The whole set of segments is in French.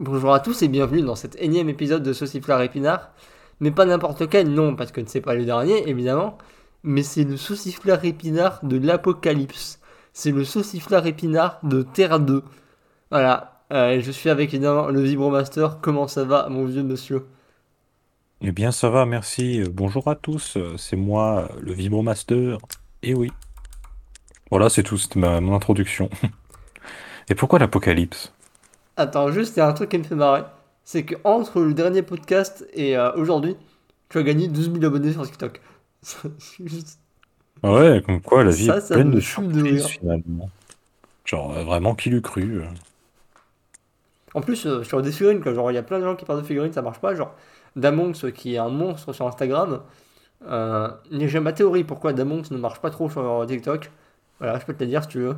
Bonjour à tous et bienvenue dans cet énième épisode de Sauciflard Épinard. Mais pas n'importe lequel, non, parce que c'est pas le dernier, évidemment. Mais c'est le Sauciflard Épinard de l'Apocalypse. C'est le Sauciflard Épinard de Terre 2. Voilà. Euh, je suis avec évidemment le Vibromaster. Comment ça va, mon vieux monsieur? Eh bien, ça va, merci. Bonjour à tous, c'est moi, le Vibromaster. Et oui. Voilà, c'est tout, c'était mon introduction. Et pourquoi l'apocalypse? Attends, juste, il y a un truc qui me fait marrer. C'est que entre le dernier podcast et euh, aujourd'hui, tu as gagné 12 000 abonnés sur TikTok. Juste- Ah Ouais, comme quoi la vie Ça, est pleine de surprises finalement. Genre, euh, vraiment, qui l'eût cru euh? En plus, euh, sur des figurines, quoi, genre, il y a plein de gens qui parlent de figurines, ça marche pas. Genre, Damonx, qui est un monstre sur Instagram. Euh, j'ai ma théorie pourquoi Damonx ne marche pas trop sur TikTok. Voilà, je peux te le dire si tu veux.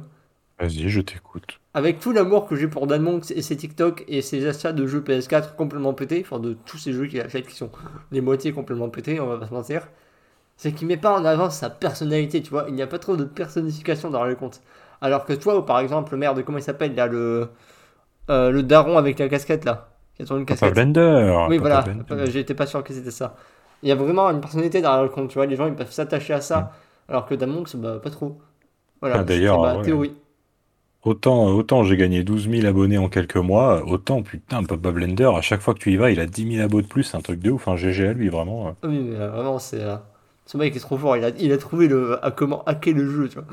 Vas-y, je t'écoute. Avec tout l'amour que j'ai pour Damonx et ses TikTok et ses achats de jeux PS4 complètement pétés, enfin de tous ces jeux qu'il achète qui sont les moitiés complètement pétés, on va pas se mentir, c'est qu'il met pas en avant sa personnalité, tu vois. Il n'y a pas trop de personnification dans le compte. Alors que toi, ou par exemple, merde, comment il s'appelle là, le, euh, le daron avec la casquette là, qui a son une Papa casquette. Blender Oui, Papa voilà, j'étais pas sûr que c'était ça. Il y a vraiment une personnalité derrière le compte, tu vois. Les gens ils peuvent s'attacher à ça, alors que Damonx, bah pas trop. Voilà, Ah, d'ailleurs, ma ouais. théorie. Autant, autant j'ai gagné 12 000 abonnés en quelques mois, autant, putain, Papa Blender, à chaque fois que tu y vas, il a 10 000 abos de plus, c'est un truc de ouf, un GG à lui, vraiment. euh. Oui, mais euh, vraiment, c'est. euh, Ce mec est trop fort. Il a, il a trouvé le, à comment hacker le jeu, tu vois.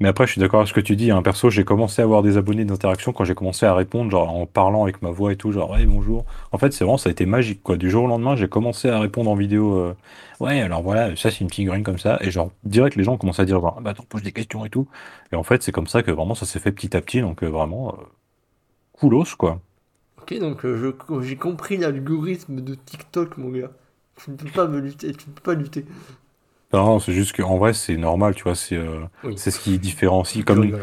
Mais après, je suis d'accord avec ce que tu dis. Hein. Perso, j'ai commencé à avoir des abonnés d'interaction quand j'ai commencé à répondre, genre en parlant avec ma voix et tout, genre ouais, bonjour. En fait, c'est vraiment, ça a été magique, quoi. Du jour au lendemain, j'ai commencé à répondre en vidéo. euh, ouais, alors voilà, ça c'est une figurine comme ça. Et genre, direct, les gens commencent à dire, ah, bah attends, pose des questions et tout. Et en fait, c'est comme ça que vraiment, ça s'est fait petit à petit. Donc, euh, vraiment, euh, coolos, quoi. Ok, donc j'ai compris l'algorithme de TikTok, mon gars. Tu ne peux pas me lutter. Tu ne peux pas lutter. Non, c'est juste qu'en vrai, c'est normal, tu vois. C'est euh, Oui. c'est ce qui différencie. Comme, rigole.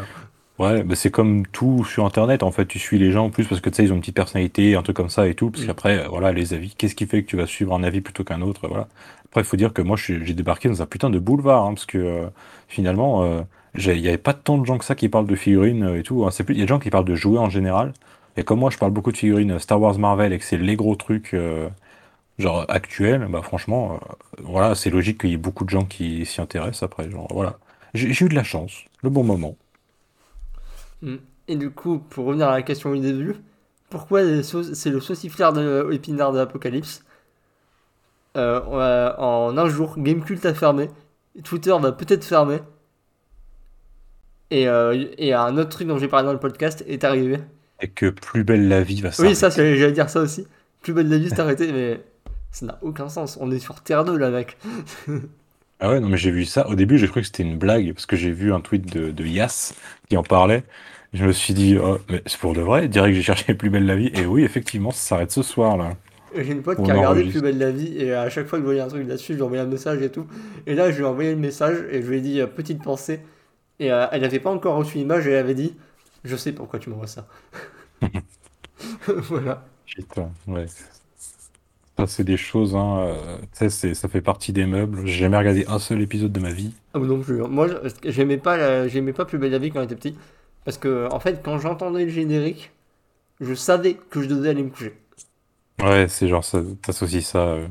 Ouais, bah c'est comme tout sur Internet, en fait, tu suis les gens en plus parce que tu sais, ils ont une petite personnalité, un truc comme ça et tout, parce qu'après, euh, voilà, les avis, qu'est-ce qui fait que tu vas suivre un avis plutôt qu'un autre, voilà. Après, il faut dire que moi, j'ai débarqué dans un putain de boulevard, hein, parce que euh, finalement, euh, il y avait pas tant de gens que ça qui parlent de figurines et tout, hein. C'est plus, il y a des gens qui parlent de jouets en général, et comme moi, je parle beaucoup de figurines Star Wars Marvel et que c'est les gros trucs, euh, genre actuels, bah franchement, euh, voilà, c'est logique qu'il y ait beaucoup de gens qui s'y intéressent après, genre, voilà. J'ai eu de la chance, le bon moment. Hmm. Et du coup, pour revenir à la question du début, pourquoi c'est le sauciflard de épinard de l'Apocalypse? Euh, En un jour, Gamecult a fermé. Twitter va peut-être fermer. Et, euh, et un autre truc dont j'ai parlé dans le podcast est arrivé. Et que plus belle la vie va Oui, s'arrêter. ça, c'est- j'allais dire ça aussi. Plus belle la vie, c'est arrêté, mais ça n'a aucun sens. On est sur Terre 2, là, mec. Ah ouais, non, mais j'ai vu ça. Au début, j'ai cru que c'était une blague parce que j'ai vu un tweet de, de Yas qui en parlait. Je me suis dit, oh, mais c'est pour de vrai? Direct, j'ai cherché plus belle la vie. Et oui, effectivement, ça s'arrête ce soir, là. J'ai une pote On qui a regardé. Plus belle la vie, et à chaque fois que je voyais un truc là-dessus, je lui envoyais un message et tout. Et là, je lui ai envoyé le message, et je lui ai dit euh, petite pensée. Et euh, elle n'avait pas encore reçu l'image, et elle avait dit Je sais pourquoi tu m'envoies ça. voilà. Putain, ouais. Ça, c'est des choses, hein. euh, tu sais, c'est- ça fait partie des meubles. J'ai jamais regardé un seul épisode de ma vie. Ah non plus. hein. Moi, je- j'aimais pas, la- j'aimais pas Plus belle la vie quand j'étais petit. Parce que, en fait, quand j'entendais le générique, je savais que je devais aller me coucher. Ouais, c'est genre, ça, t'associes ça. euh.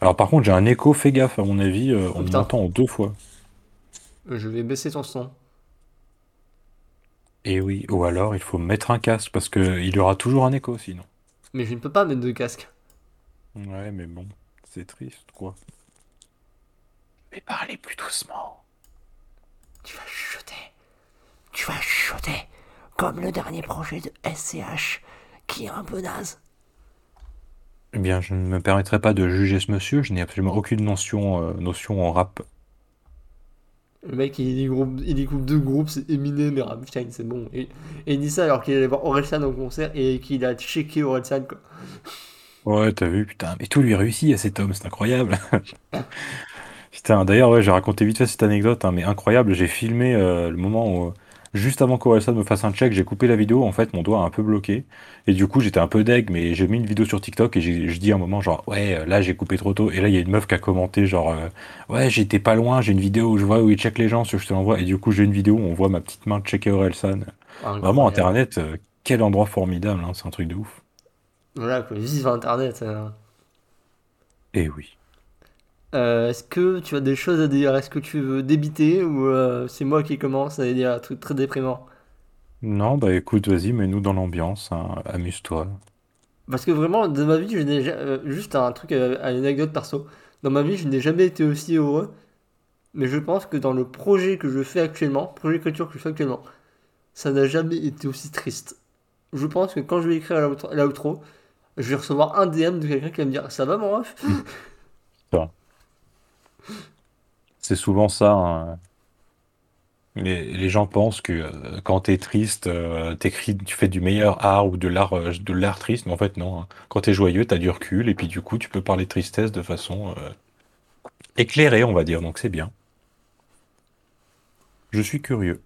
Alors, par contre, j'ai un écho, fais gaffe, à mon avis, euh, on putain. m'entend en deux fois. Je vais baisser ton son. Et oui, ou alors, il faut mettre un casque parce que il y aura toujours un écho sinon. Mais je ne peux pas mettre de casque. Ouais, mais bon, c'est triste, quoi. Mais parlez plus doucement. Tu vas chuchoter. Tu vas chuchoter. Comme le dernier projet de SCH, qui est un peu naze. Eh bien, je ne me permettrai pas de juger ce monsieur, je n'ai absolument aucune notion, euh, notion en rap. Le mec, il découpe, il découpe deux groupes, c'est Eminem et Rammstein, c'est bon. Et, et il dit ça alors qu'il allait voir Orelsan au concert et qu'il a checké Orelsan, quoi. Ouais, t'as vu, putain, mais tout lui réussit à cet homme, c'est incroyable. Putain, d'ailleurs, ouais, j'ai raconté vite fait cette anecdote, hein, mais incroyable, j'ai filmé euh, le moment où, euh, juste avant qu'Orelsan me fasse un check, j'ai coupé la vidéo, en fait, mon doigt a un peu bloqué, et du coup, j'étais un peu deg, mais j'ai mis une vidéo sur TikTok, et je dis à un moment, genre, ouais, euh, là, j'ai coupé trop tôt, et là, il y a une meuf qui a commenté, genre, ouais, j'étais pas loin, j'ai une vidéo où je vois où il check les gens, si je te l'envoie, et du coup, j'ai une vidéo où on voit ma petite main checker Orelsan. Vraiment. Internet, quel endroit formidable, hein, c'est un truc de ouf. Voilà, quoi, vive Internet. hein. Et oui. Euh, est-ce que tu as des choses à dire? Est-ce que tu veux débiter ou euh, c'est moi qui commence à dire un truc très déprimant? Non, bah écoute, vas-y, mets-nous dans l'ambiance, hein, amuse-toi. Parce que vraiment, de ma vie, je n'ai euh, juste un truc, une anecdote perso. Dans ma vie, je n'ai jamais été aussi heureux. Mais je pense que dans le projet que je fais actuellement, projet d'écriture que je fais actuellement, ça n'a jamais été aussi triste. Je pense que quand je vais écrire l'outro, je vais recevoir un DM de quelqu'un qui va me dire Ça va mon ref? Ça. C'est souvent ça. hein. Les, les gens pensent que euh, quand t'es triste, euh, t'écris, tu fais du meilleur art ou de l'art, euh, de l'art triste, mais en fait non. hein. Quand t'es joyeux, t'as du recul et puis du coup, tu peux parler de tristesse de façon euh, éclairée, on va dire. Donc c'est bien. Je suis curieux.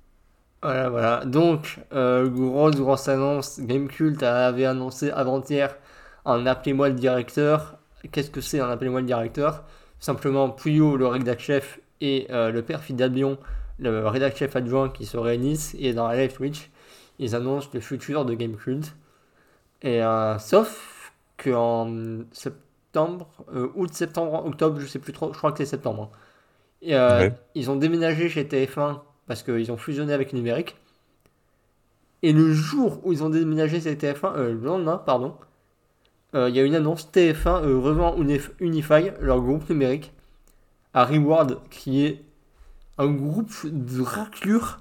Voilà, voilà. Donc, grosse, grosse annonce. Gamecult avait annoncé avant-hier un Appelez-moi le directeur. Qu'est-ce que c'est un Appelez-moi le directeur? Simplement Puyo, le rédac chef, et euh, le père Fidalbion, le rédac chef adjoint, qui se réunissent. Et dans la live Twitch, ils annoncent le futur de Gamecult. Et euh, sauf qu'en septembre, euh, août, septembre, octobre, je sais plus trop, je crois que c'est septembre. hein. Et euh, Ouais. ils ont déménagé chez TF1 parce qu'ils ont fusionné avec Numérique. Et le jour où ils ont déménagé chez TF1, euh, le lendemain, pardon, il y a une annonce TF1 euh, revend Unif- Unify, leur groupe numérique, à Reward, qui est un groupe de raclure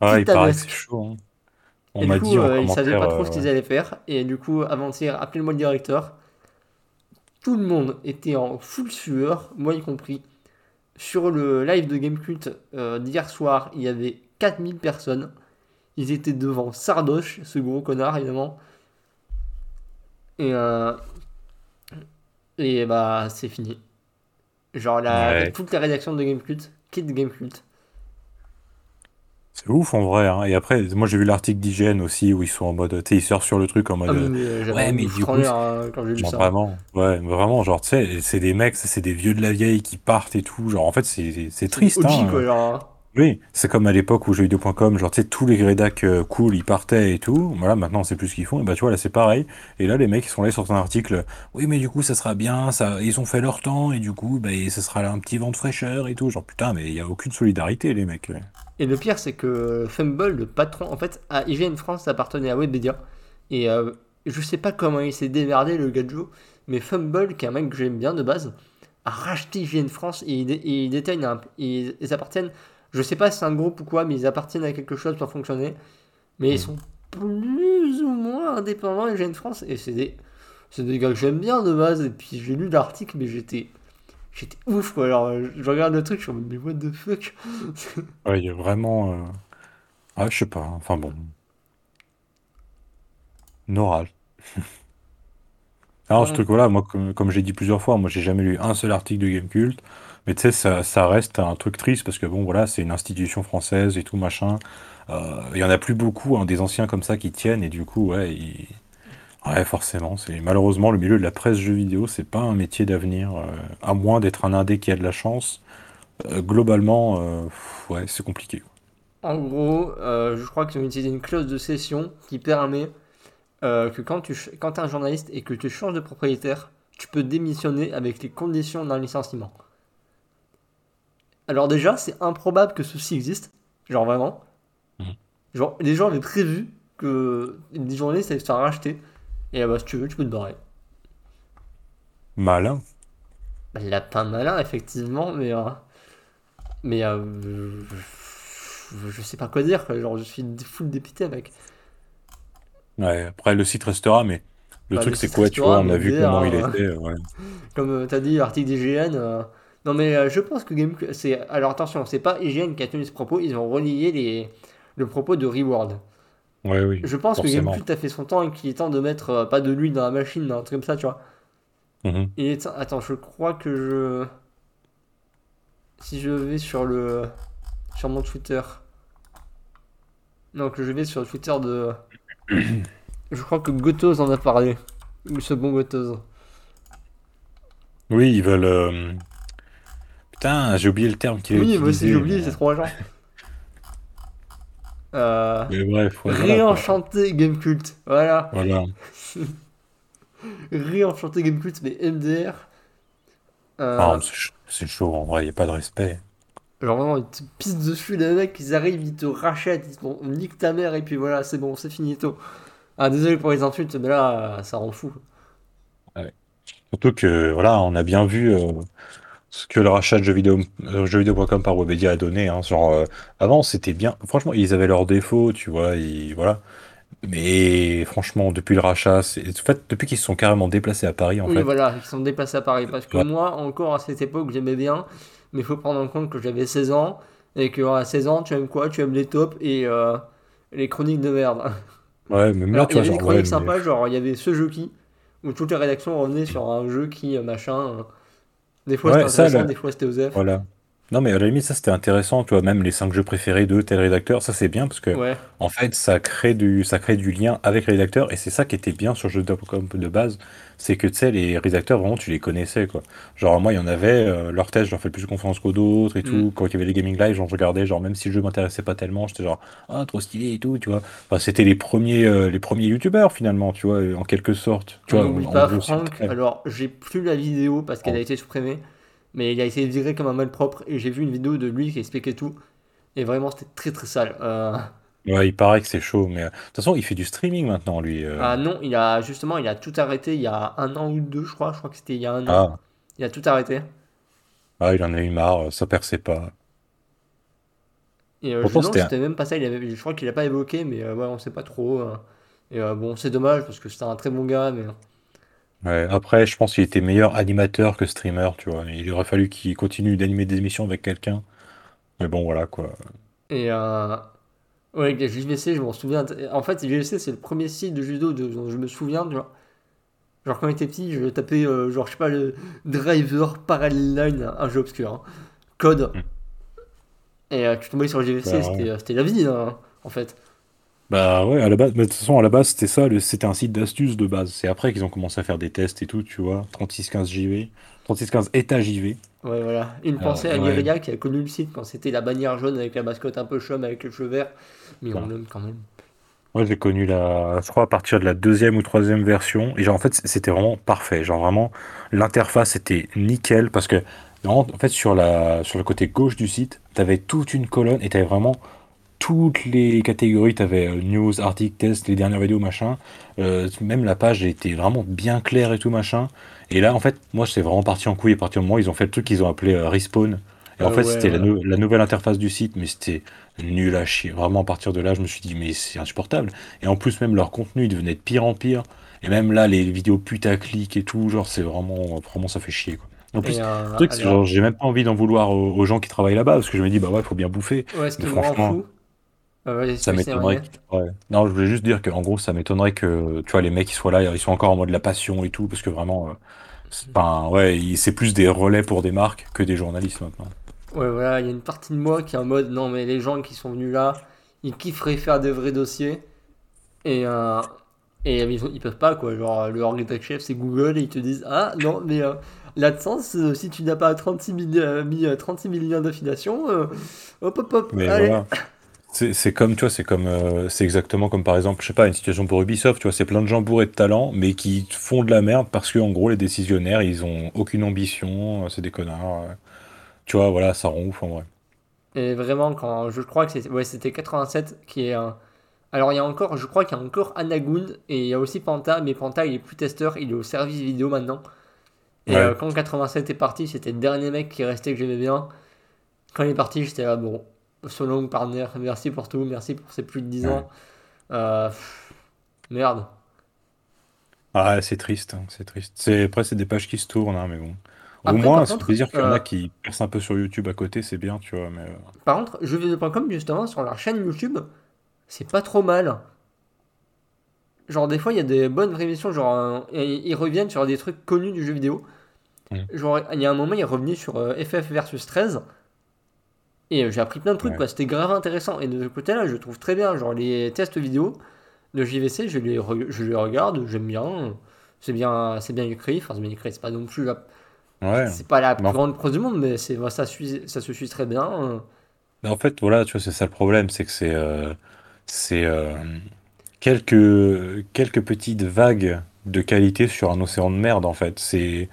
Ah, il paraît c'est chaud. hein. On Et du coup, euh, ils savaient pas trop euh, ce qu'ils ouais. allaient faire. Et du coup, avant-hier, appelez-moi le directeur. Tout le monde était en full sueur, moi y compris. Sur le live de Gamecult euh, d'hier soir, il y avait 4000 personnes. Ils étaient devant Sardoche, ce gros connard évidemment. Et, euh, et bah, c'est fini. Genre, la, Ouais. toutes les rédactions de Gamecult quittent Gamecult. C'est ouf en vrai. hein. Et après, moi j'ai vu l'article d'IGN aussi où ils sont en mode, tu sais, ils sortent sur le truc en mode. Ah, mais, euh, Ouais, mais du coup, hein, quand j'ai lu Genre ça. vraiment, ouais, vraiment, genre, tu sais, c'est des mecs, c'est des vieux de la vieille qui partent et tout. Genre, en fait, c'est triste, OG hein. quoi, genre. Oui, c'est comme à l'époque où jeuxvideo.com, genre, tu sais, tous les rédacs euh, cool, ils partaient et tout. Voilà, maintenant, on sait plus ce qu'ils font. Et bah, tu vois, là, c'est pareil. Et là, les mecs, ils sont là, ils sortent un article. Oui, mais du coup, ça sera bien, ça, ils ont fait leur temps, et du coup, bah, ça sera un petit vent de fraîcheur et tout. Genre, putain, mais il y a aucune solidarité, les mecs. Et le pire, c'est que Fumble, le patron, en fait, à IGN France, ça appartenait à Webedia. Et euh, je sais pas comment il s'est démerdé, le gadjo, mais Fumble, qui est un mec que j'aime bien de base, a racheté IGN France et ils, un- ils appartiennent, je sais pas si c'est un groupe ou quoi, mais ils appartiennent à quelque chose pour fonctionner. Mais ils Mhm. sont plus ou moins indépendants, IGN France, et c'est des, c'est des gars que j'aime bien de base. Et puis j'ai lu l'article, mais j'étais. J'étais ouf quoi, alors je regarde le truc, je suis en mode mais what the fuck? Ouais, il y a vraiment. euh, Ah, je sais pas. Enfin bon. Noral. Alors, ce Ouais. truc-là, moi, comme, comme j'ai dit plusieurs fois, moi, j'ai jamais lu un seul article de Gamecult. Mais tu sais, ça, reste un truc triste parce que bon, voilà, c'est une institution française et tout machin. Euh, Il y en a plus beaucoup, hein, des anciens comme ça qui tiennent et du coup, ouais, ouais, forcément, c'est malheureusement le milieu de la presse jeux vidéo, c'est pas un métier d'avenir, euh, à moins d'être un indé qui a de la chance. Euh, globalement, euh, ouais, c'est compliqué. En gros, euh, je crois qu'ils ont utilisé une clause de cession qui permet euh, que quand tu quand es un journaliste et que tu changes de propriétaire, tu peux démissionner avec les conditions d'un licenciement. Alors déjà, c'est improbable que ceci existe, genre vraiment. Mhm. Genre, les gens avaient prévu que les journalistes allaient se faire racheter, et ah bah si tu veux, tu peux te barrer. Malin. Bah, pas malin, effectivement, mais... euh, mais... euh, je, je sais pas quoi dire. Genre, je suis full dépité, mec. Ouais, après le site restera, mais le Bah, truc c'est quoi, tu vois, on a vu comment il hein. était, euh, ouais. Comme tu as dit, article d'IGN. Non, mais euh, je pense que Game... c'est. Alors attention, c'est pas IGN qui a tenu ce propos, ils ont relié les... le propos de Reward. Ouais, oui, Je pense forcément. que Gamecult a fait son temps et qu'il est temps de mettre euh, pas de l'huile dans la machine, un truc comme ça, tu vois. Il est temps- Attends, je crois que je. Si je vais sur le. sur mon Twitter. Non, que je vais sur le Twitter de. je crois que Gotos en a parlé. Ce bon Gotos. Oui, ils veulent. euh, Putain, j'ai oublié le terme qu'il Oui, moi aussi j'ai oublié, c'est trop agent. Euh, Mais bref, voilà, quoi. réenchanté Gamecult. Voilà. Voilà. Réenchanté Gamecult, mais MDR. Ah, Euh, c'est ch- c'est chaud, en vrai, il n'y a pas de respect. genre vraiment, ils te pissent dessus, les mecs, ils arrivent, ils te rachètent, ils te font nique ta mère, et puis voilà, c'est bon, c'est finito. Ah, désolé pour les insultes, mais là, ça rend fou. Ouais. Surtout que, voilà, on a bien vu euh, ce que le rachat de jeuxvideo, euh, jeuxvideo.com par Webedia a donné. Hein. Genre, euh, avant, c'était bien. Franchement, ils avaient leurs défauts, tu vois, ils- voilà. Mais franchement, depuis le rachat, en fait, depuis qu'ils se sont carrément déplacés à Paris, en Oui, fait. voilà, ils sont déplacés à Paris. Parce que Ouais. moi, encore à cette époque, j'aimais bien, mais il faut prendre en compte que j'avais 16 ans, et que à 16 ans, tu aimes quoi? Tu aimes les tops et euh, les chroniques de merde. Ouais, même là, Alors, il y avait des ouais, chroniques mais- sympas, genre il y avait ce jeu qui, où toutes les rédactions revenaient sur un jeu qui, euh, machin. Des fois Ouais, c'était ça, intéressant, là- des fois c'était OSEF. Voilà. Non, mais à la limite, ça c'était intéressant, tu vois, même les cinq jeux préférés de tel rédacteur, ça c'est bien parce que, Ouais, en fait, ça crée du, ça crée du lien avec les rédacteurs et c'est ça qui était bien sur jeux.com de base, c'est que, tu sais, les rédacteurs, vraiment, tu les connaissais, quoi. Genre, moi, il y en avait, euh, leurs tests, je leur fais plus confiance qu'aux d'autres et tout. Mm. Quand il y avait les gaming live, genre, je regardais, genre, même si le jeu m'intéressait pas tellement, j'étais genre, ah, trop stylé et tout, tu vois. Enfin, c'était les premiers, euh, les premiers youtubeurs, finalement, tu vois, en quelque sorte. Tu vois, n'oublie pas Franck, alors j'ai plus la vidéo parce qu'elle a Oh. été supprimée, mais il a été viré comme un malpropre, et j'ai vu une vidéo de lui qui expliquait tout, et vraiment c'était très très sale. Euh, Ouais, il paraît que c'est chaud, mais euh, de toute façon, il fait du streaming maintenant, lui. euh. Ah non, il a justement, il a tout arrêté il y a un an ou deux, je crois. Je crois que c'était il y a un an. Ah, Il a tout arrêté. ah, il en a eu marre, ça perçait pas. Et euh, je Pourtant, non, c'était un- c'était même pas ça. Il avait, je crois qu'il a pas évoqué, mais euh, ouais, on sait pas trop. euh. Et euh, bon, c'est dommage parce que c'était un très bon gars, mais Ouais, après, je pense qu'il était meilleur animateur que streamer, tu vois. Il aurait fallu qu'il continue d'animer des émissions avec quelqu'un. Mais bon, voilà, quoi. et euh, ouais, les JVC, je m'en souviens. En fait, JVC, c'est le premier site de judo dont je me souviens, vois. Genre quand j'étais petit, je tapais euh, genre je sais pas le driver parallel line, un jeu obscur, hein. code. Hmm. Et euh, tu tombais sur le JVC, Bah, c'était euh, c'était la vie, hein, en fait. Bah ouais, à la base, mais de toute façon, à la base, c'était ça, le- c'était un site d'astuces de base. C'est après qu'ils ont commencé à faire des tests et tout, tu vois. 3615 JV, 3615 état JV. Ouais, voilà. Une Alors, pensée à ouais. Lyria qui a connu le site quand c'était la bannière jaune avec la mascotte un peu chum avec les cheveux verts. Mais on l'aime quand même. Moi, j'ai connu la, je crois, à partir de la deuxième ou troisième version. Et genre, en fait, c'était vraiment parfait. Genre, vraiment, l'interface était nickel parce que, en fait, sur la, sur le côté gauche du site, t'avais toute une colonne et t'avais vraiment toutes les catégories. T'avais euh, news, articles, tests, les dernières vidéos, machin. Euh, même la page était vraiment bien claire et tout, machin. Et là, en fait, moi, c'est vraiment parti en couille à partir du moment où ils ont fait le truc qu'ils ont appelé euh, Respawn. Et en Ah fait, ouais, c'était la, voilà. nou- la nouvelle interface du site, mais c'était nul à chier. Vraiment, à partir de là, je me suis dit, mais c'est insupportable. Et en plus, même leur contenu, il devenait de pire en pire. Et même là, les vidéos putaclic et tout, genre, c'est vraiment, vraiment, ça fait chier, quoi. En plus, euh, j'ai même pas envie d'en vouloir aux, aux gens qui travaillent là-bas, parce que je me dis, bah ouais, faut bien bouffer. Ouais, Mais franchement, fou. Euh, ouais, ça m'étonnerait. vrai. que- ouais. Non, je voulais juste dire qu'en gros, ça m'étonnerait que, tu vois, les mecs, ils soient là, ils sont encore en mode la passion et tout, parce que vraiment, euh, c'est- enfin, ouais, c'est plus des relais pour des marques que des journalistes maintenant. Ouais, voilà, il y a une partie de moi qui est en mode non, mais les gens qui sont venus là, ils kifferaient faire des vrais dossiers. Et, euh, et ils, ils peuvent pas, quoi. Genre, le rédacteur chef, c'est Google, et ils te disent Ah non, mais euh, l'AdSense, euh, si tu n'as pas 36 000, euh, mis, euh, 36 000 liens d'affiliation, euh, hop hop hop, Mais allez. voilà. C'est comme, tu vois, c'est comme, euh, c'est exactement comme par exemple, je sais pas, une situation pour Ubisoft, tu vois, c'est plein de gens bourrés de talent, mais qui font de la merde parce que, en gros, les décisionnaires, ils ont aucune ambition, euh, c'est des connards. euh. Tu vois, voilà, ça rend ouf en vrai. Et vraiment, quand je crois que c'était ouais, c'était 87 qui est un. Alors, il y a encore, je crois qu'il y a encore Anagund et il y a aussi Panta, mais Panta il est plus testeur, il est au service vidéo maintenant. Et Ouais. quand 87 est parti, c'était le dernier mec qui restait que j'aimais bien. Quand il est parti, j'étais là, bon, so long partner, merci pour tout, merci pour ces plus de 10 ans. Euh, pff, merde. Ah, c'est triste, hein, c'est triste. C'est, après, c'est des pages qui se tournent, hein, mais bon. Au moins, contre, plaisir qu'il y en euh, a qui percent un peu sur YouTube à côté, c'est bien, tu vois, mais... euh, Par contre, jeuxvideo.com, justement, sur leur chaîne YouTube, c'est pas trop mal. Genre, des fois, il y a des bonnes émissions, genre, euh, ils reviennent sur des trucs connus du jeu vidéo. Mm. Genre, il y a un moment, il est revenu sur euh, FF versus 13. Et euh, j'ai appris plein de trucs, Ouais. quoi. C'était grave intéressant. Et de ce côté-là, je trouve très bien. Genre, les tests vidéo de JVC, je les, re- je les regarde, j'aime bien. C'est bien, c'est bien écrit. Enfin, c'est bien écrit, c'est pas non plus la, Ouais. c'est pas la plus Non. grande prose du monde, mais c'est, ça, suit, ça se suit très bien. Mais en fait, voilà, tu vois, c'est ça le problème, c'est que c'est... euh, c'est euh, quelques, quelques petites vagues de qualité sur un océan de merde, en fait. C'est...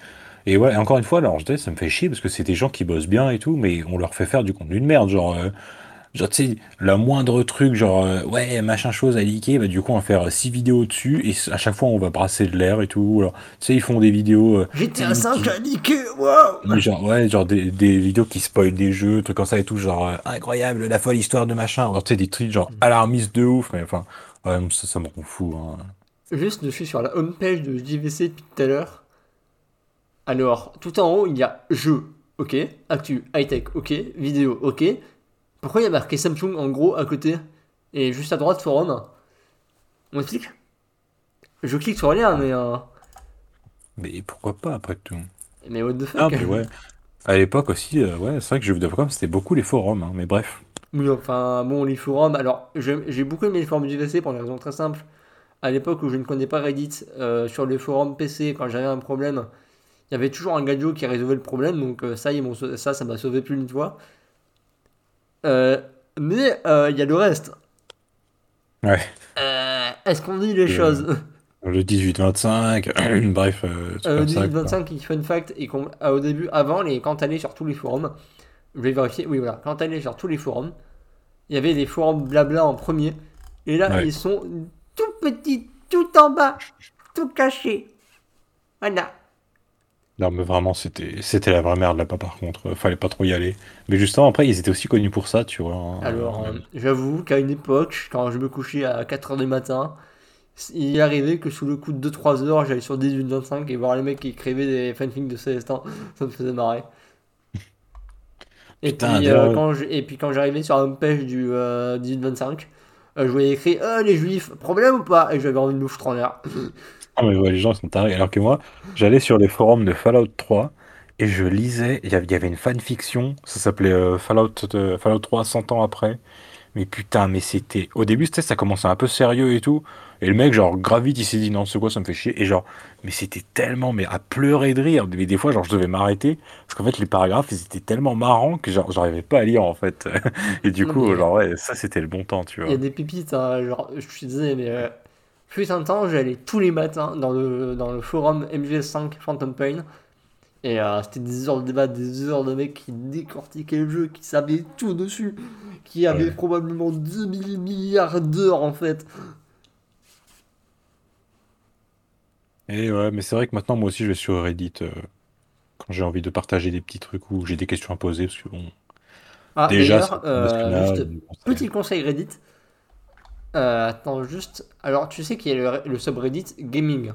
Et ouais, encore une fois, alors je dis, ça me fait chier parce que c'est des gens qui bossent bien et tout, mais on leur fait faire du contenu de merde. Genre, euh, genre tu sais, la moindre truc, genre, euh, ouais, machin chose à liker, bah du coup, on va faire six vidéos dessus et à chaque fois, on va brasser de l'air et tout. Alors, tu sais, ils font des vidéos. euh, J'étais un qui- 5 à niquer, waouh mais genre, ouais, genre des, des vidéos qui spoilent des jeux, trucs comme ça et tout, genre euh, incroyable, la folle histoire de machin. Alors, tu sais, des trucs genre alarmistes de ouf, mais enfin, ouais, ça, ça me rend fou. Hein. Juste, je suis sur la homepage de JVC depuis tout à l'heure. Alors, tout en haut, il y a jeu, ok. Actu, high-tech, ok. Vidéo, ok. Pourquoi il y a marqué Samsung en gros à côté Et juste à droite, forum? On clique Je clique sur le lien, mais. euh, Mais pourquoi pas après tout? Mais what the fuck? Ah, mais ouais. À l'époque aussi, euh, ouais, c'est vrai que jeuxvideo.com c'était beaucoup les forums, hein, mais bref. Oui, enfin, bon, les forums. Alors, j'ai beaucoup aimé les forums du VC pour une raison très simple. À l'époque où je ne connais pas Reddit, euh, sur les forums PC, quand j'avais un problème, il y avait toujours un gadget qui résolvait le problème. Donc, euh, ça, ça, ça m'a sauvé plus d'une fois. Euh, mais euh, il y a le reste. Ouais. Euh, Est-ce qu'on dit les choses? Le 18-25, bref. ça, 18-25 qui fun fact et qu'on- au début avant les quand t'allais sur tous les forums je vais vérifier oui voilà quand t'allais sur tous les forums il y avait les forums blabla en premier et là Ouais. ils sont tout petits tout en bas tout cachés voilà Non, mais vraiment, c'était c'était la vraie merde là-bas par contre. Fallait pas trop y aller. Mais justement, après, ils étaient aussi connus pour ça, tu vois. hein. alors Euh, euh, j'avoue qu'à une époque quand je me couchais à 4h du matin il arrivé que sous le coup de 2-3 heures j'allais sur 18-25 et voir les mecs qui écrivaient des fanfics de Célestin ça me faisait marrer Et Putain, puis, d'ailleurs, euh, quand je- et puis quand j'arrivais sur la homepage du euh, 18-25, euh, je voyais écrit Ah, les juifs, problème ou pas? Et j'avais envie de me foutre en l'air. Ah, mais ouais, les gens sont tarés. Alors que moi, j'allais sur les forums de Fallout 3 et je lisais. Il y avait une fanfiction, ça s'appelait euh, Fallout, euh, Fallout 3 100 ans après. Mais putain, mais c'était. Au début, c'était ça commençait un peu sérieux et tout. Et le mec, genre, gravite, il s'est dit non, c'est quoi, ça me fait chier. Et genre, mais c'était tellement, mais à pleurer de rire. Mais des fois, genre, je devais m'arrêter. Parce qu'en fait, les paragraphes, ils étaient tellement marrants que genre, j'arrivais pas à lire, en fait. Et du Non, coup, genre, ouais, ça, c'était le bon temps, tu Il y vois. a des pépites, hein, genre, je suis désolé, mais. Euh, fut un temps, j'allais tous les matins dans le, dans le forum MGS5 Phantom Pain. Et euh, c'était des heures de débat, des heures de mecs qui décortiquaient le jeu, qui savaient tout dessus, qui avaient Ouais. probablement 2000 milliards d'heures en fait. Et ouais, mais c'est vrai que maintenant, moi aussi, je vais sur Reddit euh, quand j'ai envie de partager des petits trucs ou j'ai des questions à poser. Parce que bon, Ah, déjà, euh, juste Petit conseil Reddit. Euh, attends, juste. Alors, tu sais qu'il y a le, le subreddit gaming.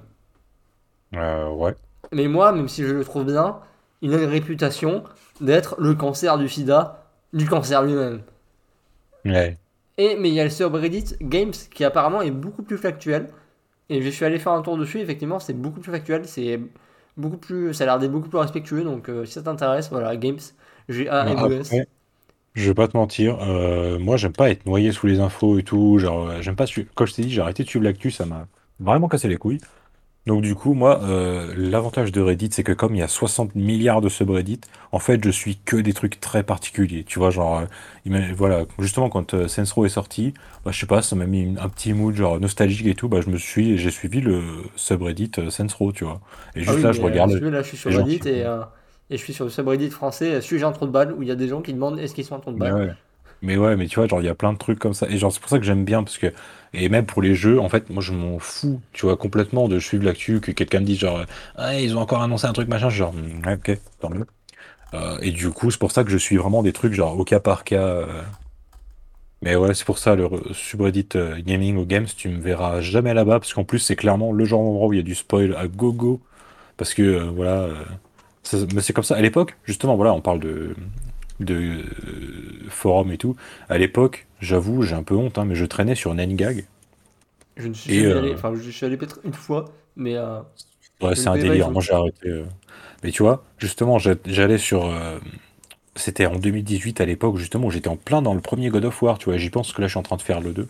Euh, ouais. Mais moi, même si je le trouve bien, il a une réputation d'être le cancer du sida, du cancer lui-même. Ouais. Et, mais il y a le subreddit Games qui apparemment est beaucoup plus factuel. Et je suis allé faire un tour dessus, effectivement, c'est beaucoup plus factuel. C'est beaucoup plus. Ça a l'air d'être beaucoup plus respectueux. Donc, euh, si ça t'intéresse, voilà, Games. G-A-M-E-S. Je vais pas te mentir, euh, moi, j'aime pas être noyé sous les infos et tout. Genre, euh, j'aime pas suivre. Comme je t'ai dit, j'ai arrêté de suivre l'actu, ça m'a vraiment cassé les couilles. Donc, du coup, moi, euh, l'avantage de Reddit, c'est que comme il y a 60 milliards de subreddits, en fait, je suis que des trucs très particuliers. Tu vois, genre, euh, voilà, justement, quand euh, Row est sorti, bah, je sais pas, ça m'a mis une- un petit mood, genre, nostalgique et tout. Bah, je me suis, j'ai suivi le subreddit Row, tu vois. Et Ah juste oui, là, je regarde. là, je suis sur gens Reddit et, et je suis sur le subreddit français. euh, Suis-je un trou de balle où il y a des gens qui demandent est-ce qu'ils sont un trou de Mais balle. ouais. Mais ouais, mais tu vois, genre, il y a plein de trucs comme ça. Et genre, c'est pour ça que j'aime bien, parce que, et même pour les jeux, en fait, moi, je m'en fous, tu vois, complètement de suivre l'actu, que quelqu'un me dise, genre, ah, ils ont encore annoncé un truc, machin, genre, ok, tant mieux. Euh, et du coup, c'est pour ça que je suis vraiment des trucs, genre, au cas par cas. euh. Mais ouais, c'est pour ça, le re- subreddit gaming ou games, tu me verras jamais là-bas, parce qu'en plus, c'est clairement le genre d'endroit où il y a du spoil à gogo. Parce que, voilà, ça- mais c'est comme ça. À l'époque, justement, voilà, on parle de, de euh, forums et tout. À l'époque, j'avoue, j'ai un peu honte, hein, mais je traînais sur Nengag. Je ne suis jamais euh, allé, enfin, je suis allé peut-être une fois, mais euh, Ouais, c'est un délire. Moi, j'ai arrêté. Mais tu vois, justement, j'a- j'allais sur. C'était en 2018 à l'époque, justement, où j'étais en plein dans le premier God of War, tu vois. J'y pense que là, je suis en train de faire le 2.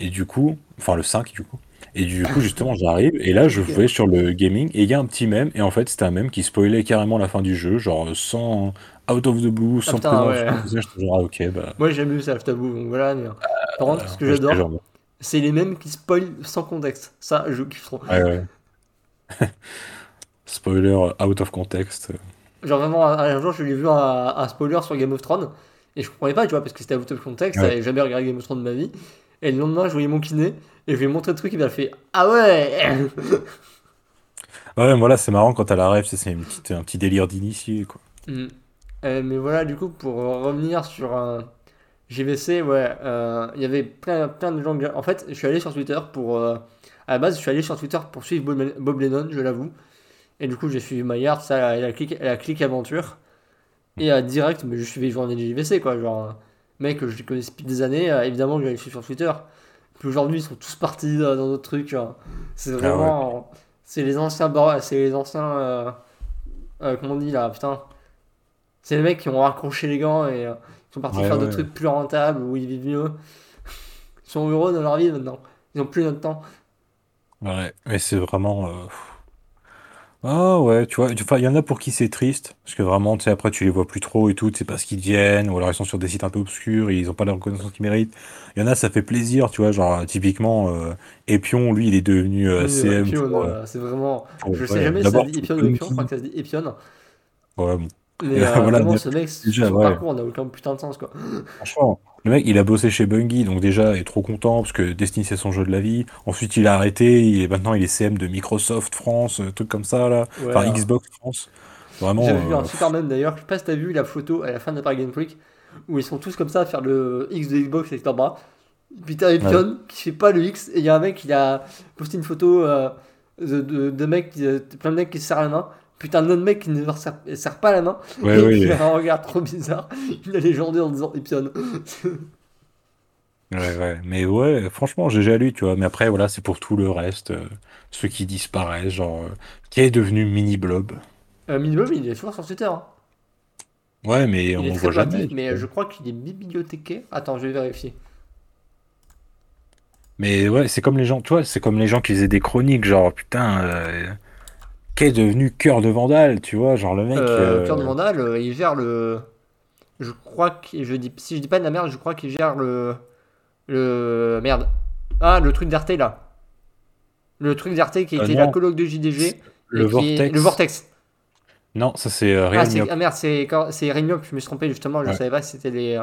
Et du coup, enfin le 5, du coup. Et du coup, justement, j'arrive, et là, je vais sur le gaming, et il y a un petit mème, et en fait, c'était un mème qui spoilait carrément la fin du jeu, genre sans out of the blue, sans putain, présentation. ouais. J'étais genre, ah, ok, bah. moi j'aime mieux ça, je t'avoue. Donc voilà, mais, euh, Par contre, ce que je j'adore, c'est les mêmes qui spoilent sans contexte. Ça, je kiffe trop. Ouais, ouais. Spoiler out of context. Genre vraiment, un, un jour, je l'ai vu un, un spoiler sur Game of Thrones, et je comprenais pas, tu vois, parce que c'était out of context, Ouais. j'avais jamais regardé Game of Thrones de ma vie. Et le lendemain, je voyais mon kiné, et je lui ai montré le truc, il m'a fait Ah ouais Ouais, moi là, c'est marrant quand à la rêve, c'est une petite- un petit délire d'initié, quoi. Mm. Euh, mais voilà, du coup, pour revenir sur un GVC, ouais, euh, il y avait plein, plein de gens. En fait, je suis allé sur Twitter pour. euh, à la base, je suis allé sur Twitter pour suivre Bob, Bob Lennon, je l'avoue. Et du coup, j'ai suivi Maillard, ça, la clique, la clique aventure. Et à direct, mais je suivais les journées de JVC, quoi. Genre, euh, mec, je connais depuis des années, euh, évidemment que j'allais suivre sur Twitter. Puis aujourd'hui, ils sont tous partis euh, dans d'autres trucs. C'est Ah vraiment. C'est les anciens. C'est les anciens. euh, euh, comment on dit là, putain. C'est les mecs qui ont raccroché les gants et euh, ils sont partis Ouais, faire ouais. d'autres trucs plus rentables où ils vivent mieux. Ils sont heureux dans leur vie maintenant. Ils ont plus notre temps. Ouais, mais c'est vraiment. Ah ouais, tu vois, enfin, il y en a pour qui c'est triste, parce que vraiment, tu sais, après, tu les vois plus trop et tout, c'est parce qu'ils viennent, ou alors ils sont sur des sites un peu obscurs et ils ont pas la reconnaissance qu'ils méritent. Il y en a, ça fait plaisir, tu vois, genre, typiquement, euh, Epion, lui, il est devenu euh, Oui, CM Epion, euh, euh, c'est vraiment. pour- Je ouais, sais jamais si ça dit Epion ou Epion, je crois que ça se dit Epion. Ouais, bon, Mais voilà, vraiment, ce mec, déjà, son ouais. parcours n'a aucun putain de sens quoi. Franchement, le mec, il a bossé chez Bungie, donc déjà, il est trop content, parce que Destiny, c'est son jeu de la vie. Ensuite, il a arrêté, il est, maintenant, il est CM de Microsoft France, euh, truc comme ça, là. Ouais, Enfin, euh, Xbox France. Vraiment, J'avais vu euh, un super même d'ailleurs, je sais pas si t'as vu la photo à la fin de la Game Freak où ils sont tous comme ça à faire le X de Xbox avec leurs bras. Puis t'as Epion qui fait pas le X et il y a un mec qui a posté une photo euh, de, de, de de plein de mecs qui se serrent la main. Putain, un autre mec qui ne leur serre, serre pas la main. ouais, et ouais, qui a un regard trop bizarre. Il a légendé en disant Epion. ouais, ouais. Mais ouais, franchement, GG à lui, tu vois. Mais après, voilà, c'est pour tout le reste, euh, ceux qui disparaissent, genre, euh, qui est devenu Mini Blob. Euh, Minimum, il est toujours sur Twitter. hein. Ouais, mais Il on très voit jamais. mais je crois qu'il est bibliothécaire. Attends, je vais vérifier. Mais ouais, c'est comme les gens, tu vois, c'est comme les gens qui faisaient des chroniques, genre, putain, euh, qui est devenu cœur de vandale, tu vois, genre le mec. Euh, euh, Cœur de Vandal, euh, il gère le. Je crois que. Je dis... Si je dis pas de la merde, je crois qu'il gère le. Le. Merde. Ah, le truc d'Arte là. Le truc d'Arte qui était la colloque de JDG. le est- Vortex. Le Vortex. Non, ça c'est euh, Ah, ah, merde, c'est Rémiop, je me suis trompé justement, je Ouais. savais pas si c'était les.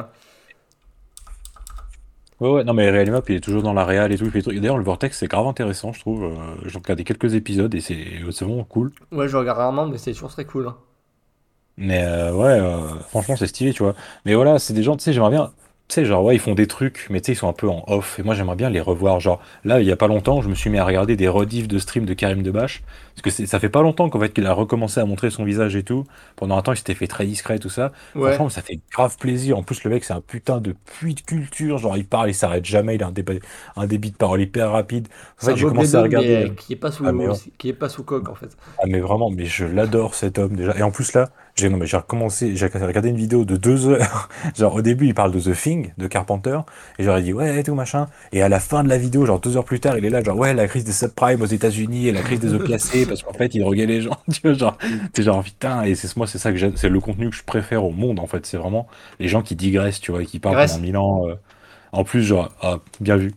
Ouais, ouais, non, mais Real Myop, il est toujours dans la réal et tout. il fait des trucs. D'ailleurs, le Vortex, c'est grave intéressant, je trouve. Euh, J'ai regardé quelques épisodes et c'est c'est vraiment cool. Ouais, je regarde rarement, mais c'est toujours très cool. hein. Mais euh, ouais, euh, franchement, c'est stylé, tu vois. Mais voilà, c'est des gens, tu sais, j'aimerais bien. Tu sais, genre, ouais, ils font des trucs, mais tu sais, ils sont un peu en off. Et moi, j'aimerais bien les revoir. Genre, là, il y a pas longtemps, je me suis mis à regarder des rediffs de stream de Karim Debache. Parce que ça fait pas longtemps qu'en fait, qu'il a recommencé à montrer son visage et tout. Pendant un temps, il s'était fait très discret, tout ça. Ouais. Franchement, ça fait grave plaisir. En plus, le mec, c'est un putain de puits de culture. Genre, il parle, il s'arrête jamais. Il a un, débat- un débit de parole hyper rapide. En fait, j'ai commencé à regarder. mais, euh, qui est pas sous Ah, mais qui est pas sous coque en fait. Ah mais vraiment, mais je l'adore cet homme déjà. Et en plus là, j'ai non mais j'ai recommencé, j'ai regardé une vidéo de deux heures. Genre au début il parle de The Thing de Carpenter et j'aurais dit ouais et tout machin. Et à la fin de la vidéo, genre deux heures plus tard, il est là genre ouais la crise des subprimes aux États-Unis et la crise des opiacés parce qu'en fait il droguait les gens. Tu vois genre t'es genre putain et c'est moi c'est ça que c'est le contenu que je préfère au monde en fait. C'est vraiment les gens qui digressent, tu vois, et qui parlent pendant mille ans. euh. En plus genre ah, bien vu.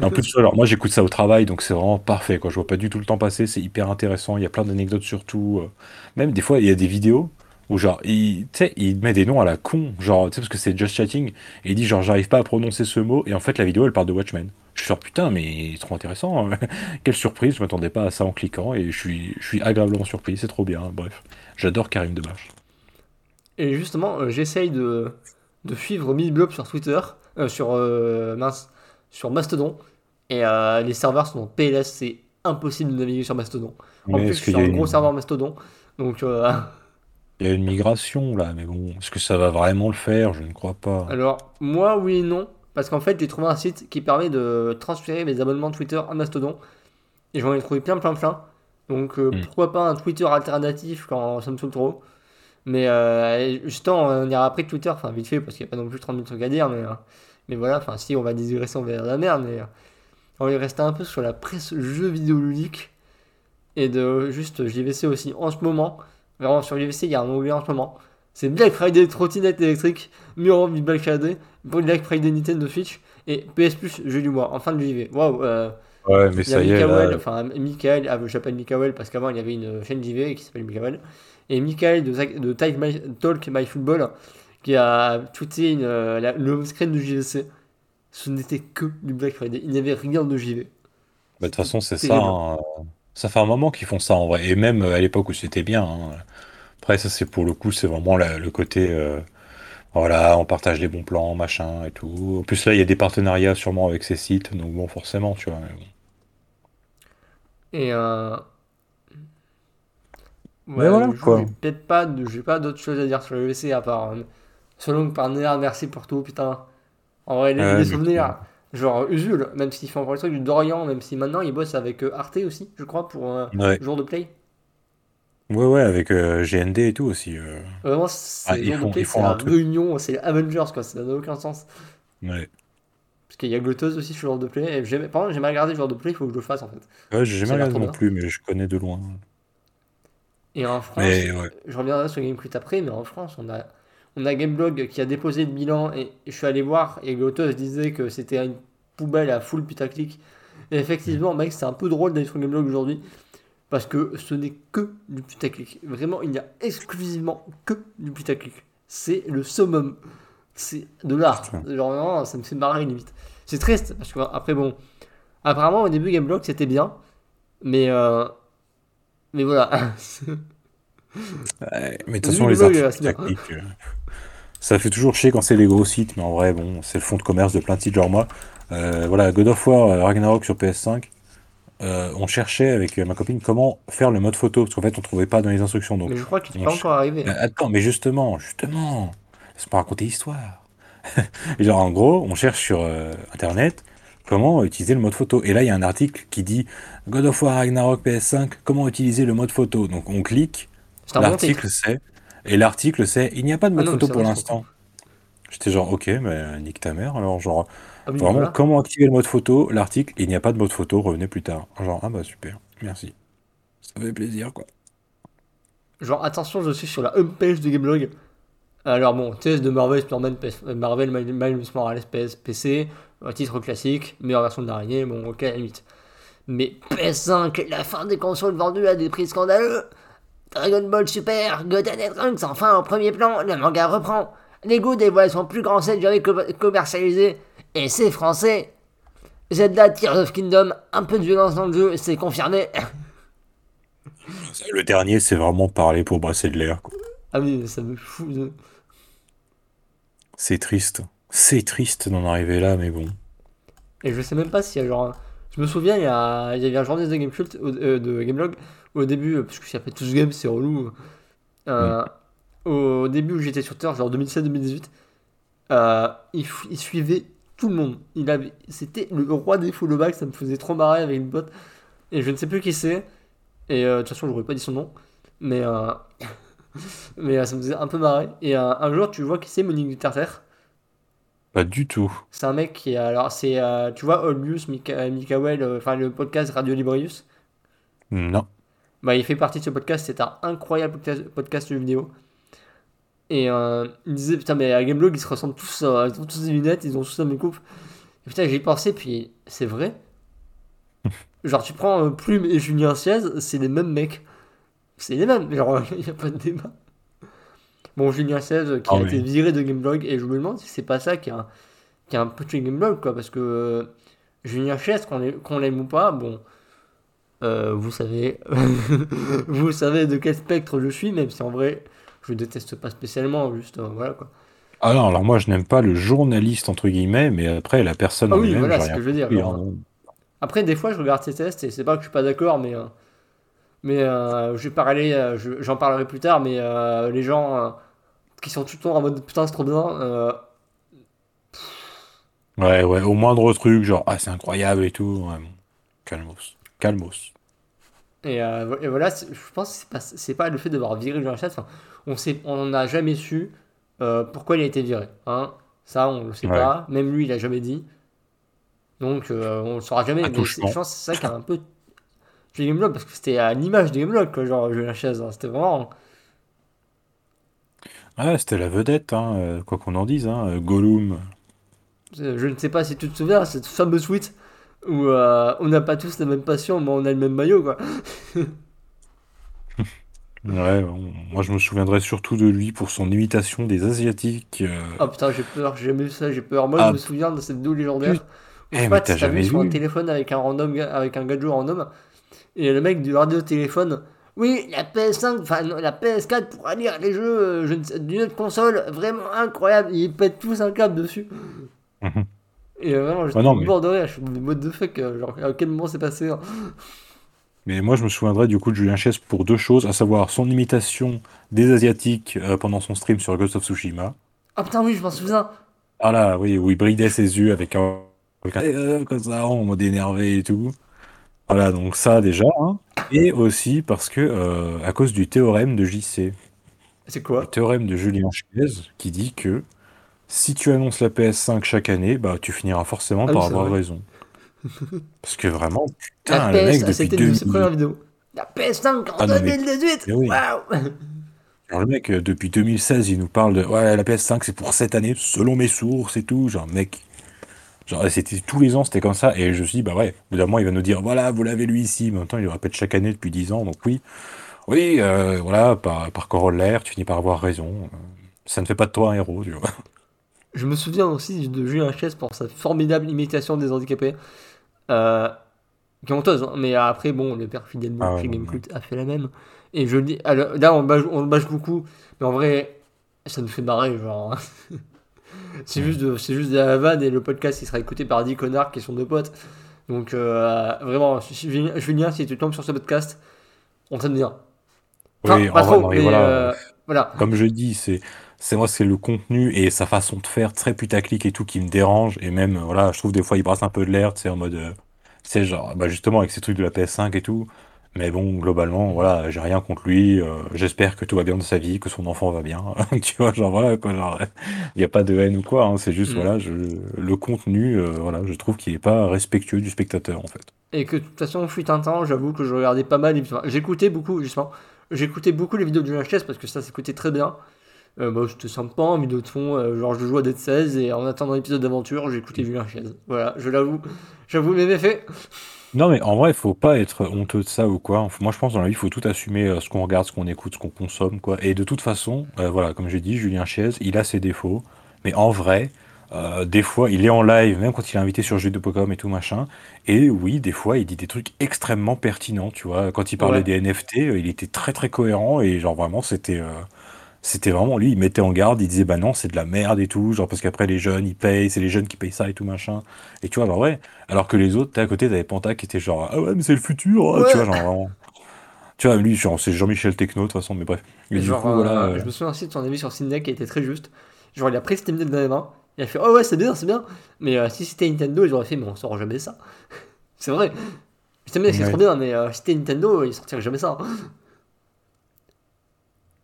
Et en plus, alors moi j'écoute ça au travail, donc c'est vraiment parfait, quoi. Je vois pas du tout le temps passer, c'est hyper intéressant, il y a plein d'anecdotes surtout. euh. Même des fois, il y a des vidéos où genre, il, il met des noms à la con, genre, tu sais, parce que c'est just chatting, et il dit genre, j'arrive pas à prononcer ce mot, et en fait, la vidéo, elle parle de Watchmen. Je suis genre, putain, mais c'est trop intéressant, hein. quelle surprise, je m'attendais pas à ça en cliquant, et je suis, je suis agréablement surpris, c'est trop bien, bref. J'adore Karim Debache. Et justement, euh, j'essaye de, de suivre Midblob sur Twitter, euh, sur euh, mince, sur Mastodon. Et les serveurs sont en PLS, c'est impossible de naviguer sur Mastodon. En Mais plus, je suis sur un gros serveur Mastodon. Donc, Il y a une migration là, mais bon, est-ce que ça va vraiment le faire? Je ne crois pas. alors, moi, oui et non. Parce qu'en fait, j'ai trouvé un site qui permet de transférer mes abonnements Twitter à Mastodon. Et j'en ai trouvé plein, plein, plein. Donc, euh, Hmm. pourquoi pas un Twitter alternatif quand ça me saoule trop. Mais euh, justement, on ira après Twitter, enfin vite fait, parce qu'il n'y a pas non plus 30 000 trucs à dire. Mais, euh, mais voilà, enfin, si on va digresser, on vers la merde. Mais euh, on va rester un peu sur la presse jeux vidéo ludique. Et de juste JVC aussi en ce moment. Vraiment, sur JVC, il y a un onglet en ce moment. C'est Black Friday trottinette électrique, Mirror Black Friday, Black Friday Nintendo Switch. Et PS Plus, jeu du mois, en fin de JV. Waouh! euh, Ouais, mais il y ça y est, là. enfin Mikael, ah, j'appelle Mikael parce qu'avant il y avait une chaîne JV qui s'appelle Mikael. Et Mikael de, de Talk My, Talk My Football qui a tweeté une, euh, la- le home screen de JVC. Ce n'était que du Black Friday. Il n'y avait rien de JV. Bah, de toute façon, c'est ça. Hein. Ça fait un moment qu'ils font ça en vrai. Et même euh, à l'époque où c'était bien. hein. Après, ça, c'est pour le coup, c'est vraiment la- le côté. euh, voilà, on partage les bons plans, machin et tout. En plus, là, il y a des partenariats sûrement avec ces sites. Donc, bon, forcément, tu vois. mais bon. Et euh... Mais voilà, quoi. j'ai peut-être pas, de- j'ai pas d'autres choses à dire sur le VC à part. Euh, selon Partenaire, merci pour tout, putain. En vrai, les, Ouais, souvenirs. Genre Usul, même s'il fait encore le truc du Dorian, même si maintenant il bosse avec euh, Arte aussi, je crois, pour un Ouais, jour de play. ouais, ouais, avec euh, GND et tout aussi. euh. Vraiment, c'est Ah, la réunion, c'est Avengers, quoi, ça n'a aucun sens. Ouais. Parce qu'il y a Glotteuse aussi sur le jour de play. Et j'ai- par contre, j'ai mal regardé le jour de play, il faut que je le fasse en fait. Ouais, j'ai jamais regardé non plus, mais je connais de loin. Et en France, Mais ouais. je reviendrai sur Gamecult après, mais en France, on a, on a Gameblog qui a déposé le bilan et je suis allé voir et Glotteuse disait que c'était une poubelle à full putaclic. Et effectivement, mec, c'est un peu drôle d'aller sur Gameblog aujourd'hui parce que ce n'est que du putaclic. Vraiment, il n'y a exclusivement que du putaclic. C'est le summum. C'est de l'art. Genre, vraiment, ça me fait marrer limite. C'est triste parce que, après, bon, apparemment, au début, Gameblog c'était bien, mais, euh, mais voilà. Ouais, mais de toute façon, les articles techniques, euh, ça fait toujours chier quand c'est les gros sites, mais en vrai, bon, c'est le fond de commerce de plein de sites, genre moi. Euh, voilà, God of War, euh, Ragnarok sur PS5, euh, on cherchait avec ma copine comment faire le mode photo, parce qu'en fait, on trouvait pas dans les instructions. Donc, Mais je crois qu'il n'est on pas encore arrivé. Euh, attends, mais justement, justement, laisse-moi raconter l'histoire. Genre, en gros, on cherche sur Internet comment utiliser le mode photo. Et là, il y a un article qui dit God of War Ragnarok PS5, comment utiliser le mode photo? Donc, on clique. L'article c'est, et l'article c'est, il n'y a pas de mode Ah non, photo pour l'instant. J'étais genre, ok, mais nique ta mère. Alors, genre, Ah oui, vraiment, voilà. comment activer le mode photo? L'article, il n'y a pas de mode photo, revenez plus tard. Genre, ah bah super, merci. Ça fait plaisir, quoi. Genre, attention, je suis sur la homepage de Gameblog. Alors, bon, test de Marvel Spider-Man, euh, Marvel Miles Miles Morales PS, PC, un titre classique, meilleure version de l'araignée, bon, ok, à la limite. Mais PS5, la fin des consoles vendues à des prix scandaleux. Dragon Ball Super, Goten et Trunks, enfin au premier plan, le manga reprend. Lego dévoile son plus grand set jamais co- commercialisé, et c'est français. Zelda Tears of Kingdom, un peu de violence dans le jeu, c'est confirmé. Le dernier, c'est vraiment parler pour brasser de l'air, quoi. Ah oui, ça me fout. de- C'est triste. C'est triste d'en arriver là, mais bon. Et je sais même pas s'il y a genre. Je me souviens, il y, a... il y avait un journaliste de Gamecult, euh, de Gamelog, au début, parce que s'appelle tous game, c'est relou. euh, Au début où j'étais sur Terre, genre 2017-2018, euh, il, suivait tout le monde. Il avait... C'était le roi des followbacks, ça me faisait trop marrer avec une pote. Et je ne sais plus qui c'est. Et euh, de toute façon, je n'aurais pas dit son nom. Mais, mais ça me faisait un peu marrer. Et un jour, tu vois qui c'est Monique Duterter Pas du tout. c'est un mec qui est. Alors, c'est. tu vois, Olbius, Mika, Mikael, enfin, le podcast Radio Librius. Non. Bah, il fait partie de ce podcast. C'est un incroyable podcast, de vidéo. Et euh, il disait, putain, mais à Gameblog, ils se ressemblent tous. euh, ils ont tous des lunettes, ils ont tous la même coupe. Et putain, j'y ai pensé, puis c'est vrai. Genre, tu prends euh, Plume et Julien Chiez, c'est les mêmes mecs. C'est les mêmes, genre, il n'y a pas de débat. Bon, Julien Chiez euh, qui Ah a oui. été viré de Gameblog, et je me demande si c'est pas ça qui a, qui a un peu tué Gameblog, quoi, parce que euh, Julien l'ait- qu'on l'aime ou pas, bon, euh, vous savez, vous savez de quel spectre je suis, même si en vrai, je déteste pas spécialement, juste, euh, voilà, quoi. Ah non, alors moi, je n'aime pas le journaliste, entre guillemets, mais après, la personne Ah en oui, voilà ce que je veux dire. hein. Après, des fois, je regarde ces tests et c'est pas que je suis pas d'accord, mais, euh, mais je vais parler, je- j'en parlerai plus tard, mais les gens qui sont tout le temps en mode putain, c'est trop bien, Ouais, ouais, au moindre truc, genre, ah, c'est incroyable et tout. Ouais, bon. Calmos. Calmos. et, euh, et voilà, je pense que c'est pas, le fait d'avoir viré Chasse, enfin, on sait, on n'a jamais su euh, pourquoi il a été viré, hein. Ça, on le sait Ouais. pas, même lui, il a jamais dit. Donc, euh, on le saura jamais, mais je pense que c'est ça qui a un peu. tué Gameblog parce que c'était à l'image des Gameblog, quoi, genre Julien Chaise, hein, c'était vraiment. Ouais, c'était la vedette, hein, euh, quoi qu'on en dise, hein, Gollum. Je ne sais pas si tu te souviens, cette fameuse tweet où euh, on n'a pas tous la même passion, mais on a le même maillot, quoi. Ouais, bon, moi je me souviendrai surtout de lui pour son imitation des Asiatiques. euh. Oh putain, j'ai peur, j'ai jamais vu ça, j'ai peur. Moi, Ah. je me souviens de cette vidéo légendaire. Où, Eh, jamais vu sur un téléphone avec un random, avec un gadget random. Et le mec du radio téléphone. Oui, la PS5, enfin la PS4 pourra lire les jeux euh, d'une autre console, vraiment incroyable. Ils pètent tous un câble dessus. Et euh, vraiment, Ah non, au mais- bord de rire. Je suis mode de fuck. euh, Genre, à quel moment c'est passé hein. Mais moi je me souviendrai du coup de Julien Chess pour deux choses, à savoir son imitation des Asiatiques euh, pendant son stream sur Ghost of Tsushima. Ah putain, oui, je m'en souviens. Ah là, oui, où il bridait ses yeux avec un, avec un- euh, comme ça, en mode énervé et tout. Voilà, donc ça déjà. hein. Et aussi parce que, euh, à cause du théorème de JC, C'est le quoi théorème de Julien Chiez, qui dit que si tu annonces la PS5 chaque année, bah tu finiras forcément Ah par avoir vrai. raison. Parce que vraiment, putain, le mec depuis c'était une de ses 2000... premières vidéos. La PS5 en Ah non, mais- 2018 mais oui. Waouh Genre, le mec, euh, depuis 2016, il nous parle de ouais, la PS5 c'est pour cette année, selon mes sources et tout. Genre, mec, genre, c'était tous les ans, c'était comme ça. Et je me suis dit, bah ouais, au bout d'un moment, il va nous dire voilà, vous l'avez lui ici. Mais en même temps, il le répète chaque année depuis 10 ans. Donc, oui, oui, euh, voilà, par, par corollaire, tu finis par avoir raison. Euh, Ça ne fait pas de toi un héros, tu vois. Je me souviens aussi de Julien Chess pour sa formidable imitation des handicapés. Euh, qui est honteuse, hein, mais après, bon, le père fidèle Ah chez Gamecult a fait la même. Et je le dis, alors, là, on bâche, on bâche beaucoup, mais en vrai, ça nous fait marrer, genre. c'est juste, de- c'est juste de la vanne et le podcast il sera écouté par 10 connards qui sont deux potes. Donc, euh, vraiment, Julien, si tu tombes sur ce podcast, on t'aime bien. Enfin, Oui, pas en trop, mais voilà. euh, voilà. Comme je dis, c'est c'est moi, c'est le contenu et sa façon de faire très putaclic et tout qui me dérange. Et même, euh, voilà, je trouve des fois, il brasse un peu de l'air, tu sais, en mode. euh, tu sais, genre, bah justement, avec ces trucs de la PS5 et tout. Mais bon, globalement, voilà, j'ai rien contre lui. euh, J'espère que tout va bien dans sa vie, que son enfant va bien. tu vois, genre, voilà, quoi, genre, il n'y a pas de haine ou quoi. hein, c'est juste, Mm. voilà, je, le contenu, euh, voilà, je trouve qu'il n'est pas respectueux du spectateur, en fait. Et que de toute façon, fut un temps, j'avoue que je regardais pas mal. J'écoutais beaucoup, justement. J'écoutais beaucoup les vidéos Julien Chess parce que ça s'écoutait très bien. Euh, bah, C'était sympa vidéo de fond. euh, genre, je joue à Dead 16 et en attendant l'épisode d'aventure, j'écoutais Julien Chess. Voilà, je l'avoue. J'avoue mes méfaits. Non, mais en vrai, il faut pas être honteux de ça ou quoi. Moi, je pense dans la vie, il faut tout assumer euh, ce qu'on regarde, ce qu'on écoute, ce qu'on consomme, quoi. Et de toute façon, euh, voilà, comme j'ai dit, Julien Chiez, il a ses défauts. Mais en vrai, des fois, il est en live, même quand il est invité sur jeux.com et tout machin. Et oui, des fois, il dit des trucs extrêmement pertinents, tu vois. Quand il parlait Ouais. des NFT, il était très très cohérent et genre vraiment, c'était. C'était vraiment lui, il mettait en garde, il disait bah non, c'est de la merde et tout, genre parce qu'après les jeunes ils payent, c'est les jeunes qui payent ça et tout machin. Et tu vois, genre ouais, alors que les autres, t'es à côté, t'avais Panta qui était genre ah ouais, mais c'est le futur, ah, Ouais. tu vois, genre vraiment. Tu vois, lui, genre, c'est Jean-Michel Techno de toute façon, mais bref. Et Et du genre, coup, voilà. euh, euh, je me souviens aussi de son avis sur Sidney qui était très juste. Genre, il a pris Deck dans les mains. Il a fait Oh ouais, c'est bien, c'est bien. Mais euh, si c'était Nintendo, ils auraient fait Mais on sort jamais ça. c'est vrai. C'est Ouais. trop bien, mais si c'était Nintendo, ils sortiraient jamais ça.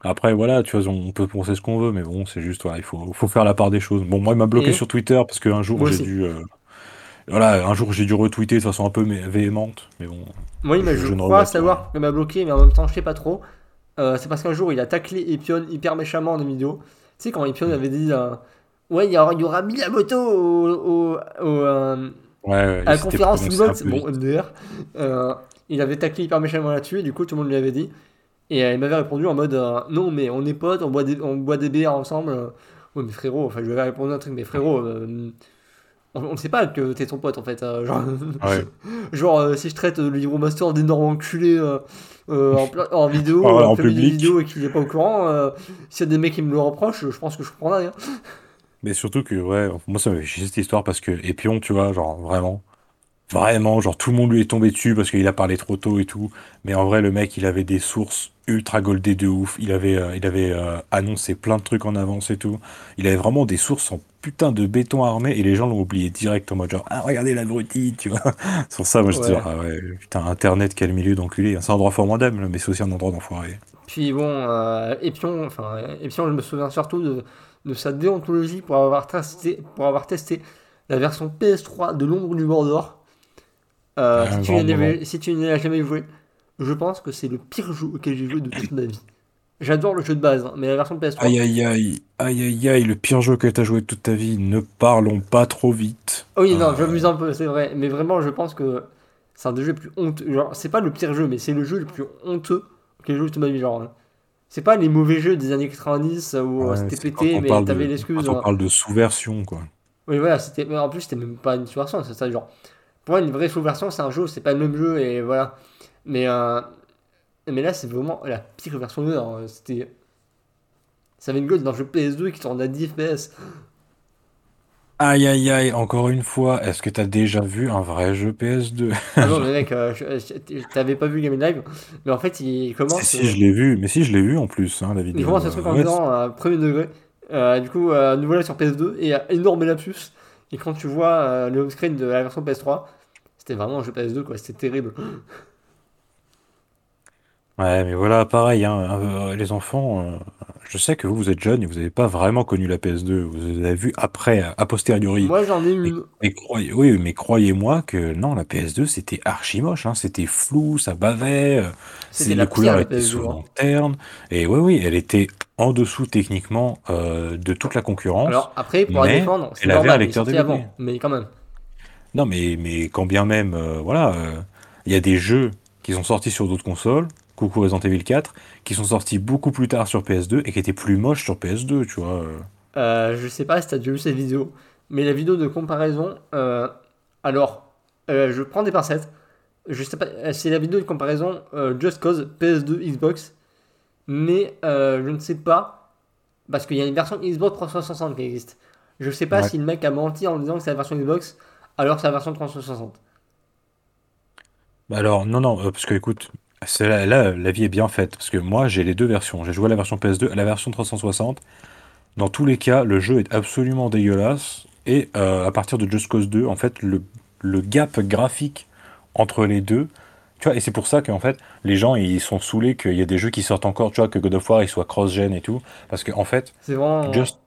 Après, voilà, tu vois, on peut penser ce qu'on veut, mais bon, c'est juste, voilà, il faut, faut faire la part des choses. Bon, moi, il m'a bloqué Et- sur Twitter parce qu'un jour, j'ai dû. euh, Voilà, un jour, j'ai dû retweeter de façon un peu véhémente, mais bon. Moi, il m'a- Je- savoir pas. qu'il m'a bloqué, mais en même temps, je sais pas trop. Euh, c'est parce qu'un jour, il a taclé Epion hyper méchamment une vidéo. Tu sais, quand Epion avait dit euh, Ouais, il y aura, il y aura Miyamoto au, au, au, euh, Ouais, ouais, à la conférence Xbox, bon. MDR. il avait taclé hyper méchamment là-dessus, et du coup, tout le monde lui avait dit. Et il m'avait répondu en mode euh, Non, mais on est potes, on boit des, on boit des bières ensemble. Ouais, mais frérot, enfin, je lui avais répondu un truc, mais frérot. euh, on, on sait pas que t'es ton pote en fait. euh, genre, Ouais. Genre, euh, si je traite le Hero Master d'énorme enculé en, vidéo, Ah ouais, en, public. vidéo et qu'il n'est pas au courant, s'il y a des mecs qui me le reprochent, je pense que je comprendrai. hein. Mais surtout que, ouais, moi ça m'a fait chier cette histoire parce que Epion, tu vois, genre vraiment, vraiment, genre tout le monde lui est tombé dessus parce qu'il a parlé trop tôt et tout. Mais en vrai, le mec, il avait des sources ultra goldées de ouf. Il avait, euh, il avait euh, annoncé plein de trucs en avance et tout. Il avait vraiment des sources en putain de béton armé et les gens l'ont oublié direct en mode genre, ah, regardez l'abruti, tu vois. Sur ça, moi je Ouais. dis, ah ouais, putain, Internet, quel milieu d'enculé. C'est un endroit formidable, mais c'est aussi un endroit d'enfoiré. Puis bon, euh, Epion, enfin, Epion, je me souviens surtout de, de sa déontologie pour avoir, testé, pour avoir testé la version PS3 de l'ombre du Mordor. Euh, si, tu moment. si tu as jamais joué, je pense que c'est le pire jeu auquel j'ai joué de toute ma vie. J'adore le jeu de base, hein, mais la version PS3. Aïe aïe aïe, aïe aïe aïe, le pire jeu que t'as joué toute ta vie, ne parlons pas trop vite. Oui, non, Euh, j'abuse un peu, c'est vrai. Mais vraiment, je pense que c'est un des jeux les plus honteux. Genre, c'est pas le pire jeu, mais c'est le jeu le plus honteux que j'ai joué toute ma vie. Genre, hein. c'est pas les mauvais jeux des années 90 où euh, ouais, c'était pété, mais t'avais de, l'excuse. on genre. parle de sous-version, quoi. Oui, voilà, c'était. En plus, c'était même pas une sous-version, c'est ça, genre. Pour moi, une vraie sous-version, c'est un jeu, c'est pas le même jeu, et voilà. Mais, euh, mais là, c'est vraiment la pire version de hein. C'était. Ça avait une gueule d'un jeu PS2 qui tourne à 10 FPS. Aïe aïe aïe, encore une fois, est-ce que t'as déjà vu un vrai jeu PS2? Ah non, mais mec, euh, t'avais pas vu Game Live, mais en fait, il commence. si, euh, je l'ai vu, mais si, je l'ai vu en plus, hein, la Il vidéo. commence un truc euh, en disant euh, premier degré. Du coup, nous voilà sur PS2 et énorme lapsus. Et quand tu vois le home screen de la version PS3, c'était vraiment un jeu PS2 quoi, c'était terrible. Ouais, mais voilà, pareil, hein, euh, les enfants, euh, je sais que vous, vous êtes jeunes et vous n'avez pas vraiment connu la PS2, vous avez vu après, a posteriori. Moi j'en ai une. mais oui, mais croyez-moi que non, la PS2, c'était archi moche, hein, c'était flou, ça bavait, euh, C'était les la couleurs étaient PS2. hein. souvent ternes, et oui, oui, elle était en dessous techniquement euh, de toute la concurrence, Alors après, pour la défendre, c'est un normal, lecteur DVD. avant, mais quand même. Non, mais, mais quand bien même, euh, voilà, euh, il y a des jeux qui sont sortis sur d'autres consoles, coucou Resident Evil 4, qui sont sortis beaucoup plus tard sur PS2 et qui étaient plus moches sur PS2, tu vois. euh. Je sais pas si t'as déjà vu cette vidéo, mais la vidéo de comparaison, alors, je prends des pincettes. Je sais pas, c'est la vidéo de comparaison Just Cause PS2 Xbox, mais je ne sais pas, parce qu'il y a une version Xbox 360 qui existe. Je sais pas Ouais. si le mec a menti en disant que c'est la version Xbox, alors que c'est la version 360. Bah alors, non, non, euh, parce que écoute, là, là, la vie est bien faite, parce que moi, j'ai les deux versions. J'ai joué à la version PS2 et à la version 360. Dans tous les cas, le jeu est absolument dégueulasse, et euh, à partir de Just Cause 2, en fait, le, le gap graphique entre les deux, tu vois, et c'est pour ça qu'en fait, les gens, ils sont saoulés qu'il y a des jeux qui sortent encore, tu vois, que God of War, il soit cross-gen et tout, parce que en fait, C'est vraiment. Just,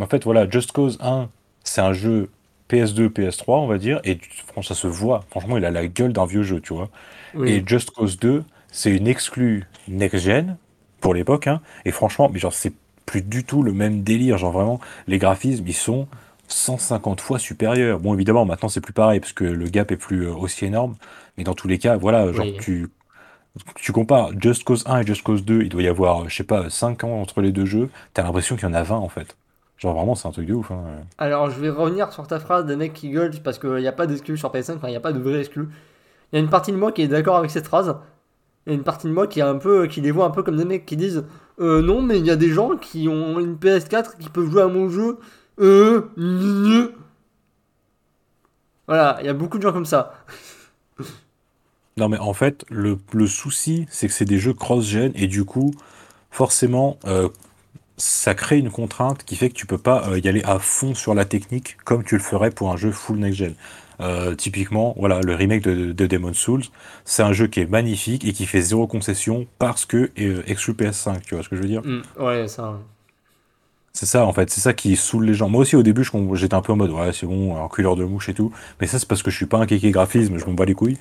en fait, voilà, Just Cause 1, c'est un jeu PS2, PS3, on va dire, et franchement, ça se voit. Franchement, il a la gueule d'un vieux jeu, tu vois. Oui. Et Just Cause 2, c'est une exclue next-gen, pour l'époque, hein, et franchement, mais genre, c'est plus du tout le même délire. Genre, vraiment, les graphismes, ils sont 150 fois supérieurs. Bon, évidemment, maintenant, c'est plus pareil, parce que le gap est plus euh, aussi énorme, mais dans tous les cas, voilà, genre, Oui. tu. Tu compares Just Cause 1 et Just Cause 2, il doit y avoir, je sais pas, 5 ans entre les deux jeux, t'as l'impression qu'il y en a 20 en fait. Genre vraiment, c'est un truc de ouf. Hein. Alors, je vais revenir sur ta phrase des mecs qui gueulent parce qu'il n'y a pas d'exclus sur PS5, enfin, il n'y a pas de vrai exclus. Il y a une partie de moi qui est d'accord avec cette phrase, et une partie de moi qui est un peu, qui les voit un peu comme des mecs qui disent euh, non, mais il y a des gens qui ont une PS4 qui peuvent jouer à mon jeu. Euh. Voilà, il y a beaucoup de gens comme ça. Non, mais en fait, le, le souci, c'est que c'est des jeux cross-gen et du coup, forcément, euh, ça crée une contrainte qui fait que tu peux pas euh, y aller à fond sur la technique comme tu le ferais pour un jeu full next-gen. Euh, typiquement, voilà, le remake de, de Demon's Souls, c'est un jeu qui est magnifique et qui fait zéro concession parce que euh, exclu PS5, tu vois ce que je veux dire? Hmm, ouais, ça. C'est ça en fait, c'est ça qui saoule les gens. Moi aussi au début, j'étais un peu en mode ouais, c'est bon, un couleur de mouche et tout. Mais ça, c'est parce que je suis pas un kéké graphisme, je m'en bats les couilles.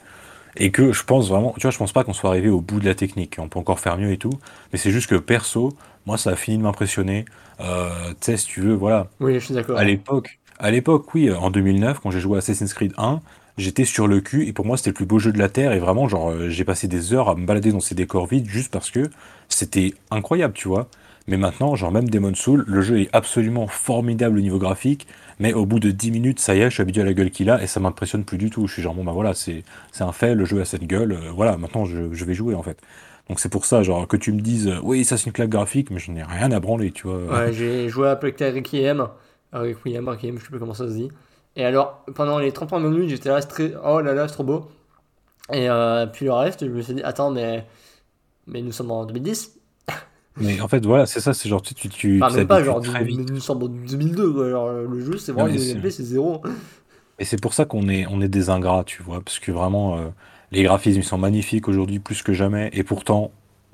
Et que je pense vraiment, tu vois, je pense pas qu'on soit arrivé au bout de la technique. On peut encore faire mieux et tout. Mais c'est juste que perso, moi, ça a fini de m'impressionner. Euh, tu sais, si tu veux, voilà. Oui, je suis d'accord. À l'époque, à l'époque, oui, en 2009, quand j'ai joué à Assassin's Creed 1, j'étais sur le cul et pour moi, c'était le plus beau jeu de la Terre. Et vraiment, genre, euh, j'ai passé des heures à me balader dans ces décors vides juste parce que c'était incroyable, tu vois. Mais maintenant, genre, même Demon's Souls, le jeu est absolument formidable au niveau graphique. Mais au bout de 10 minutes, ça y est, je suis habitué à la gueule qu'il a et ça m'impressionne plus du tout. Je suis genre, bon, bah voilà, c'est c'est un fait, le jeu a cette gueule. euh, voilà, maintenant, je, je vais jouer en fait. Donc c'est pour ça, genre, que tu me dises, euh, oui, ça c'est une claque graphique, mais je n'ai rien à branler, tu vois. Ouais, j'ai joué à Plague Requiem. Requiem, Requiem, je sais plus comment ça se dit. Et alors, pendant les 30 premières minutes, j'étais là, très... oh là là, c'est trop beau. Et euh, puis le reste, je me suis dit, attends, mais, mais nous sommes en 2010. Mais en fait, voilà, c'est ça, c'est genre, tu, tu, tu Enfin, même pas, genre, très vite. nous sommes en 2002, quoi. Genre, le jeu, c'est vraiment, le gameplay, c'est zéro. Et c'est pour ça qu'on est, on est des ingrats, tu vois, parce que vraiment, euh, les graphismes, ils sont magnifiques aujourd'hui plus que jamais, et pourtant,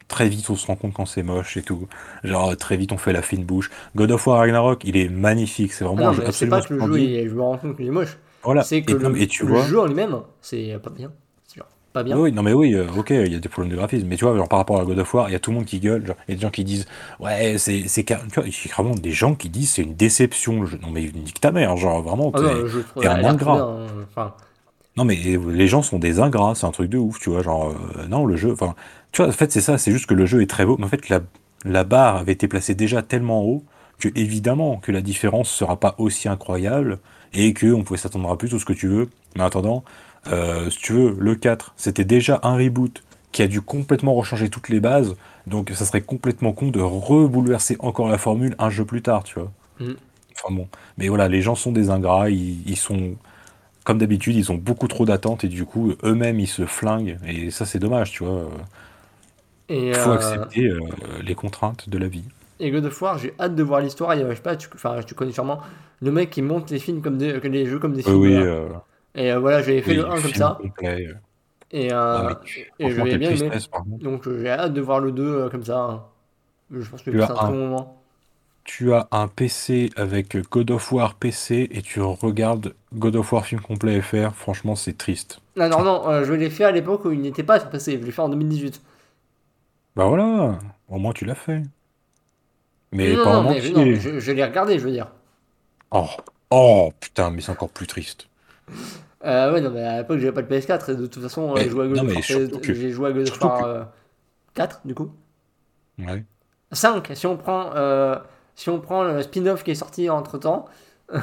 très vite, on se rend compte quand c'est moche et tout. Genre, très vite, on fait la fine bouche. God of War Ragnarok, il est magnifique, c'est Ah vraiment non, mais c'est absolument pas que le jeu, est... je me rends compte qu'il est moche. Voilà, C'est que et, non, le, mais- et tu le vois, jeu en lui-même, c'est pas bien. Genre, pas bien. Oui, non mais oui, euh, ok, il y a des problèmes de graphisme, mais tu vois, genre par rapport à God of War, il y a tout le monde qui gueule, genre, il y a des gens qui disent, ouais, c'est, c'est, tu vois, il y a vraiment des gens qui disent c'est une déception. le jeu. non mais nique ta mère, genre vraiment, Ah non, t'es- le jeu, a un ingrat. hein. Enfin, Non mais les gens sont des ingrats, c'est un truc de ouf, tu vois, genre, euh, non, le jeu, enfin, tu vois, en fait c'est ça, c'est juste que le jeu est très beau, mais en fait la, la barre avait été placée déjà tellement haut que évidemment que la différence sera pas aussi incroyable et que on pouvait s'attendre à plus tout ce que tu veux, mais en attendant, euh, si tu veux, le 4, c'était déjà un reboot qui a dû complètement rechanger toutes les bases, donc ça serait complètement con de rebouleverser encore la formule un jeu plus tard, tu vois. Mm. Enfin bon, mais voilà, les gens sont des ingrats, ils, ils sont comme d'habitude, ils ont beaucoup trop d'attentes et du coup, eux-mêmes, ils se flinguent. Et ça, c'est dommage, tu vois. Il faut euh, accepter euh, les contraintes de la vie. et God of War, j'ai hâte de voir l'histoire. Il y a, je sais pas, tu, tu connais sûrement le mec qui monte les films comme des, les jeux comme des films. oui, voilà. euh, Et voilà, j'avais fait oui, le 1 comme ça. complet. Et, Ah, euh, mais et je bien aimé. Donc j'ai hâte de voir le 2 euh, comme ça. hein. Je pense que c'est un- bon moment. Tu as un PC avec God of War PC et tu regardes God of War film complet FR. Franchement, c'est triste. Non, non, non, euh, je l'ai fait à l'époque où il n'était pas sur PC. Je l'ai fait en 2018. Bah voilà, au moins tu l'as fait. Mais non, pas non, en mais, non, mais je, je l'ai regardé, je veux dire. Oh, oh, putain, mais c'est encore plus triste. Euh, ouais, non, mais à l'époque, j'avais pas de PS4. Et de toute façon, euh, j'ai joué à God of j'ai joué à God of War que- euh, 4, du coup. Ouais. 5, si on prend, euh, si on prend le spin-off qui est sorti entre temps.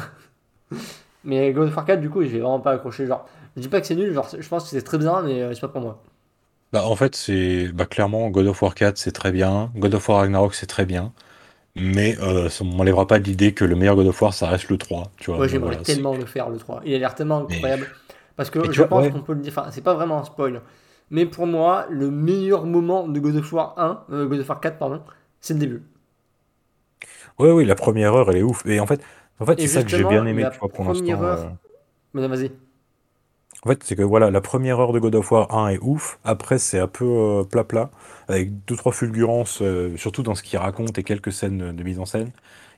mais God of War 4, du coup, j'ai vraiment pas accroché. Genre, je dis pas que c'est nul, genre, je pense que c'est très bien, mais euh, c'est pas pour moi. Bah, en fait, c'est bah, clairement God of War 4, c'est très bien. God of War Ragnarok, c'est très bien. Mais euh, ça m'enlèvera pas de l'idée que le meilleur God of War, ça reste le 3. Tu vois, Moi, donc j'aimerais voilà, tellement le faire, le 3. Il a l'air tellement Mais- incroyable. Parce que Mais je vois, pense ouais. qu'on peut le dire, enfin, c'est pas vraiment un spoil. Mais pour moi, le meilleur moment de God of War 1, euh, God of War 4, pardon, c'est le début. Ouais, oui, la première heure, elle est ouf. Et en fait, en fait c'est ça que j'ai bien aimé, tu vois, pour l'instant. heure- euh. Vas-y. En fait, c'est que voilà, la première heure de God of War 1 est ouf. Après, c'est un peu euh, plat-plat, avec deux, trois fulgurances, euh, surtout dans ce qu'il raconte et quelques scènes de, mise en scène.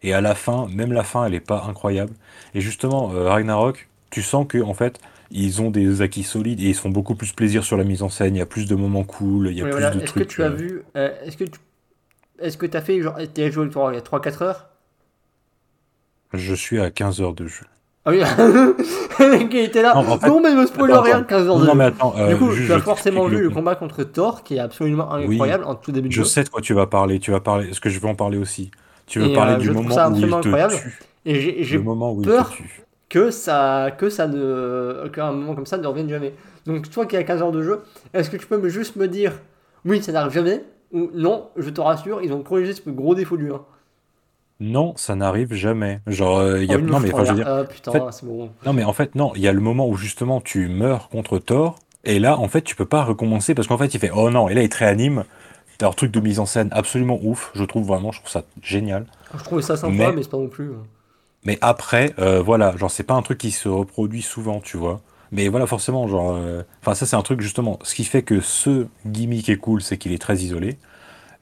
Et à la fin, même la fin, elle est pas incroyable. Et justement, euh, Ragnarok, tu sens que en fait, ils ont des acquis solides et ils se font beaucoup plus plaisir sur la mise en scène. Il y a plus de moments cool, il y a Oui, plus voilà. de Est-ce que trucs. tu as euh, vu. euh, Est-ce que tu. Est-ce que t'as fait genre. T'as joué il y a 3-4 heures? Je suis à 15 heures de jeu. Ah oui, qui était là. Non, Non, en fait- mais ne me spoil rien, attends. 15 heures Non, de non, jeu. mais attends, euh, Du coup, tu as je forcément vu le le- combat contre Thor, qui est absolument incroyable en tout début de Je jeu. sais de quoi tu vas parler. Tu vas parler. Est-ce que je vais en parler aussi Tu veux Et, parler euh, du je moment où il absolument te incroyable. tue. Et j'ai- il peur te tue. que ça, que ça ne, qu'un moment comme ça ne revienne jamais. Donc toi qui as 15 heures de jeu, est-ce que tu peux me juste me dire, oui, ça n'arrive jamais, non, je te rassure, ils ont corrigé ce gros défaut du 1. Non, ça n'arrive jamais. Genre, euh, y a... Oh, non, mais font enfin, je veux rien. dire, Ah, putain, en fait- c'est bon. non, mais en fait, non, il y a le moment où justement tu meurs contre Thor, et là, en fait, tu peux pas recommencer parce qu'en fait, il fait, oh non, et là, il te réanime. T'as un truc de mise en scène absolument ouf, je trouve vraiment, je trouve ça génial. Je trouvais ça sympa, Mais- mais, c'est pas non plus. euh. Mais après, euh, voilà, genre, c'est pas un truc qui se reproduit souvent, tu vois. Mais voilà, forcément, genre, euh, enfin, ça, c'est un truc justement. Ce qui fait que ce gimmick est cool, c'est qu'il est très isolé.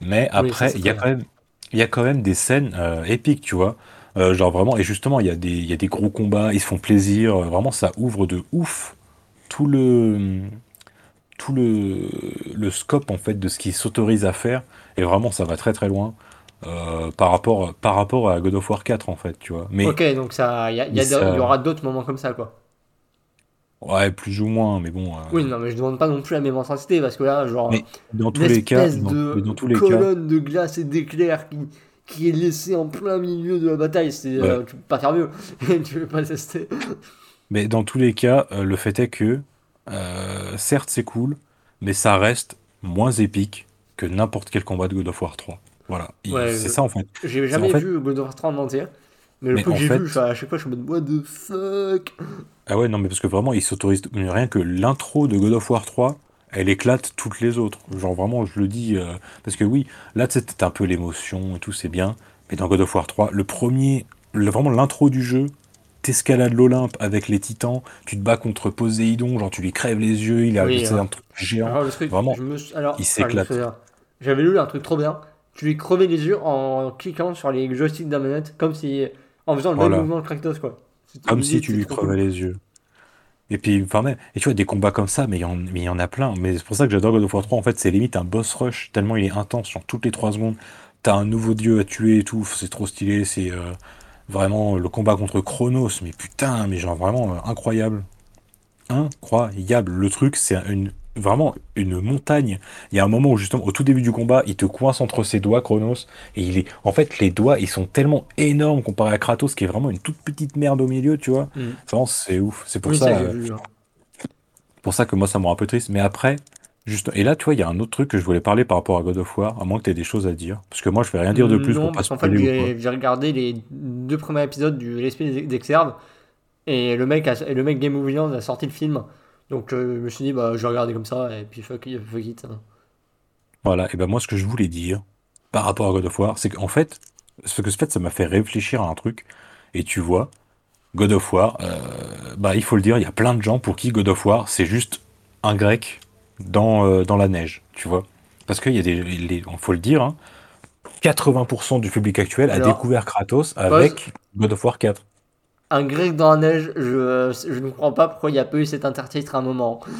Mais après, il y a quand même, y a quand même des scènes euh, épiques, tu vois. Euh, genre vraiment, et justement, il y a des, y a des gros combats, ils se font plaisir. Vraiment, ça ouvre de ouf tout le, tout le, le scope en fait de ce qui s'autorise à faire. Et vraiment, ça va très très loin euh, par rapport, par rapport à God of War 4 en fait, tu vois. Mais Ok, donc ça, y, y, il y aura d'autres moments comme ça, quoi. Ouais, plus ou moins, mais bon. euh, Oui, non, mais je demande pas non plus la même intensité, parce que là, genre, Mais dans tous les cas, dans, de mais dans tous les cas, colonne de glace et d'éclairs qui, qui est laissée en plein milieu de la bataille, c'est, euh, tu peux pas faire mieux, tu peux pas tester. mais dans tous les cas, euh, le fait est que euh, certes c'est cool, mais ça reste moins épique que n'importe quel combat de God of War 3. Voilà, Il- Ouais, c'est je- ça en fait. J'ai jamais en fait- vu God of War 3 en entier, mais le Mais peu que j'ai fait- vu, à chaque fois, je suis en mode what the fuck? Ah ouais, non, mais parce que vraiment, il s'autorise mais rien que l'intro de God of War 3, elle éclate toutes les autres. Genre vraiment, je le dis, euh, parce que oui, là, tu sais, t'as un peu l'émotion et tout, c'est bien. Mais dans God of War 3, le premier, le- vraiment l'intro du jeu, t'escalades l'Olympe avec les titans, tu te bats contre Poséidon, genre tu lui crèves les yeux, il a Oui, c'est hein. un truc géant. Alors, le truc, Vraiment, me alors, il s'éclate. J'avais lu un truc trop bien. Tu lui crevais les yeux en cliquant sur les joysticks la manette, comme si. En faisant le Voilà. même mouvement que Kratos, quoi. Comme si tu lui crevais les yeux. Et puis, enfin, même, et tu vois, des combats comme ça, mais il y, en- y a plein. Mais c'est pour ça que j'adore God of War 3. En fait, c'est limite un boss rush, tellement il est intense. Sur toutes les 3 secondes, t'as un nouveau dieu à tuer et tout. C'est trop stylé. C'est euh, vraiment le combat contre Chronos. Mais putain, mais genre vraiment euh, incroyable. Incroyable. Le truc, c'est une, vraiment une montagne. Il y a un moment où, justement, au tout début du combat, il te coince entre ses doigts, Chronos. Et il est. En fait, les doigts, ils sont tellement énormes comparé à Kratos, qui est vraiment une toute petite merde au milieu, tu vois. Mm. C'est ouf. C'est pour Oui, ça. euh, pour ça que moi ça me rend un peu triste. Mais après, juste. Et là, tu vois, il y a un autre truc que je voulais parler par rapport à God of War, à moins que tu aies des choses à dire. Parce que moi, je vais rien dire de plus Non, pour pas parce qu'en fait, j'ai regardé les deux premiers épisodes du L'Esprit d'Exerve et le mec, a, et le mec Game of Thrones a sorti le film. Donc euh, je me suis dit, bah, je vais regarder comme ça et puis fuck, fuck it. Voilà, et ben moi, ce que je voulais dire par rapport à God of War, c'est qu'en fait, ce que ce fait, ça m'a fait réfléchir à un truc. Et tu vois, God of War, euh, bah, il faut le dire, il y a plein de gens pour qui God of War, c'est juste un grec dans, euh, dans la neige, tu vois. Parce qu'il y a des. Faut le dire, hein, 80% du public actuel a découvert Kratos avec God of War 4. Un grec dans la neige, je, je ne comprends pas pourquoi il n'y a pas eu cet intertitre à un moment.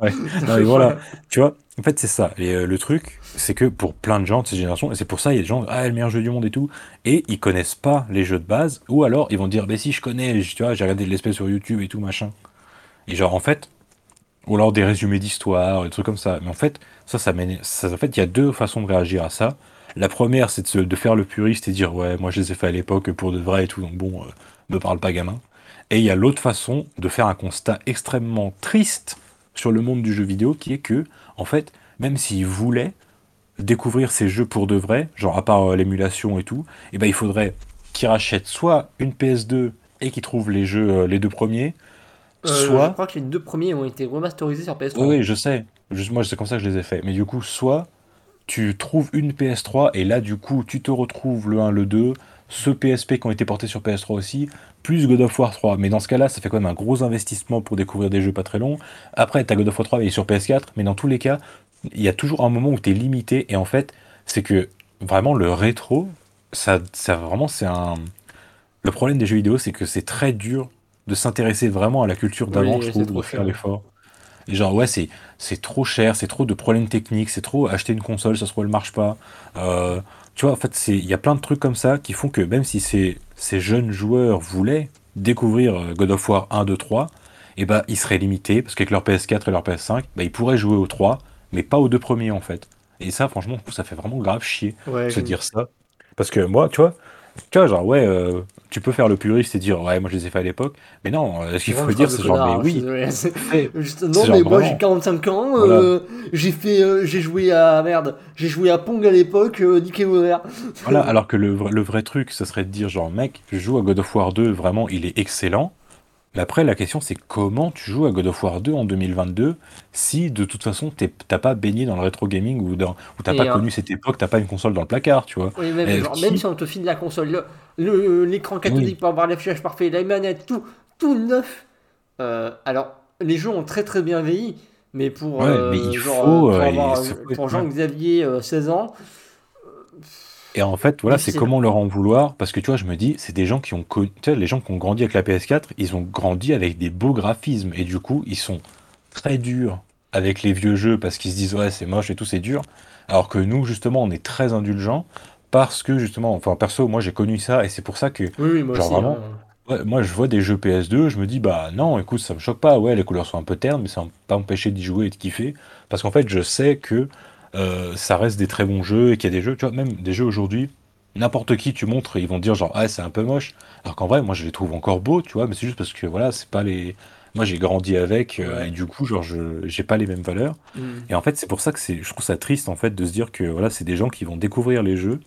Ouais. Non, mais voilà, tu vois, en fait, c'est ça. Et euh, le truc, c'est que pour plein de gens de ces générations, et c'est pour ça, il y a des gens, ah, le meilleur jeu du monde et tout, et ils connaissent pas les jeux de base, ou alors ils vont dire, bah si, je connais, tu vois, j'ai regardé de l'espèce sur YouTube et tout, machin. Et genre, en fait, ou alors des résumés d'histoire, des trucs comme ça. Mais en fait, ça, ça ça, en fait, il y a deux façons de réagir à ça. La première, c'est de faire le puriste et dire, ouais, moi, je les ai fait à l'époque pour de vrai et tout, donc bon, euh, me parle pas gamin. Et il y a l'autre façon de faire un constat extrêmement triste sur le monde du jeu vidéo, qui est que, en fait, même s'ils voulaient découvrir ces jeux pour de vrai, genre à part euh, l'émulation et tout, et ben il faudrait qu'ils rachètent soit une PS2 et qu'ils trouvent les jeux, euh, les deux premiers, Euh, Je soit crois que les deux premiers ont été remasterisés sur PS3. oui, oui, je sais. Juste, moi, c'est comme ça que je les ai faits. Mais du coup, soit tu trouves une PS3 et là, du coup, tu te retrouves le 1, le 2, ce PSP qui ont été portés sur PS3 aussi, plus God of War 3. Mais dans ce cas-là, ça fait quand même un gros investissement pour découvrir des jeux pas très longs. Après, tu as God of War 3 mais il est sur PS4, mais dans tous les cas, il y a toujours un moment où tu es limité. Et en fait, c'est que vraiment, le rétro, ça, ça vraiment, c'est un. Le problème des jeux vidéo, c'est que c'est très dur de s'intéresser vraiment à la culture d'avant, Oui, je trouve, de faire l'effort. Et genre, ouais, c'est, c'est trop cher, c'est trop de problèmes techniques, c'est trop acheter une console, ça se trouve, elle marche pas. Euh, tu vois, en fait, c'est, il y a plein de trucs comme ça qui font que même si ces, ces jeunes joueurs voulaient découvrir euh, God of War 1, 2, 3, et ben, ils seraient limités, parce qu'avec leur PS4 et leur PS5, bah, ils pourraient jouer aux 3, mais pas aux deux premiers, en fait. Et ça, franchement, ça fait vraiment grave chier Ouais, de se dire ça. Parce que moi, tu vois, tu vois, genre, ouais, euh, tu peux faire le puriste et dire, ouais, moi, je les ai fait à l'époque, mais non, euh, ce qu'il faut dire, c'est genre, mais oui, Juste- non, genre mais moi j'ai 45 ans, Voilà. euh, j'ai fait, j'ai joué à merde, j'ai joué à Pong à l'époque, niquez vos mères. Voilà, alors que le, vrai- le vrai truc, ce serait de dire genre, mec, je joue à God of War 2, vraiment, il est excellent. Après, la question, c'est comment tu joues à God of War 2 en 2022 si de toute façon, t'as pas baigné dans le rétro gaming ou, dans, ou t'as pas euh, connu cette époque, t'as pas une console dans le placard, tu vois. Oui, même, genre, qui- même si on te file la console, le- le- l'écran cathodique pour avoir l'affichage parfait, la manette, tout, tout neuf. Euh, alors, les jeux ont très très bien vieilli, mais pour, Ouais, euh, mais il genre, faut, euh, pour, euh, avoir- Jean-Xavier, euh, 16 ans, Et en fait, voilà, c'est comment leur en vouloir, parce que tu vois, je me dis, c'est des gens qui ont connu, tu sais, les gens qui ont grandi avec la PS4, ils ont grandi avec des beaux graphismes, et du coup, ils sont très durs avec les vieux jeux, parce qu'ils se disent, ouais, c'est moche et tout, c'est dur, alors que nous, justement, on est très indulgents, parce que, justement, enfin, perso, moi, j'ai connu ça, et c'est pour ça que, oui, oui, moi Genre aussi. vraiment, hein. ouais, moi, je vois des jeux PS2, je me dis, bah non, écoute, ça me choque pas, ouais, les couleurs sont un peu ternes, mais ça va pas empêcher d'y jouer et de kiffer, parce qu'en fait, je sais que euh, ça reste des très bons jeux, et qu'il y a des jeux, tu vois, même des jeux aujourd'hui, n'importe qui tu montres, ils vont dire genre, ah, c'est un peu moche. Alors qu'en vrai, moi, je les trouve encore beaux, tu vois, mais c'est juste parce que, voilà, c'est pas les. Moi, j'ai grandi avec, euh, et du coup, genre, je j'ai pas les mêmes valeurs. Mm. Et en fait, c'est pour ça que c'est, je trouve ça triste, en fait, de se dire que, voilà, c'est des gens qui vont découvrir les jeux,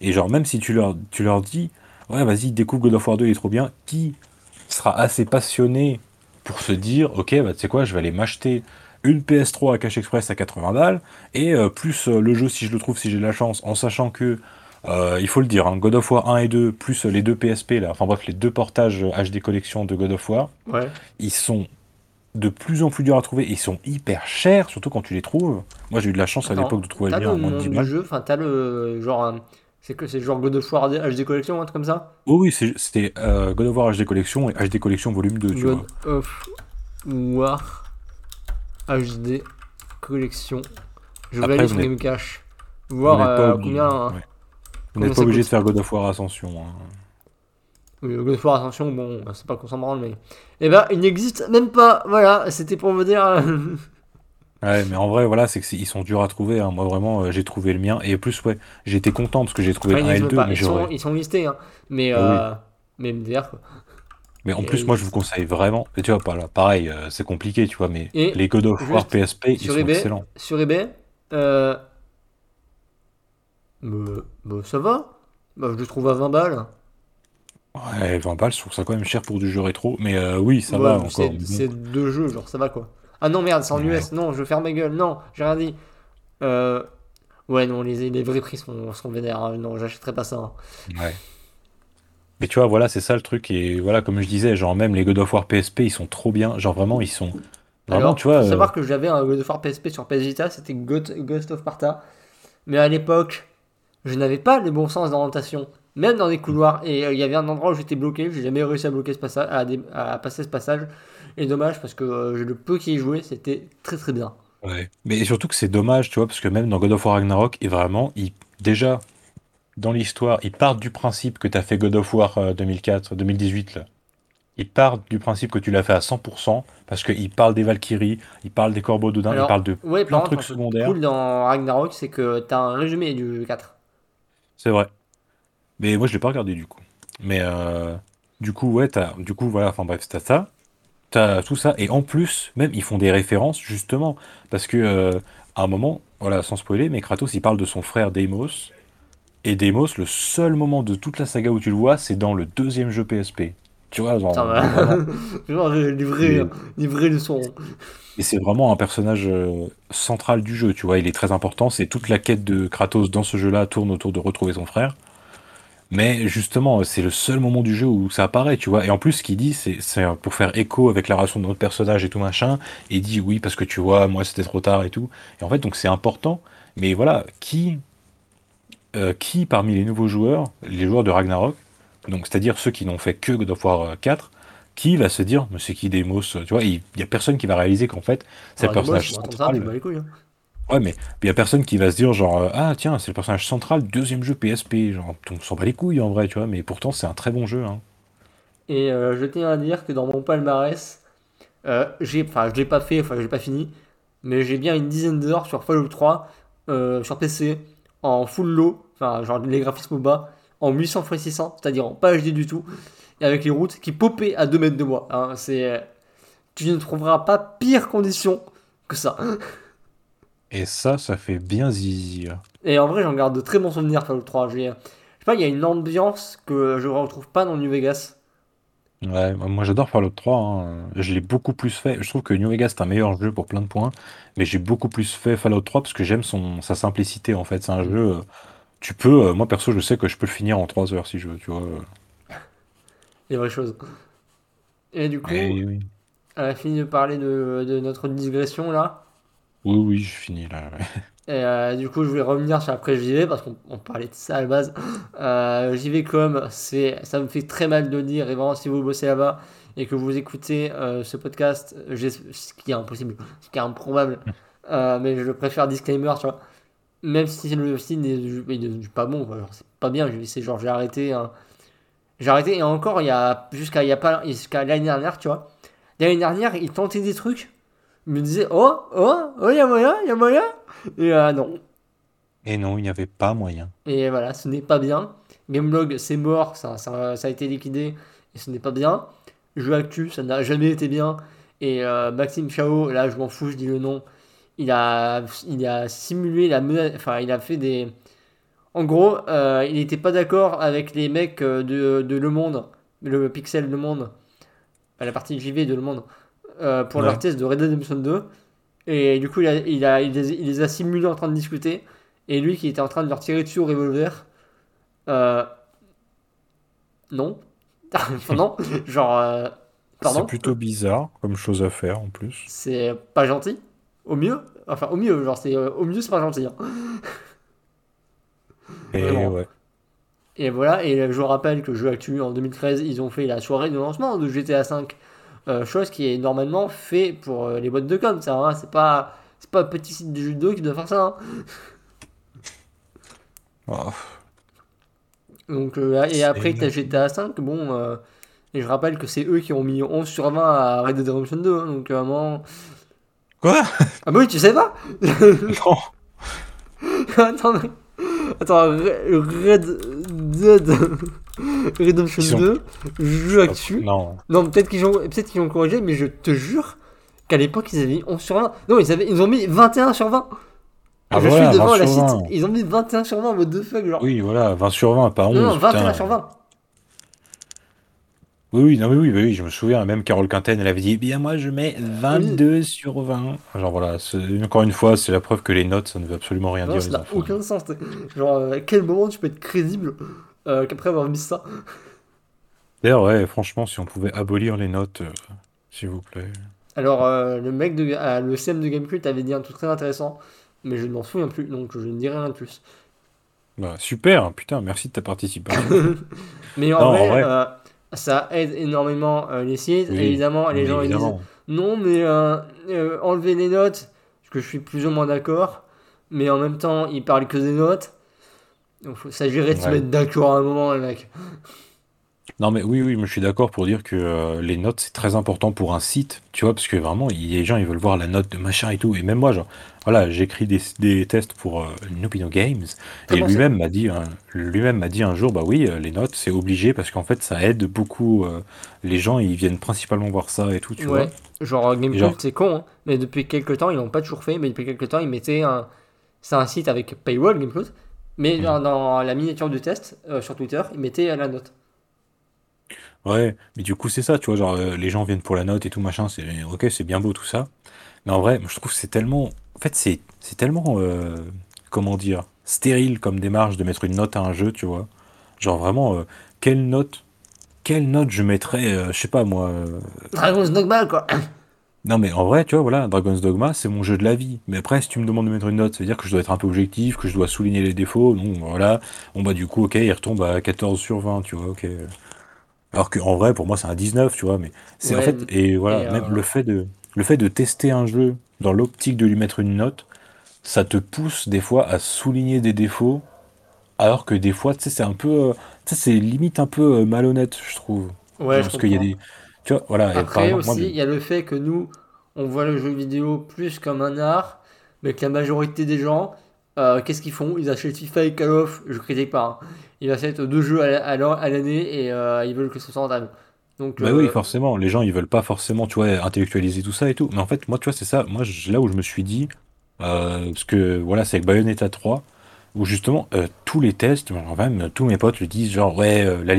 et genre, même si tu leur, tu leur dis, ouais, vas-y, découvre God of War 2, il est trop bien, qui sera assez passionné pour se dire, ok, bah, tu sais quoi, je vais aller m'acheter une PS3 à Cash Express à 80 balles, et euh, plus euh, le jeu si je le trouve, si j'ai de la chance, en sachant que, euh, il faut le dire, hein, God of War 1 et 2, plus les deux PSP, là, enfin bref, les deux portages HD collection de God of War, Ouais. ils sont de plus en plus durs à trouver, et ils sont hyper chers, surtout quand tu les trouves. Moi j'ai eu de la chance à l'époque de trouver le le mien à moins de nom 10 du balles. jeu, enfin, t'as le. Genre. C'est que c'est genre God of War HD Collection, un truc comme ça? Oh oui, c'était God of War HD Collection et HD Collection volume 2, tu God vois. of War HD Collection. Je vais Après, aller n'êtes- Game Cash. Voir euh, obligé, combien. ouais. Vous n'êtes pas obligé de faire God of War Ascension. hein. Oui, le God of War Ascension, bon, c'est pas qu'on s'en branle, mais. Eh ben, il n'existe même pas. Voilà, c'était pour vous dire. Ouais, mais en vrai, voilà, c'est qu'ils sont durs à trouver. hein. Moi, vraiment, euh, j'ai trouvé le mien. Et plus, ouais, été content parce que j'ai trouvé Enfin, un ils, n'existent L2, pas. mais Ils sont, ils sont listés, hein. Mais. Ah Euh... Mais MDR, quoi. Mais en Et- plus, moi, je vous conseille vraiment. Et tu vois, pas là, pareil, euh, c'est compliqué, tu vois, mais Et les God of War PSP, ils sur sont eBay, excellents. Sur eBay, euh... bah, bah, ça va. Bah, je le trouve à 20 balles. Ouais, 20 balles, je trouve ça quand même cher pour du jeu rétro. Mais euh, oui, ça Ouais, va encore. c'est deux jeux, genre ça va quoi. Ah non, merde, c'est en Ouais. US. Non, je faire ma gueule. Non, j'ai rien dit. Euh... Ouais, non, les, les vrais prix sont, sont vénères. hein. Non, j'achèterai pas ça. hein. Ouais. Mais tu vois, voilà, c'est ça le truc. Et voilà, comme je disais, genre, même les God of War PSP, ils sont trop bien. Genre, vraiment, ils sont. Vraiment, Alors, tu vois. faut euh, savoir que j'avais un God of War PSP sur PS Vita, c'était Ghost of Sparta. Mais à l'époque, je n'avais pas le bon sens d'orientation, même dans les couloirs. Et euh, il y avait un endroit où j'étais bloqué, j'ai jamais réussi à bloquer ce passage, à, dé- à passer ce passage. Et dommage parce que euh, le peu qui y joué, c'était très très bien. Ouais. Mais surtout que c'est dommage, tu vois, parce que même dans God of War Ragnarok, et vraiment, il, déjà, dans l'histoire, ils partent du principe que tu as fait God of War euh, 2004, 2018, là. Ils partent du principe que tu l'as fait à 100%, parce qu'ils parlent des Valkyries, ils parlent des corbeaux d'Odin, ils parlent de Ouais, plein de trucs secondaires. cool dans Ragnarok, c'est que t'as un résumé du 4. C'est vrai. Mais moi, je l'ai pas regardé, du coup. Mais, euh, du coup, ouais, t'as, du coup, voilà, enfin bref, t'as ça. T'as tout ça. Et en plus, même, ils font des références, justement. Parce que, euh, à un moment, voilà, sans spoiler, mais Kratos, il parle de son frère Deimos. Et Deimos, le seul moment de toute la saga où tu le vois, c'est dans le deuxième jeu PSP. Tu vois, genre, vraiment. genre, euh, livré, euh, livré le son. Et c'est vraiment un personnage euh, central du jeu, tu vois, il est très important. C'est toute la quête de Kratos dans ce jeu-là tourne autour de retrouver son frère. Mais justement, c'est le seul moment du jeu où ça apparaît, tu vois. Et en plus, ce qu'il dit, c'est c'est pour faire écho avec la relation de notre personnage et tout machin. Et il dit oui, parce que tu vois, moi c'était trop tard et tout. Et en fait, donc c'est important. Mais voilà, qui, euh, qui parmi les nouveaux joueurs, les joueurs de Ragnarok, donc c'est-à-dire ceux qui n'ont fait que God of War euh, 4, qui va se dire, mais c'est qui Deimos Tu vois, il y a personne qui va réaliser qu'en fait, c'est Ah, le personnage moi, m'entends ça, central. couilles, hein. Ouais, mais il y a personne qui va se dire genre euh, ah tiens c'est le personnage central deuxième jeu PSP genre on s'en bat les couilles en vrai tu vois mais pourtant c'est un très bon jeu hein. Et euh, je tiens à dire que dans mon palmarès, euh, j'ai, enfin, je l'ai pas fait, enfin, je l'ai pas fini, mais j'ai bien une dizaine d'heures sur Fallout 3 euh, sur PC en full low, enfin, genre les graphismes bas, en 800 x 600, c'est-à-dire en pas HD du tout, et avec les routes qui popaient à 2 mètres de moi. hein. c'est, euh, tu ne trouveras pas pire condition que ça. Et ça ça fait bien zizi. là. Et en vrai, j'en garde de très bons souvenirs Fallout 3. J'ai, je sais pas, il y a une ambiance que je retrouve pas dans New Vegas. Ouais moi j'adore Fallout 3 hein. je l'ai beaucoup plus fait je trouve que New Vegas c'est un meilleur jeu pour plein de points mais j'ai beaucoup plus fait Fallout 3 parce que j'aime son sa simplicité en fait c'est un jeu euh, tu peux euh, moi perso je sais que je peux le finir en 3 heures si je veux tu vois Les vraies choses. Et du coup, Mais oui elle a fini de parler de, de notre digression là. oui oui je finis là ouais. Et euh, du coup, je voulais revenir sur après JV parce qu'on on parlait de ça à la base. Euh, JV.com, c'est, ça me fait très mal de le dire. Et vraiment, si vous bossez là-bas et que vous écoutez euh, ce podcast, j'ai- ce qui est impossible, ce qui est improbable, euh, mais je préfère disclaimer, tu vois. Même si le site n'est pas bon, c'est pas bien. C'est genre, j'ai arrêté. hein. J'ai arrêté et encore, il y a, jusqu'à, il y a pas, jusqu'à l'année dernière, tu vois. L'année dernière, il tentait des trucs. Il me disait, oh, oh, oh, il y a moyen, il y a moyen. Et euh, non. et non il n'y avait pas moyen Et voilà, ce n'est pas bien. Gameblog, c'est mort, ça, ça, ça a été liquidé et ce n'est pas bien. Jeu Actu, ça n'a jamais été bien. Et euh, Maxime Chao, là, je m'en fous, je dis le nom. Il a, il a simulé la menace. Enfin, il a fait des. En gros, euh, il n'était pas d'accord avec les mecs euh, de, de Le Monde, le Pixel Le Monde, la partie JV de Le Monde, euh, pour Ouais. leur test de Red Dead Redemption 2. Et du coup, il, a, il, a, il, les, il les a simulés en train de discuter. Et lui qui était en train de leur tirer dessus au revolver. Euh... Non. Enfin, non. Genre. euh, Pardon. c'est plutôt bizarre comme chose à faire en plus C'est pas gentil. Au mieux. Enfin, au mieux. Genre, c'est euh, au mieux, c'est pas gentil. hein. et ouais Et voilà, et je rappelle que Jeux Actu en 2013, ils ont fait la soirée de lancement de GTA V. Euh, chose qui est normalement fait pour euh, les boîtes de com, ça, hein. c'est pas, c'est pas un petit site de judo qui doit faire ça. hein. Oh. Donc, euh, et après, t'as. GTA V, bon, euh, et je rappelle que c'est eux qui ont mis 11 sur 20 à Red Dead Redemption 2, hein, donc vraiment. Quoi? Ah bah oui, tu sais pas Non. Attends, Attends, Re- Red Dead Redemption Ils ont- 2, jeu actu. Non. Non, peut-être qu'ils ont, peut-être qu'ils ont corrigé, mais je te jure qu'à l'époque, ils avaient mis 11 sur 20. Non, ils, avaient, ils ont mis 21 sur 20. Ah je voilà, suis devant 20 la site, 20. ils ont mis 21 sur 20, what the fuck, genre. Oui, voilà, 20 sur 20, pas 11. non, non, 21 putain. sur 20. Oui, oui, non, mais oui, oui, oui, je me souviens, même Carole Quinten, elle avait dit, eh bien moi je mets 22 sur 20. Genre voilà, encore une fois, c'est la preuve que les notes, ça ne veut absolument rien Non, dire. ça n'a aucun sens. Genre, euh, à quel moment tu peux être crédible euh, qu'après avoir mis ça? D'ailleurs, ouais, franchement, si on pouvait abolir les notes, euh, s'il vous plaît. Alors, euh, le mec de euh, le CM de Gamecult avait dit un truc très intéressant, mais je ne m'en souviens plus, donc je ne dirai rien de plus. Bah, super, putain, merci de ta participation. Mais en Non, en vrai, vrai. euh, ça aide énormément euh, les sites. Oui, évidemment, les gens ils disent évidemment. non, mais euh, euh, enlever les notes, parce que je suis plus ou moins d'accord, mais en même temps, ils parlent que des notes. Donc, faut s'agirait de se mettre d'accord à un moment, les mecs. Non, mais oui, oui, mais je suis d'accord pour dire que les notes, c'est très important pour un site, tu vois, parce que vraiment, il- les gens, ils veulent voir la note de machin et tout. Et même moi, genre, voilà, j'écris des, des tests pour euh, Nupino Games, et lui-même m'a dit, un- lui-même m'a dit un jour, bah oui, euh, les notes, c'est obligé, parce qu'en fait, ça aide beaucoup. euh, les gens, ils viennent principalement voir ça et tout, tu Ouais, vois. genre Gamecult Genre- c'est con, hein, mais depuis quelques temps, ils l'ont pas toujours fait, mais depuis quelques temps, ils mettaient un. C'est un site avec paywall Gamecult, mais Mhm. dans, dans la miniature du test euh, sur Twitter, ils mettaient euh, la note. Ouais, mais du coup, c'est ça, tu vois, genre, euh, les gens viennent pour la note et tout, machin, c'est ok, c'est bien beau tout ça. Mais en vrai, moi, je trouve que c'est tellement. En fait, c'est c'est tellement. euh, comment dire Stérile comme démarche de mettre une note à un jeu, tu vois. Genre, vraiment, euh, quelle note. Quelle note je mettrais, euh, je sais pas moi. Dragon's Dogma, quoi. Non, mais en vrai, tu vois, voilà, Dragon's Dogma, c'est mon jeu de la vie. Mais après, si tu me demandes de mettre une note, ça veut dire que je dois être un peu objectif, que je dois souligner les défauts. Non, voilà. Bon, bah, du coup, ok, il retombe à 14 sur 20, tu vois, ok. Alors qu'en vrai, pour moi, c'est un 19, tu vois, mais c'est en fait, et voilà, et, même le fait de, le fait de tester un jeu dans l'optique de lui mettre une note, ça te pousse des fois à souligner des défauts, alors que des fois, tu sais, c'est un peu, euh, tu sais, c'est limite un peu euh, malhonnête, je trouve. Ouais, Parce qu'il y a des, tu vois, voilà, et par Après exemple, aussi, il y a le fait que nous, on voit le jeu vidéo plus comme un art, mais que la majorité des gens, euh, qu'est-ce qu'ils font? Ils achètent FIFA et Call of, je critique pas. hein. Ils achètent deux jeux à la- à l'an- à l'année et euh, ils veulent que ce soit rentable. Donc, Bah euh, oui, forcément, les gens ils veulent pas forcément, tu vois, intellectualiser tout ça et tout. Mais en fait, moi, tu vois, c'est ça. Moi, je- là où je me suis dit, euh, parce que voilà, c'est avec Bayonetta 3, où justement, euh, tous les tests, genre, même tous mes potes le disent, genre, ouais, euh, la,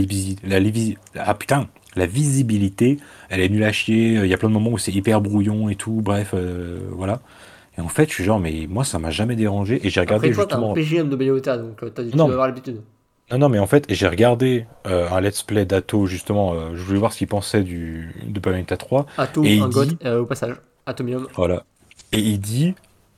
la ah putain, la visibilité, elle est nulle à chier. Il y a plein de moments où c'est hyper brouillon et tout. Bref, euh, voilà. Et en fait, je suis genre, mais moi, ça m'a jamais dérangé. Et j'ai regardé Après, toi, t'as un justement. PGM de Bayonetta, donc euh, t'as tu Non. dois avoir l'habitude. Non, non, mais en fait, j'ai regardé euh, un let's play d'Ato, justement. euh, je voulais voir ce qu'il pensait du, de Bayonetta 3. Atom, Et un dit- euh, au passage. Atomium. Voilà. Et il dit,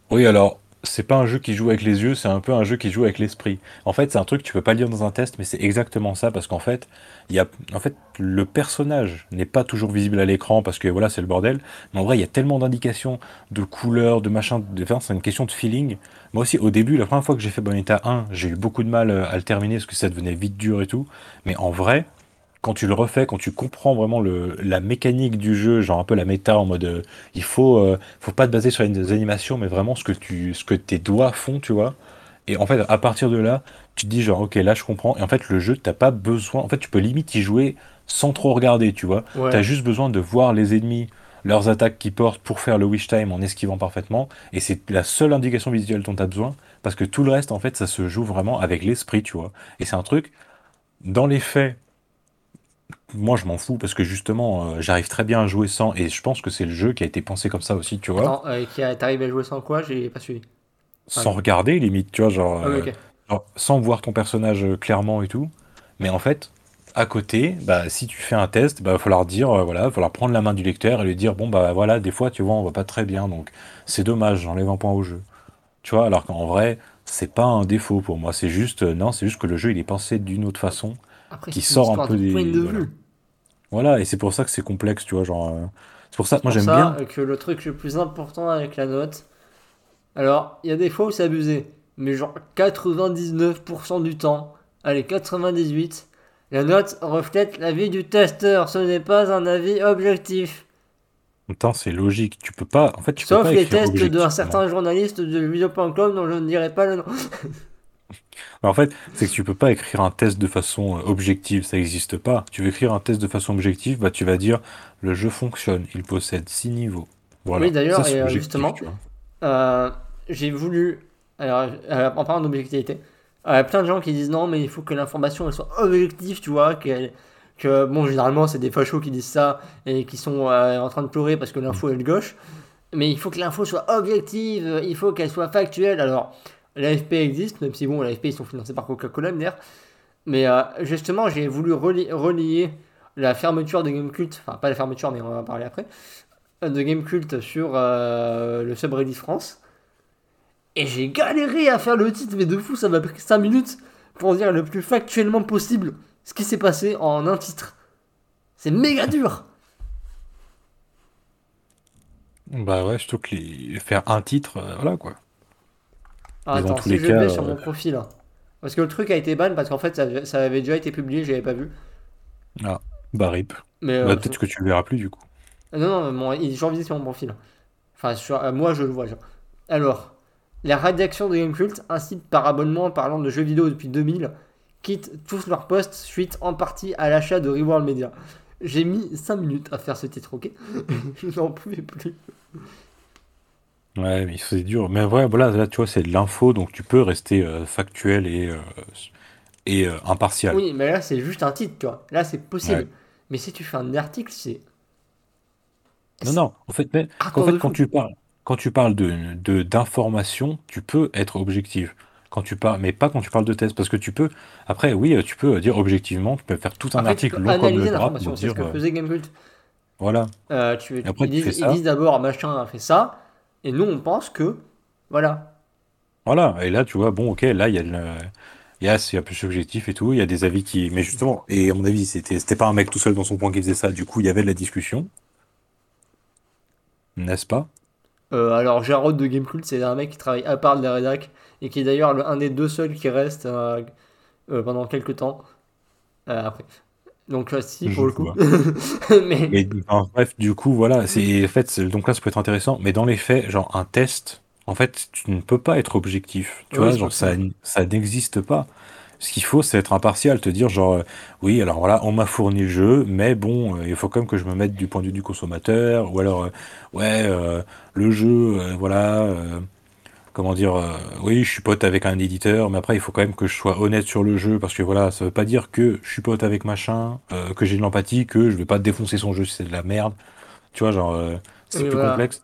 oui, alors, c'est pas un jeu qui joue avec les yeux, c'est un peu un jeu qui joue avec l'esprit. En fait, c'est un truc que tu peux pas lire dans un test, mais c'est exactement ça, parce qu'en fait, il y a, en fait, le personnage n'est pas toujours visible à l'écran, parce que voilà, c'est le bordel. Mais en vrai, il y a tellement d'indications, de couleurs, de machin, de, enfin, c'est une question de feeling. Moi aussi, au début, la première fois que j'ai fait Bayonetta 1, j'ai eu beaucoup de mal euh, à le terminer, parce que ça devenait vite dur et tout. Mais en vrai, quand tu le refais, quand tu comprends vraiment le, la mécanique du jeu, genre un peu la méta en mode euh, il faut, euh, faut pas te baser sur les animations, mais vraiment ce que, tu, ce que tes doigts font, tu vois. Et en fait, à partir de là, tu te dis genre ok, là je comprends. Et en fait, le jeu, t'as pas besoin. En fait, tu peux limite y jouer sans trop regarder, tu vois. Ouais. T'as juste besoin de voir les ennemis, leurs attaques qui portent pour faire le wish time en esquivant parfaitement. Et c'est la seule indication visuelle dont tu as besoin. Parce que tout le reste, en fait, ça se joue vraiment avec l'esprit, tu vois. Et c'est un truc, dans les faits, moi je m'en fous parce que justement, euh, j'arrive très bien à jouer sans. Et je pense que c'est le jeu qui a été pensé comme ça aussi, tu vois. Attends, euh, qui a- t'arrives à jouer sans quoi? J'ai pas suivi. Sans regarder, limite, tu vois, genre. Ah, euh, genre, sans voir ton personnage euh, clairement et tout. Mais en fait, à côté, bah, si tu fais un test, bah, va falloir dire, voilà, va falloir prendre la main du lecteur et lui dire, bon, bah voilà, des fois, tu vois, on va pas très bien, donc c'est dommage, j'enlève un point au jeu. Tu vois, alors qu'en vrai, c'est pas un défaut pour moi. C'est juste, non, c'est juste que le jeu il est pensé d'une autre façon, Après, qui sort un peu de point des. de Voilà. vue. Voilà, et c'est pour ça que c'est complexe, tu vois, genre. euh, C'est pour ça, C'est moi j'aime bien. que le truc le plus important avec la note, alors, il y a des fois où c'est abusé, mais genre 99% du temps, allez, 98%, la note reflète l'avis du testeur, ce n'est pas un avis objectif. Temps, c'est logique. Tu peux pas, en fait, tu peux Sauf pas les tests d'un certain journaliste de vidéo.com dont je ne dirai pas le nom. En fait, c'est que tu peux pas écrire un test de façon euh, objective, ça n'existe pas. Tu veux écrire un test de façon objective, bah tu vas dire le jeu fonctionne, il possède six niveaux. Voilà. Oui, d'ailleurs, et, euh, objectif, justement. Euh, j'ai voulu. Alors, en parlant d'objectivité, il y a plein de gens qui disent non, mais il faut que l'information elle soit objective, tu vois. qu'elle- que, bon, généralement, c'est des fachos qui disent ça et qui sont euh, en train de pleurer parce que l'info est de gauche. Mais il faut que l'info soit objective, il faut qu'elle soit factuelle. Alors, l'AFP existe, même si bon, l'AFP ils sont financés par Coca-Cola, d'ailleurs. Mais euh, justement, j'ai voulu reli- relier la fermeture de Gamecult, enfin pas la fermeture, mais on va en parler après, euh, de Gamecult sur euh, le subreddit France. Et j'ai galéré à faire le titre, mais de fou, ça m'a pris 5 minutes pour dire le plus factuellement possible ce qui s'est passé en un titre. C'est méga dur. Bah ouais, surtout que faire un titre, euh, voilà quoi. Ah, attends, tous si les je cas, vais sur euh, mon profil. hein. Parce que le truc a été ban parce qu'en fait ça, ça avait déjà été publié, je l'avais pas vu. Ah, bah rip. Mais Bah euh, peut-être que tu le verras plus du coup. Non, non, mon, il visible sur mon profil. Enfin, sur, euh, moi je le vois. genre. Alors, la rédaction de Gamecult incite par abonnement parlant de jeux vidéo depuis 2000, quittent tous leurs posts suite en partie à l'achat de Reworld Media. J'ai mis 5 minutes à faire ce titre, ok? Je n'en pouvais plus. Ouais, mais c'est dur. Mais ouais, voilà, là tu vois, c'est de l'info, donc tu peux rester euh, factuel et, euh, et euh, impartial. Oui, mais là c'est juste un titre, tu vois. Là c'est possible. Ouais. Mais si tu fais un article, c'est. Non, non, en fait, mais, Ah, en quand fait de quand fou. tu parles, quand tu parles de, de, d'information, tu peux être objectif. Quand tu parles, mais pas quand tu parles de test, parce que tu peux, après, oui, tu peux dire objectivement, tu peux faire tout un Après, article peux long comme analyser le drap pour C'est ce dire, que faisait voilà. Tu, après, ils tu fais disent, ils ça. disent d'abord machin a fait ça, et nous on pense que. Voilà. Voilà, et là, tu vois, bon, ok, là, il y a, le- il y a, c'est un peu subjectif et tout, il y a des avis qui. Mais justement, et à mon avis, c'était, c'était pas un mec tout seul dans son coin qui faisait ça, du coup, il y avait de la discussion. N'est-ce pas? Euh, alors, Jarod de Gamecult, c'est un mec qui travaille à part de la rédac et qui est d'ailleurs le- un des deux seuls qui reste euh, euh, pendant quelques temps après. Donc, euh, si, pour Je le coup. Mais, Mais enfin, bref, du coup, voilà, c'est en fait, donc là, ça peut être intéressant, mais dans les faits, genre un test, en fait, tu ne peux pas être objectif, tu oui, vois, genre ça. ça, n'existe pas. Ce qu'il faut, c'est être impartial, te dire genre, euh, oui, alors voilà, on m'a fourni le jeu, mais bon, euh, il faut quand même que je me mette du point de vue du consommateur, ou alors, euh, ouais, le jeu, voilà, comment dire, euh, oui, je suis pote avec un éditeur, mais après, il faut quand même que je sois honnête sur le jeu, parce que voilà, ça veut pas dire que je suis pote avec machin, euh, que j'ai de l'empathie, que je vais pas défoncer son jeu si c'est de la merde. Tu vois, genre, euh, c'est plus voilà. complexe.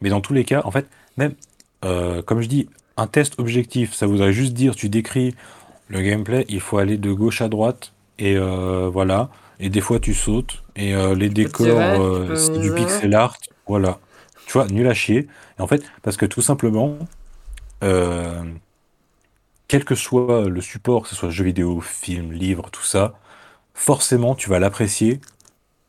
Mais dans tous les cas, en fait, même, comme je dis, un test objectif, ça voudrait juste dire, tu décris le gameplay, il faut aller de gauche à droite, et voilà. Et des fois, tu sautes, et les Tu décors, c'est du pixel art, voilà. Tu vois, nul à chier. Et en fait, parce que tout simplement, quel que soit le support, que ce soit jeu vidéo, film, livre, tout ça, forcément, tu vas l'apprécier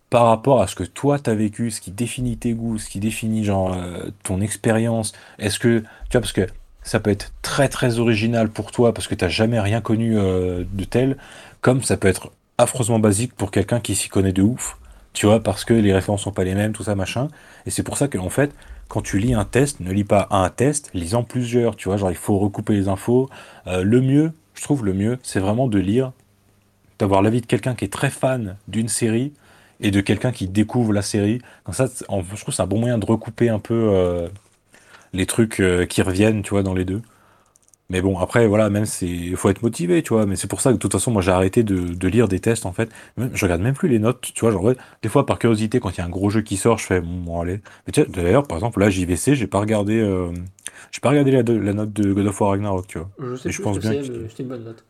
par rapport à ce que toi t'as vécu, ce qui définit tes goûts, ce qui définit genre euh, ton expérience. Est-ce que tu vois parce que ça peut être très très original pour toi parce que t'as jamais rien connu euh, de tel, comme ça peut être affreusement basique pour quelqu'un qui s'y connaît de ouf. Tu vois parce que les références sont pas les mêmes, tout ça machin. Et c'est pour ça que en fait, quand tu lis un test, ne lis pas un test, lis-en plusieurs. Tu vois genre il faut recouper les infos. Euh, le mieux, je trouve le mieux, c'est vraiment de lire, d'avoir l'avis de quelqu'un qui est très fan d'une série et de quelqu'un qui découvre la série. Comme ça, en- je trouve c'est un bon moyen de recouper un peu euh, les trucs euh, qui reviennent, tu vois, dans les deux. Mais bon, après, voilà, même c'est, il faut être motivé, tu vois. Mais c'est pour ça que de toute façon, moi, j'ai arrêté de, de lire des tests, en fait. Même- je regarde même plus les notes, tu vois. Genre, ouais, des fois, par curiosité, quand il y a un gros jeu qui sort, je fais, bon, bon, allez. Mais tu sais, d'ailleurs, par exemple, là, JVC, j'ai pas regardé, euh, j'ai pas regardé la, la note de God of War Ragnarok, tu vois. je sais Et plus je pense que bien c'était une bonne note.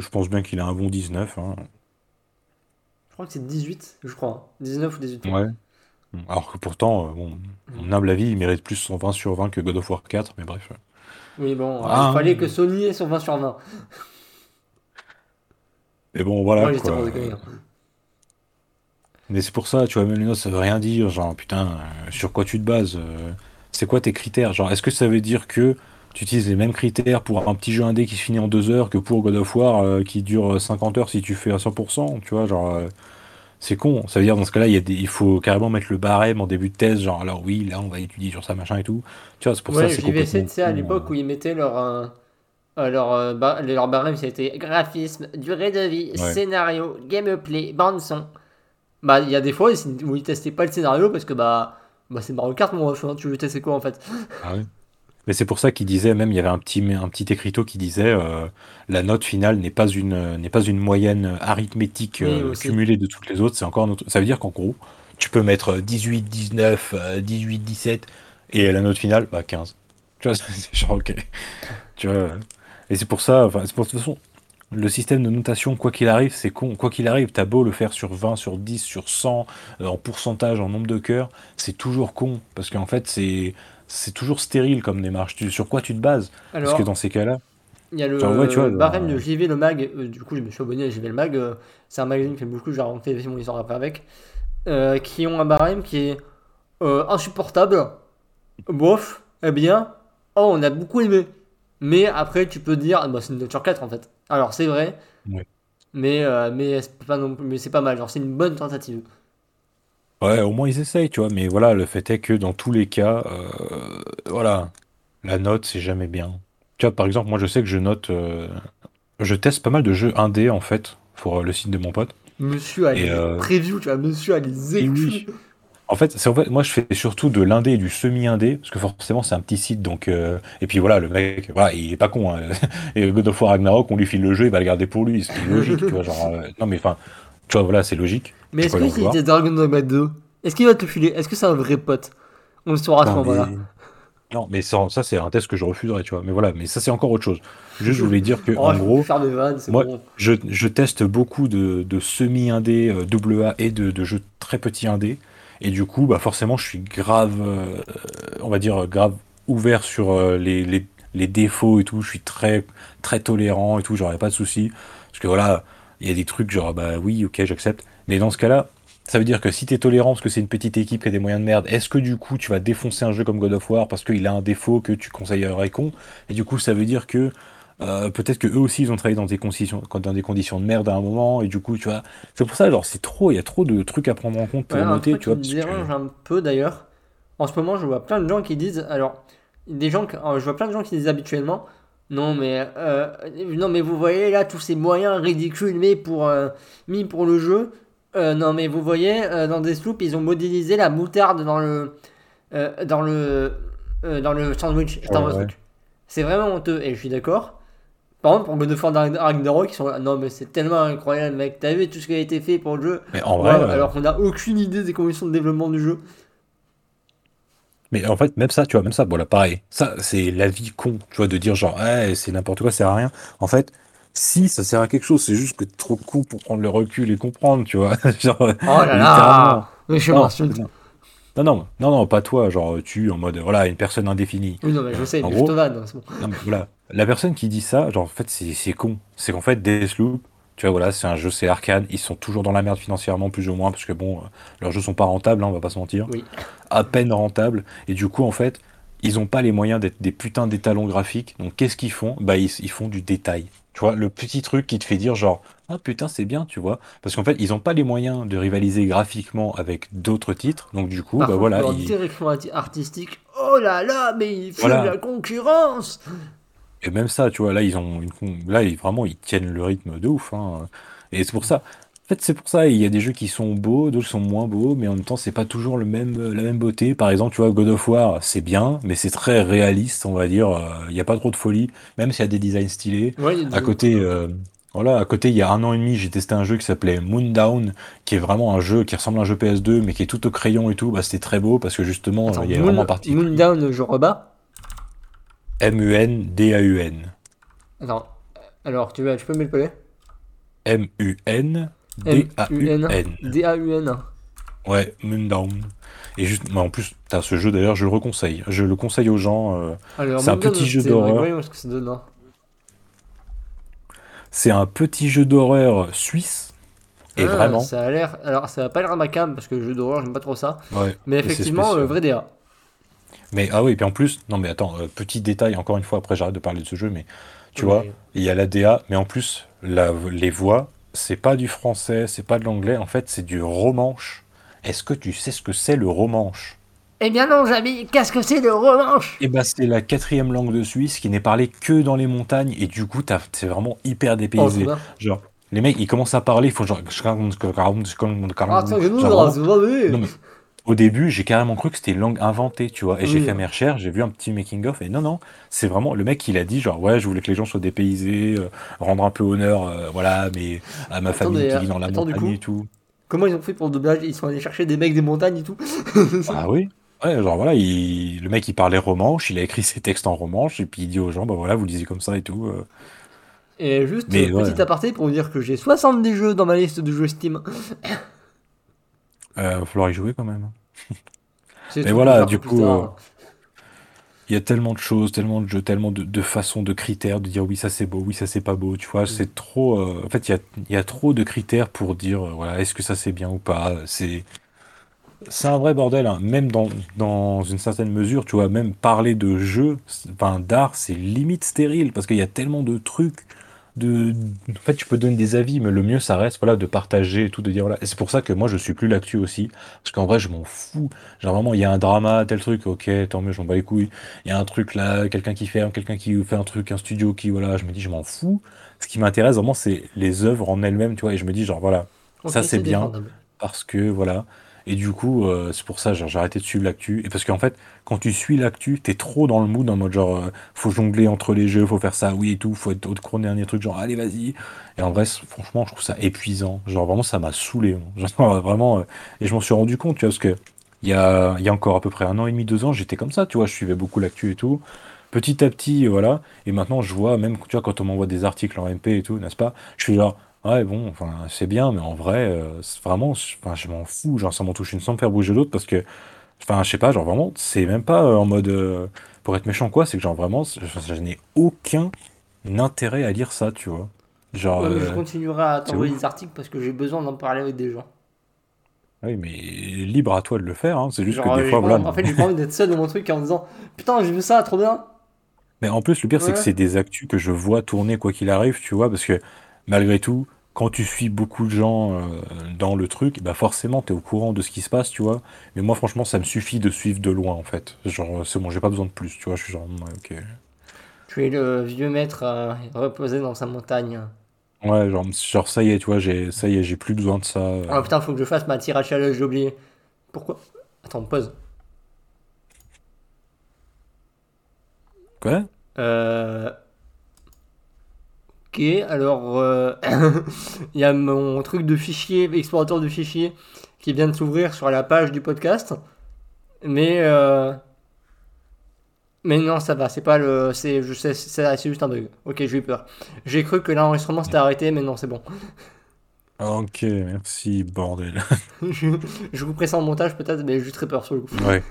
je pense bien qu'il a un bon 19, hein. Je crois que c'est 18, je crois. hein. 19 ou 18. Ouais. Alors que pourtant, euh, bon, mon humble avis, il mérite plus 120 sur 20 que God of War 4, mais bref. Oui, bon, Ah. il fallait que Sony ait son 20 sur 20. Mais bon, voilà. Quoi. hein. Mais c'est pour ça, tu vois, même les notes, ça veut rien dire. Genre, putain, euh, sur quoi tu te bases euh, C'est quoi tes critères? Genre, est-ce que ça veut dire que tu utilises les mêmes critères pour un petit jeu indé qui se finit en deux heures que pour God of War euh, qui dure 50 heures si tu fais à 100% Tu vois, genre, euh, c'est con. Ça veut dire, dans ce cas-là, il y a des... il faut carrément mettre le barème en début de thèse. Genre, alors oui, là, on va étudier sur ça, machin et tout. Tu vois, c'est pour Ouais, ça c'est complètement tu sais, à l'époque euh. où ils mettaient leur. euh, euh, leur, euh, leur barème, c'était graphisme, durée de vie, Ouais. scénario, gameplay, bande-son. Bah, il y a des fois où ils testaient pas le scénario parce que bah, bah c'est Mario Kart, mon hein, tu veux tester quoi en fait? Ah ouais. Mais c'est pour ça qu'il disait, même il y avait un petit, un petit écriteau qui disait euh, la note finale n'est pas une, n'est pas une moyenne arithmétique euh, cumulée de toutes les autres, c'est encore autre. Ça veut dire qu'en gros, tu peux mettre 18, 19, euh, 18, 17 et la note finale, bah 15. Tu vois, c'est genre ok. Tu vois, euh, et c'est pour ça, enfin, c'est pour de toute façon, le système de notation, quoi qu'il arrive, c'est con. Quoi qu'il arrive, t'as beau le faire sur 20, sur 10, sur 100, euh, en pourcentage, en nombre de cœurs, c'est toujours con. Parce qu'en fait, c'est c'est toujours stérile comme démarche. Tu- sur quoi tu te bases? Parce que dans ces cas-là, il y a le Genre, ouais, tu vois, barème genre, de JV Le Mag, euh, du coup je me suis abonné à JV Le Mag, euh, c'est un magazine qui fait beaucoup, j'ai raconté mon histoire après avec, euh, qui ont un barème qui est euh, insupportable, bof, eh bien, oh on a beaucoup aimé. Mais après tu peux dire, ah, bah, c'est une sur 4 en fait. Alors c'est vrai, Ouais. mais, euh, mais c'est pas, non, mais c'est pas mal, genre c'est une bonne tentative. Ouais, au moins ils essayent, tu vois. Mais voilà, le fait est que dans tous les cas, euh, voilà, la note, c'est jamais bien. Tu vois, par exemple, moi, je sais que je note, euh, je teste pas mal de jeux indés en fait pour euh, le site de mon pote. Monsieur a Et, les euh, previews, tu vois, monsieur a les Et oui. En fait, c'est en fait, moi je fais surtout de l'indé et du semi-indé, parce que forcément c'est un petit site, donc euh, et puis voilà, le mec, voilà, il est pas con. hein. Et God of War Ragnarok, on lui file le jeu, il va le garder pour lui, c'est logique, tu vois, genre, euh, non mais enfin, tu vois, voilà, c'est logique. Mais est-ce que voir. était Dragon Dogma 2, est-ce qu'il va te le filer Est-ce que c'est un vrai pote On le saura à ce Non, moment-là. mais, non, mais ça, ça, c'est un test que je refuserais, tu vois. Mais voilà, mais ça c'est encore autre chose. Juste, je voulais dire que Oh, en gros, vannes, moi, bon. je, je teste beaucoup de, de semi-indé, euh, double A et de, de jeux très petits indés. Et du coup, bah forcément, je suis grave, euh, on va dire, grave ouvert sur euh, les, les, les défauts et tout. Je suis très, très tolérant et tout, j'aurais pas de soucis. Parce que voilà, il y a des trucs genre, bah oui, ok, j'accepte. Mais dans ce cas-là, ça veut dire que si tu es tolérant parce que c'est une petite équipe qui a des moyens de merde, est-ce que du coup tu vas défoncer un jeu comme God of War parce qu'il a un défaut que tu conseillerais con? Et du coup, ça veut dire que euh, peut-être que eux aussi ils ont travaillé dans des conditions, dans des conditions de merde à un moment, et du coup, tu vois, c'est pour ça, alors c'est trop, il y a trop de trucs à prendre en compte pour Ouais, noter, tu vois, qui me que- dérange un peu d'ailleurs. En ce moment, je vois plein de gens qui disent. Alors, des gens, que- euh, je vois plein de gens qui disent habituellement. Non mais, euh, non mais vous voyez là tous ces moyens ridicules mis pour, euh, mis pour le jeu. Euh, non mais vous voyez dans Deathloop ils ont modélisé la moutarde dans le dans le dans le sandwich. Ouais, ouais. C'est vraiment honteux et je suis d'accord. Par contre pour God of War Ragnarok ils sont là. Non mais c'est tellement incroyable mec. T'as vu tout ce qui a été fait pour le jeu? Mais en Ouais, vrai, euh, alors qu'on n'a aucune idée des conditions de développement du jeu. Mais en fait, même ça, tu vois, même ça, voilà, pareil, ça, c'est la vie con, tu vois, de dire genre, ouais, c'est n'importe quoi, ça sert à rien. En fait, si ça sert à quelque chose, c'est juste que t'es trop con pour prendre le recul et comprendre, tu vois. genre, Oh là là Mais je Non, m'insulte. non, non, non, non, non, pas toi, genre, tu, en mode, voilà, une personne indéfinie. Oui, non, mais je sais, mais gros- je te vanne, c'est bon. Non, mais voilà. La personne qui dit ça, genre, en fait, c'est c'est con. C'est qu'en fait, Deathloop, tu vois, voilà, c'est un jeu, c'est arcade. Ils sont toujours dans la merde financièrement, plus ou moins, parce que bon, euh, leurs jeux sont pas rentables, hein, on va pas se mentir. Oui. À peine rentables. Et du coup, en fait, ils ont pas les moyens d'être des putains d'étalons graphiques. Donc, qu'est-ce qu'ils font? Bah, ils, ils font du détail. Tu vois, le petit truc qui te fait dire, genre, ah putain, c'est bien, tu vois. Parce qu'en fait, ils ont pas les moyens de rivaliser graphiquement avec d'autres titres. Donc, du coup, Par bah contre, voilà. ils- direction artistique, oh là là, mais il fait Voilà. de la concurrence Et même ça, tu vois, là, ils ont une là, ils, vraiment, ils tiennent le rythme de ouf. hein. Et c'est pour ça. En fait, c'est pour ça. Il y a des jeux qui sont beaux, d'autres sont moins beaux, mais en même temps, c'est pas toujours le même, la même beauté. Par exemple, tu vois, God of War, c'est bien, mais c'est très réaliste, on va dire. Euh, Il n'y a pas trop de folie, même s'il y a des designs stylés. Ouais, des- À côté, euh, voilà, à côté, il y a un an et demi, j'ai testé un jeu qui s'appelait Moondown, qui est vraiment un jeu qui ressemble à un jeu PS2, mais qui est tout au crayon et tout. Bah, c'était très beau parce que justement, Attends, il y a Moon- vraiment partie Moondown, je rebats. M-U-N-D-A-U-N. Attends, alors, tu, veux- tu peux me le M-U-N-D-A-U-N. D-A-U-N. Ouais, Moondown. Et juste, mais en plus, ce jeu d'ailleurs, je le reconseille. Je le conseille aux gens. euh, C'est un petit jeu d'horreur. c'est un petit jeu d'horreur suisse. Et Ah, vraiment. Ça a l'air. Alors, ça va pas l'air macabre parce que le jeu d'horreur, j'aime pas trop ça. Ouais. Mais effectivement, euh, vrai DA. Mais ah oui, puis en plus, non mais attends, euh, petit détail, encore une fois, après j'arrête de parler de ce jeu, mais tu Oui. vois, il y a la DA, mais en plus, la- les voix, c'est pas du français, c'est pas de l'anglais, en fait, c'est du romanche. Est-ce que tu sais ce que c'est le romanche Eh bien non, Jamy, qu'est-ce que c'est le revanche Eh ben, c'est la quatrième langue de Suisse qui n'est parlée que dans les montagnes, et du coup, t'as- c'est vraiment hyper Oh, dépaysé. bien. Genre, les mecs, ils commencent à parler, ils font genre. Ah, Genre, Non, mais au début, j'ai carrément cru que c'était une langue inventée, tu vois. Et j'ai Oui. fait mes recherches, j'ai vu un petit making-of, et non, non, c'est vraiment le mec, il a dit, genre, ouais, je voulais que les gens soient dépaysés, euh, rendre un peu honneur, euh, voilà, mais à ma famille Attendez, qui vit dans la attends, du montagne coup. et tout. Comment ils ont fait pour le doublage Ils sont allés chercher des mecs des montagnes et tout? Ah oui Ouais, genre voilà, il- le mec il parlait romanche, il a écrit ses textes en romanche, et puis il dit aux gens, bah voilà, vous lisez comme ça et tout. euh. Et juste, Mais euh, ouais. petit aparté pour vous dire que j'ai 70 jeux dans ma liste de jeux Steam. Euh, va falloir y jouer quand même. C'est Mais voilà, du coup, tard. Il y a tellement de choses, tellement de jeux, tellement de, de façons, de critères, de dire oui, ça c'est beau, oui, ça c'est pas beau, tu vois, c'est trop. euh, en fait, il y a, il y a trop de critères pour dire, euh, voilà, est-ce que ça c'est bien ou pas. C'est. C'est un vrai bordel, hein. Même dans, dans une certaine mesure, tu vois, même parler de jeux, c'est- enfin d'art, c'est limite stérile, parce qu'il y a tellement de trucs, de... En fait, tu peux donner des avis, mais le mieux, ça reste, voilà, de partager et tout, de dire, voilà. Et c'est pour ça que moi, je suis plus l'actu aussi, parce qu'en vrai, je m'en fous. Genre vraiment, il y a un drama, tel truc, ok, tant mieux, je m'en bats les couilles. Il y a un truc là, quelqu'un qui ferme, quelqu'un qui fait un truc, un studio qui, voilà, je me dis, je m'en fous. Ce qui m'intéresse vraiment, c'est les œuvres en elles-mêmes, tu vois, et je me dis, genre, voilà, ça c'est bien, défendable. parce que, voilà. Et du coup, euh, c'est pour ça, j'ai arrêté de suivre l'actu. Et parce qu'en fait, quand tu suis l'actu, t'es trop dans le mood, en mode genre, euh, faut jongler entre les jeux, faut faire ça, oui et tout, faut être au dernier truc, genre, allez, vas-y. Et en vrai, franchement, je trouve ça épuisant. Genre, vraiment, ça m'a saoulé. Genre, vraiment, euh, et je m'en suis rendu compte, tu vois, parce que il y a, y a encore à peu près un an et demi, deux ans, j'étais comme ça, tu vois, je suivais beaucoup l'actu et tout. Petit à petit, voilà. Et maintenant, je vois, même, tu vois, quand on m'envoie des articles en MP et tout, n'est-ce pas? Je suis genre, ouais, bon, enfin, c'est bien, mais en vrai, euh, c'est vraiment, je- enfin, je m'en fous. Genre, ça m'en touche une sans me faire bouger l'autre parce que, enfin, je sais pas, genre, vraiment, c'est même pas euh, en mode, euh, pour être méchant, quoi, c'est que, genre, vraiment, je, je n'ai aucun intérêt à lire ça, tu vois. Genre, Ouais, mais je euh, continuerai à t'envoyer ouf. des articles parce que j'ai besoin d'en parler avec des gens. oui, mais libre à toi de le faire, hein. C'est juste Genre, que euh, des fois, pas- voilà. En fait, j'ai pas envie d'être seul dans mon truc en disant Putain, j'ai vu ça, trop bien. Mais en plus, le pire, c'est que Ouais. c'est des actus que je vois tourner quoi qu'il arrive, tu vois, parce que malgré tout, quand tu suis beaucoup de gens euh, dans le truc, bah forcément, tu es au courant de ce qui se passe, tu vois. Mais moi, franchement, ça me suffit de suivre de loin, en fait. Genre, c'est bon, j'ai pas besoin de plus, tu vois. Je suis genre, ouais, ok. Tu es le vieux maître euh, reposé dans sa montagne. Ouais, genre, genre, ça y est, tu vois, j'ai, ça y est, j'ai plus besoin de ça. euh. Oh putain, faut que je fasse ma tire à challenge, j'ai oublié. Pourquoi? Attends, pause. Quoi? Euh... Ok, alors euh, il y a mon truc de fichier, explorateur de fichiers, qui vient de s'ouvrir sur la page du podcast. Mais euh, mais non, ça va, c'est pas le, c'est, je sais, c'est c'est juste un bug. Ok, j'ai eu peur. J'ai cru que l'enregistrement s'était arrêté, mais non, c'est bon. Ok, merci, bordel. je, je couperai ça en montage peut-être, mais j'ai très peur sur le coup. Ouais.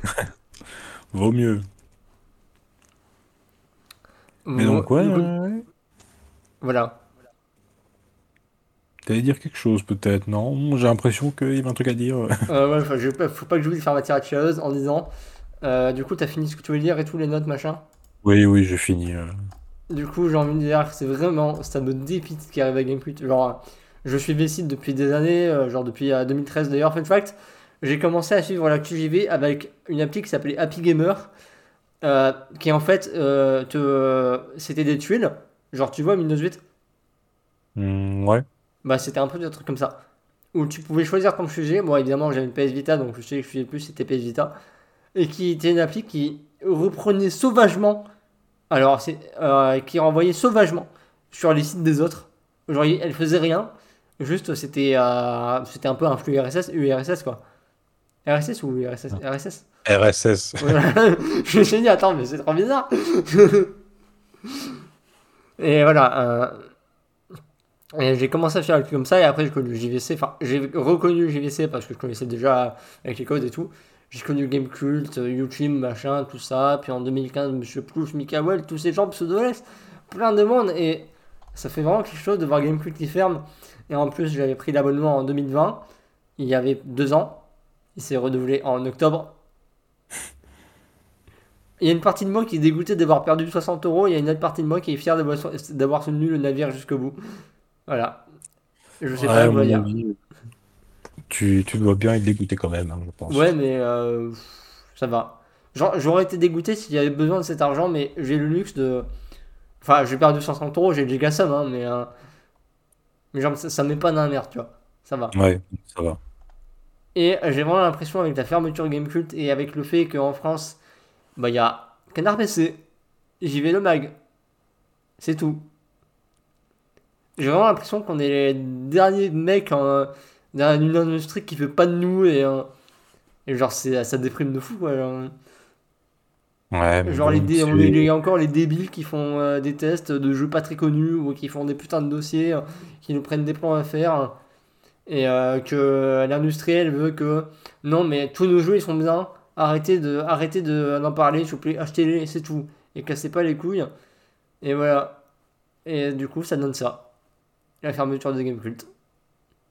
Vaut mieux. Mais donc, ouais, ouais. Voilà. T'allais dire quelque chose, peut-être, non? J'ai l'impression qu'il y avait un truc à dire. Euh, ouais, je, faut pas que j'oublie de faire ma tirade en disant. euh, du coup, t'as fini ce que tu voulais dire et tout, les notes, machin? Oui, oui, j'ai fini. euh. Du coup, j'ai envie de dire que c'est vraiment. Ça me dépite ce qui arrive à Gamecult. Genre, je suis V-Site depuis des années, euh, genre depuis euh, 2013 d'ailleurs. Fun fact, j'ai commencé à suivre l'actu JV avec une appli qui s'appelait Happy Gamer. qui en fait, te, c'était des tuiles. Genre, tu vois, Windows 8 Hmm, ouais. Bah, c'était un peu des trucs comme ça. Où tu pouvais choisir ton sujet. Moi, évidemment, j'avais une PS Vita, donc le sujet que je faisais plus, c'était PS Vita. Et qui était une appli qui reprenait sauvagement. Alors, c'est. euh, qui renvoyait sauvagement sur les sites des autres. Genre, elle faisait rien. Juste, c'était euh, c'était un peu un flux RSS, URSS quoi. RSS ou URSS RSS RSS. voilà. Je me suis dit, attends, mais c'est trop bizarre. Et voilà. euh, j'ai commencé à faire le truc comme ça, et après j'ai connu JVC, enfin j'ai reconnu JVC parce que je connaissais déjà avec les codes et tout. J'ai connu Gamecult, YouTube, machin, tout ça. Puis en 2015, Monsieur Plouche, Mikael, tous ces gens pseudo-S, plein de monde. Et ça fait vraiment quelque chose de voir Gamecult qui ferme. Et en plus, j'avais pris l'abonnement en 2020, il y avait deux ans. Il s'est renouvelé en octobre. Il y a une partie de moi qui est dégoûtée d'avoir perdu 60 euros. Il y a une autre partie de moi qui est fière d'avoir soutenu le navire jusqu'au bout. Voilà. Je sais pas quoi dire. Tu, tu, dois bien être dégoûté quand même, hein, je pense. Ouais, mais euh, ça va. J'aurais été dégoûté s'il y avait besoin de cet argent, mais j'ai le luxe de. Enfin, j'ai perdu 60 euros, j'ai le giga hein, mais. Euh, mais genre, ça, ça met pas dans la merde, tu vois. Ça va. Ouais, ça va. Et j'ai vraiment l'impression, avec la fermeture Gamecult et avec le fait qu'en France, bah, il y a Canard PC, j'y vais le mag. C'est tout. J'ai vraiment l'impression qu'on est les derniers mecs en, dans une industrie qui fait pas de nous et, euh, et genre c'est, ça déprime de fou quoi. Genre, ouais, genre les on est encore les débiles qui font euh, des tests de jeux pas très connus ou qui font des putains de dossiers, euh, qui nous prennent des plans à faire et que l'industriel veut que non mais tous nos jeux ils sont bien, arrêtez de arrêtez de d'en parler, s'il vous plaît, achetez-les, c'est tout et cassez pas les couilles. Et voilà. Et du coup ça donne ça la fermeture de Gamecult.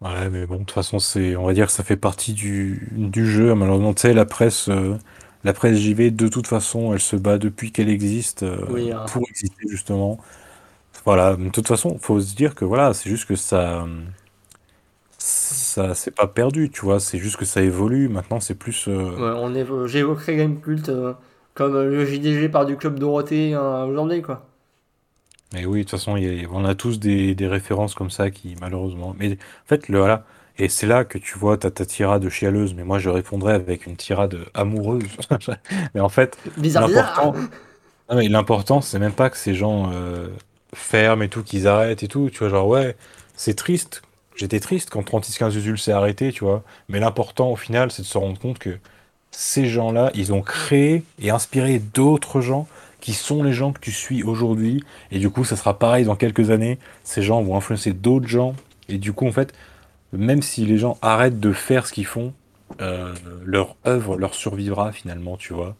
Ouais, mais bon, de toute façon, c'est, on va dire que ça fait partie du, du jeu. Malheureusement, tu sais, la presse, euh, la presse JV, de toute façon, elle se bat depuis qu'elle existe euh, hein. pour exister justement. Voilà, de toute façon, faut se dire que voilà, c'est juste que ça, ça, c'est pas perdu, tu vois. C'est juste que ça évolue. Maintenant, c'est plus. Euh, ouais, on j'évoquerai Gamecult comme le JDG par du club Dorothée hein, aujourd'hui, quoi. Mais oui, de toute façon, on a tous des, des références comme ça qui, malheureusement. Mais en fait, le, voilà. Et c'est là que tu vois ta, ta tirade chialeuse, mais moi je répondrais avec une tirade amoureuse. mais en fait, l'important, c'est même pas que ces gens euh, ferment et tout, qu'ils arrêtent et tout. Tu vois, genre, ouais, c'est triste. J'étais triste quand 3615 Usul s'est arrêté, tu vois. Mais l'important, au final, c'est de se rendre compte que ces gens-là, ils ont créé et inspiré d'autres gens qui sont les gens que tu suis aujourd'hui. Et du coup, ça sera pareil dans quelques années. Ces gens vont influencer d'autres gens. Et du coup, en fait, même si les gens arrêtent de faire ce qu'ils font, euh, leur œuvre leur survivra finalement, tu vois.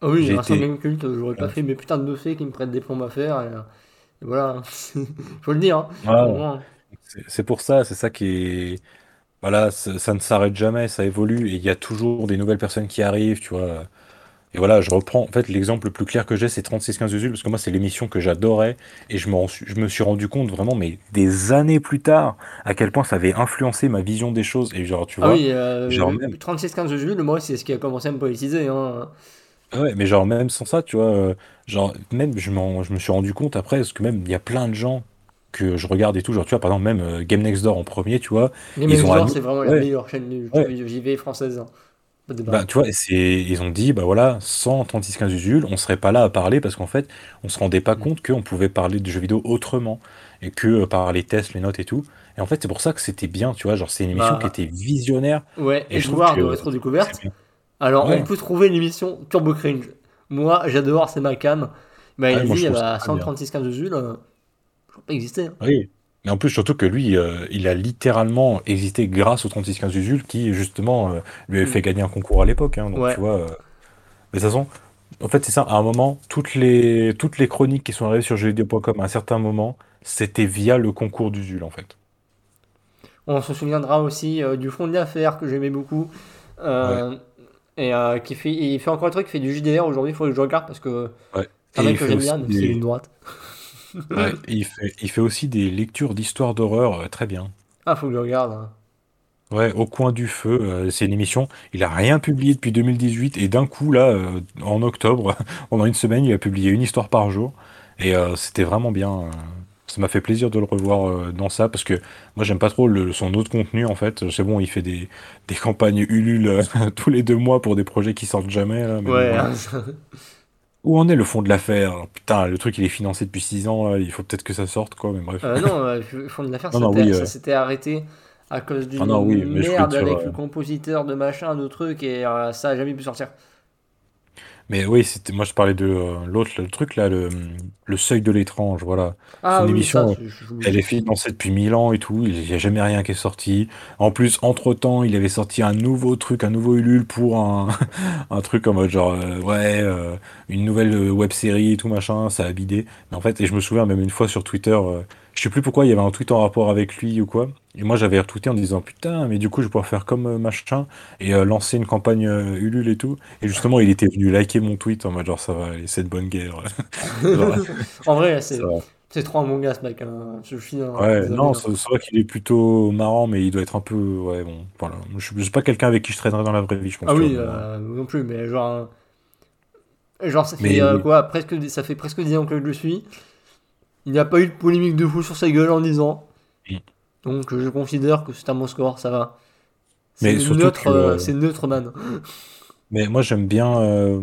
Ah oui, j'ai été... même culte, j'aurais pas fait mes putains de dossiers qui me prêtent des plombs à faire. Et, voilà, faut le dire. Hein. C'est pour ça, c'est ça qui est. Voilà, ça ne s'arrête jamais, ça évolue et il y a toujours des nouvelles personnes qui arrivent, tu vois. Et voilà, je reprends, en fait, l'exemple le plus clair que j'ai, c'est 3615 Usul, parce que moi, c'est l'émission que j'adorais, et je, je me suis rendu compte vraiment, mais des années plus tard, à quel point ça avait influencé ma vision des choses. Et genre, tu ah vois, oui, euh, genre même... 3615 Usul, moi, c'est ce qui a commencé à me politiser. Hein. Ah ouais, mais genre, même sans ça, tu vois, euh, genre, même, je, je me suis rendu compte après, parce que même, il y a plein de gens que je regarde et tout, genre, tu vois, par exemple, même euh, Game Next Door en premier, tu vois. Game Next Door, c'est vraiment la meilleure chaîne de JV française. Hein. Bah, tu vois, ils ont dit, bah voilà, sans 3615 Usul, on serait pas là à parler parce qu'en fait, on se rendait pas mm. compte qu'on pouvait parler de jeux vidéo autrement et que euh, par les tests, les notes et tout. Et en fait, c'est pour ça que c'était bien, tu vois, genre c'est une émission bah, qui était visionnaire. Ouais, et, je trouve de rétro découverte. Alors, on peut trouver l'émission Turbo Cringe. Moi, j'adore, c'est ma cam. Bah, il dit, bah, sans 3615 Usul, pas. Hein. Oui, mais en plus, surtout que lui, euh, il a littéralement existé grâce au 3615 Usul qui, justement, euh, lui avait mm. fait gagner un concours à l'époque. Hein, donc, tu vois. Euh, Mais de toute façon, en fait, c'est ça. À un moment, toutes les, toutes les chroniques qui sont arrivées sur jeuxvideo.com à un certain moment, c'était via le concours d'Usul, en fait. On se souviendra aussi du fond de l'affaire que j'aimais beaucoup. Et qui fait, il fait encore un truc, il fait du JDR aujourd'hui, il faut que je regarde parce que ouais. c'est un mec que j'aime bien, même s'il est une droite. Il, fait, il fait aussi des lectures d'histoires d'horreur euh, très bien. Ah, faut que je regarde. Hein. Ouais, Au coin du feu, euh, c'est une émission. Il a rien publié depuis 2018 et d'un coup, là, euh, en octobre, pendant une semaine, il a publié une histoire par jour et c'était vraiment bien. ça m'a fait plaisir de le revoir dans ça parce que moi, j'aime pas trop le, son autre contenu en fait. C'est bon, il fait des, des campagnes Ulule tous les deux mois pour des projets qui sortent jamais. ouais. Hein, où en est le fond de l'affaire? Putain, le truc il est financé depuis 6 ans, il faut peut-être que ça sorte quoi, mais bref. Euh, non, euh, le fond de l'affaire, ça euh. s'était arrêté à cause d'une ah merde avec le compositeur de machin, de trucs, et ça a jamais pu sortir. Mais oui, c'était moi je parlais de euh, l'autre, le truc là, le, le seuil de l'étrange, voilà. C'est Ah une oui, ça, émission, je- je- elle est financée depuis mille ans et tout, il n'y a jamais rien qui est sorti. En plus, entre-temps, il avait sorti un nouveau truc, un nouveau Ulule pour un, un truc en mode genre, euh, ouais, euh, une nouvelle web série et tout machin, ça a bidé. Mais en fait, et je me souviens même une fois sur Twitter, je sais plus pourquoi, il y avait un tweet en rapport avec lui ou quoi. Et moi j'avais retweeté en disant putain, mais du coup je vais pouvoir faire comme euh, machin et euh, lancer une campagne euh, Ulule et tout. Et justement, il était venu liker mon tweet en mode genre ça va aller, c'est de bonne guerre. Genre, En vrai, c'est c'est trop un bon gars, ce mec. hein. Je suis hein, Ouais, désolé. non, hein. c'est vrai qu'il est plutôt marrant, mais il doit être un peu. Ouais, bon, voilà. Je je suis pas quelqu'un avec qui je traînerais dans la vraie vie, je pense, Ah oui, euh, non plus, mais genre, genre ça fait mais euh, quoi, presque, ça fait presque 10 ans que je le suis. Il n'y a pas eu de polémique de fou sur sa gueule en 10 ans. oui. Donc je considère que c'est un bon score, ça va. C'est neutre, euh, c'est neutre man. Mais moi, j'aime bien. euh,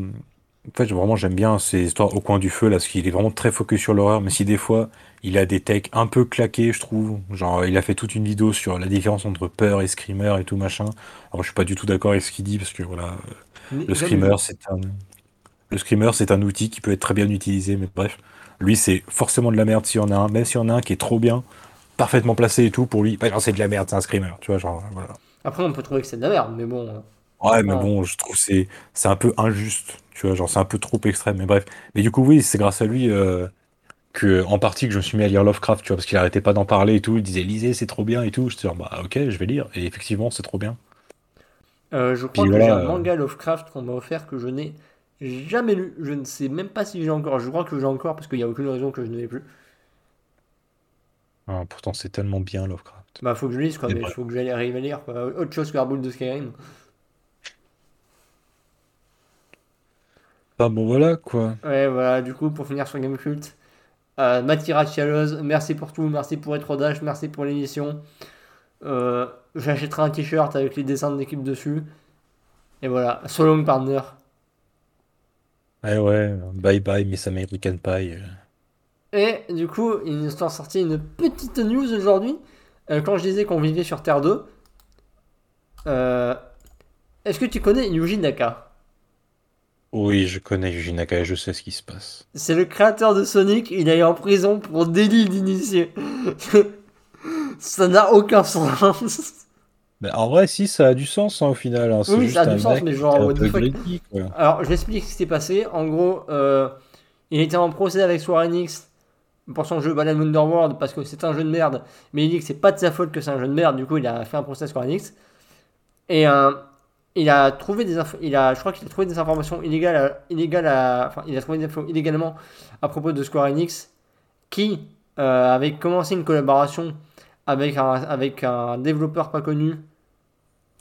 En fait, vraiment, j'aime bien ces histoires au coin du feu, là, parce qu'il est vraiment très focus sur l'horreur, mais si des fois, il a des takes un peu claqués, je trouve. Genre, il a fait toute une vidéo sur la différence entre peur et screamer et tout machin. Alors, je suis pas du tout d'accord avec ce qu'il dit, parce que voilà, Mais le jamais vu. screamer, c'est un. Le screamer, c'est un outil qui peut être très bien utilisé, mais bref. Lui, c'est forcément de la merde s'il y en a un, même s'il y en a un qui est trop bien, parfaitement placé et tout, pour lui, bah non, c'est de la merde, c'est un screamer, tu vois, genre, voilà. Après, on peut trouver que c'est de la merde, mais bon. euh, Ouais, mais bon, je trouve que c'est c'est un peu injuste, tu vois, genre c'est un peu trop extrême, mais bref. Mais du coup, oui, c'est grâce à lui euh, que, en partie, que je me suis mis à lire Lovecraft, tu vois, parce qu'il arrêtait pas d'en parler et tout, il disait lisez, c'est trop bien et tout. Je disais, bah ok, je vais lire, et effectivement, c'est trop bien. Euh, je crois Puis que j'ai voilà, un euh, manga Lovecraft qu'on m'a offert que je n'ai jamais lu. Je ne sais même pas si j'ai encore. Je crois que j'ai encore parce qu'il n'y a aucune raison que je ne l'ai plus. hein, pourtant, c'est tellement bien Lovecraft. Bah, faut que je lise quoi, Mais faut que j'aille à lire quoi. Autre chose que Arboule de Skyrim. Enfin bon, voilà quoi. Ouais, voilà, du coup, pour finir sur Gamecult, euh, Matira merci pour tout, merci pour Retro Dash, merci pour l'émission. Euh, J'achèterai un t-shirt avec les dessins de l'équipe dessus. Et voilà, So long partner. Ouais, ouais, bye bye, Miss American Pie. Et du coup, ils nous sont sorti une petite news aujourd'hui. Euh, quand je disais qu'on vivait sur Terre 2, euh, est-ce que tu connais Yuji Naka? Oui, je connais Yuji Naka et je sais ce qui se passe. C'est le créateur de Sonic, il est en prison pour délit d'initié. Ça n'a aucun sens. Mais en vrai, si, ça a du sens hein, au final. hein, Oui, juste ça a du sens, mais genre, what the fuck. quoi. Alors, je m'explique ce qui s'est passé. En gros, euh, il était en procès avec Square Enix pour son jeu Balan Wonderworld parce que c'est un jeu de merde. Mais il dit que c'est pas de sa faute que c'est un jeu de merde. Du coup, il a fait un procès à Square Enix. Et euh, il a trouvé des il a, je crois qu'il a trouvé des informations illégales, à- illégales à- enfin, il a trouvé des infos illégalement à propos de Square Enix qui euh, avait commencé une collaboration avec un, avec un développeur pas connu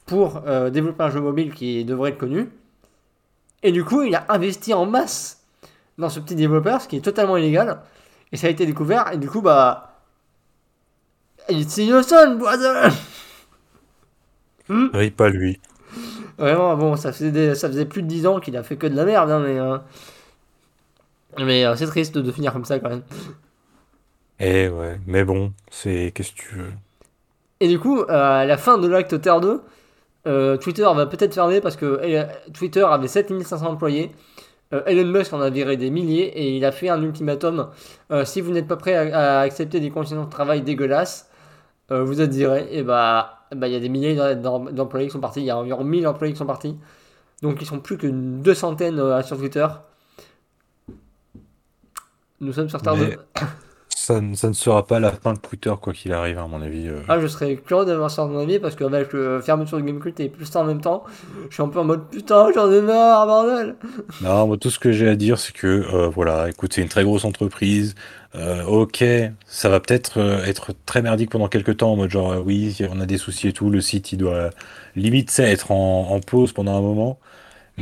pour euh, développer un jeu mobile qui devrait être connu. Et du coup, il a investi en masse dans ce petit développeur, ce qui est totalement illégal. Et ça a été découvert. Et du coup, bah. It's innocent, brother! Hmm Oui, pas lui. Vraiment, bon, ça faisait, des- ça faisait plus de 10 ans qu'il a fait que de la merde, hein, mais. euh, Mais euh, c'est triste de finir comme ça quand même. Eh ouais, mais bon, c'est. Qu'est-ce que tu veux? Et du coup, euh, à la fin de l'acte Terre 2, euh, Twitter va peut-être fermer parce que euh, Twitter avait 7500 employés. Euh, Elon Musk en a viré des milliers et il a fait un ultimatum. Euh, si vous n'êtes pas prêt à, à accepter des conditions de travail dégueulasses, vous êtes viré. Et bah, bah, il y a des milliers d'em- d'employés qui sont partis. Il y a environ 1000 employés qui sont partis. Donc ils sont plus que deux centaines sur Twitter. Nous sommes sur Terre 2. Mais ça, ne- ça ne sera pas la fin de Twitter, quoi qu'il arrive, à mon avis. euh. Ah, je serais curieux d'avoir ça mon avis parce qu'avec le fermeture de Gamecult et plus ça en même temps, je suis un peu en mode putain, j'en ai marre, bordel! Non, moi, tout ce que j'ai à dire, c'est que, euh, voilà, écoute, c'est une très grosse entreprise. Euh, ok, ça va peut-être être très merdique pendant quelques temps, en mode genre, oui, on a des soucis et tout, le site, il doit limite, ça, être en, en pause pendant un moment.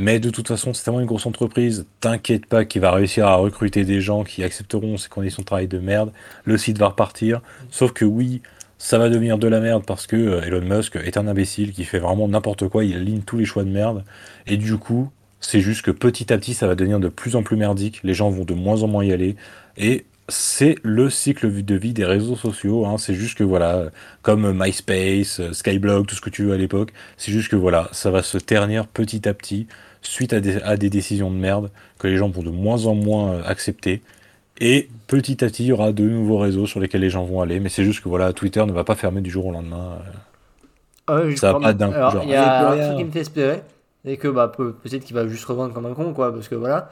Mais de toute façon, c'est tellement une grosse entreprise, t'inquiète pas qu'il va réussir à recruter des gens qui accepteront ces conditions de travail de merde. Le site va repartir. Sauf que oui, ça va devenir de la merde parce que euh, Elon Musk est un imbécile qui fait vraiment n'importe quoi, il aligne tous les choix de merde. Et du coup, c'est juste que petit à petit, ça va devenir de plus en plus merdique. Les gens vont de moins en moins y aller. Et c'est le cycle de vie des réseaux sociaux. hein. C'est juste que voilà, comme MySpace, Skyblog, tout ce que tu veux à l'époque, c'est juste que voilà, ça va se ternir petit à petit. Suite à des, à des décisions de merde que les gens vont de moins en moins euh, accepter. Et petit à petit, il y aura de nouveaux réseaux sur lesquels les gens vont aller. Mais c'est juste que voilà, Twitter ne va pas fermer du jour au lendemain. euh. Je Ça va pas d'un coup, il y a plus un truc qui me fait espérer, et que bah, peut- peut-être qu'il va juste revendre comme un con, quoi, parce que voilà.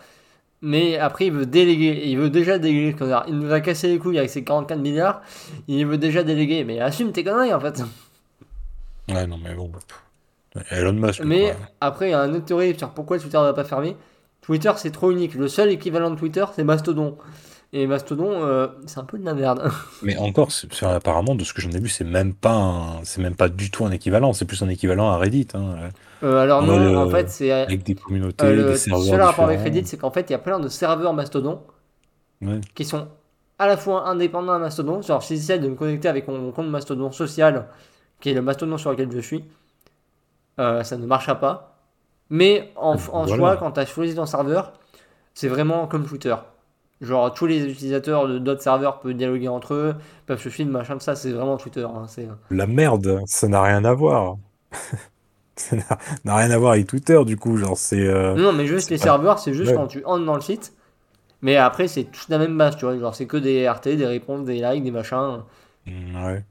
Mais après, il veut déléguer, il veut déjà déléguer. Il nous a cassé les couilles avec ses 44 milliards, il veut déjà déléguer. Mais assume tes conneries en fait. Ouais, non, mais bon. Pff. Elon Musk. Mais quoi. après, il y a une autre théorie sur pourquoi Twitter ne va pas fermer? Twitter, c'est trop unique. Le seul équivalent de Twitter, c'est Mastodon. Et Mastodon, euh, c'est un peu de la merde. Mais encore, apparemment, de ce que j'en ai vu, c'est même pas un- c'est même pas du tout un équivalent. C'est plus un équivalent à Reddit, hein, Euh, alors En non, en euh, fait, c'est... avec des communautés, Euh, des le serveurs seul rapport avec. Reddit, c'est qu'en fait, il y a plein de serveurs Mastodon Ouais. qui sont à la fois indépendants à Mastodon. Genre, si j'essaie de me connecter avec mon compte Mastodon social, qui est le Mastodon sur lequel je suis, euh, ça ne marchera pas. Mais en, en Voilà. soi, quand tu as choisi ton serveur, c'est vraiment comme Twitter. Genre, tous les utilisateurs de d'autres serveurs peuvent dialoguer entre eux, peuvent se filmer, machin, ça, c'est vraiment Twitter. hein, c'est... La merde, ça n'a rien à voir. ça n'a- n'a rien à voir avec Twitter, du coup. Genre, c'est. euh, Non, mais juste c'est les pas- serveurs, c'est juste Ouais. quand tu entres dans le site. Mais après, c'est toute la même base, tu vois. Genre, c'est que des RT, des réponses, des likes, des machins. mm, Ouais.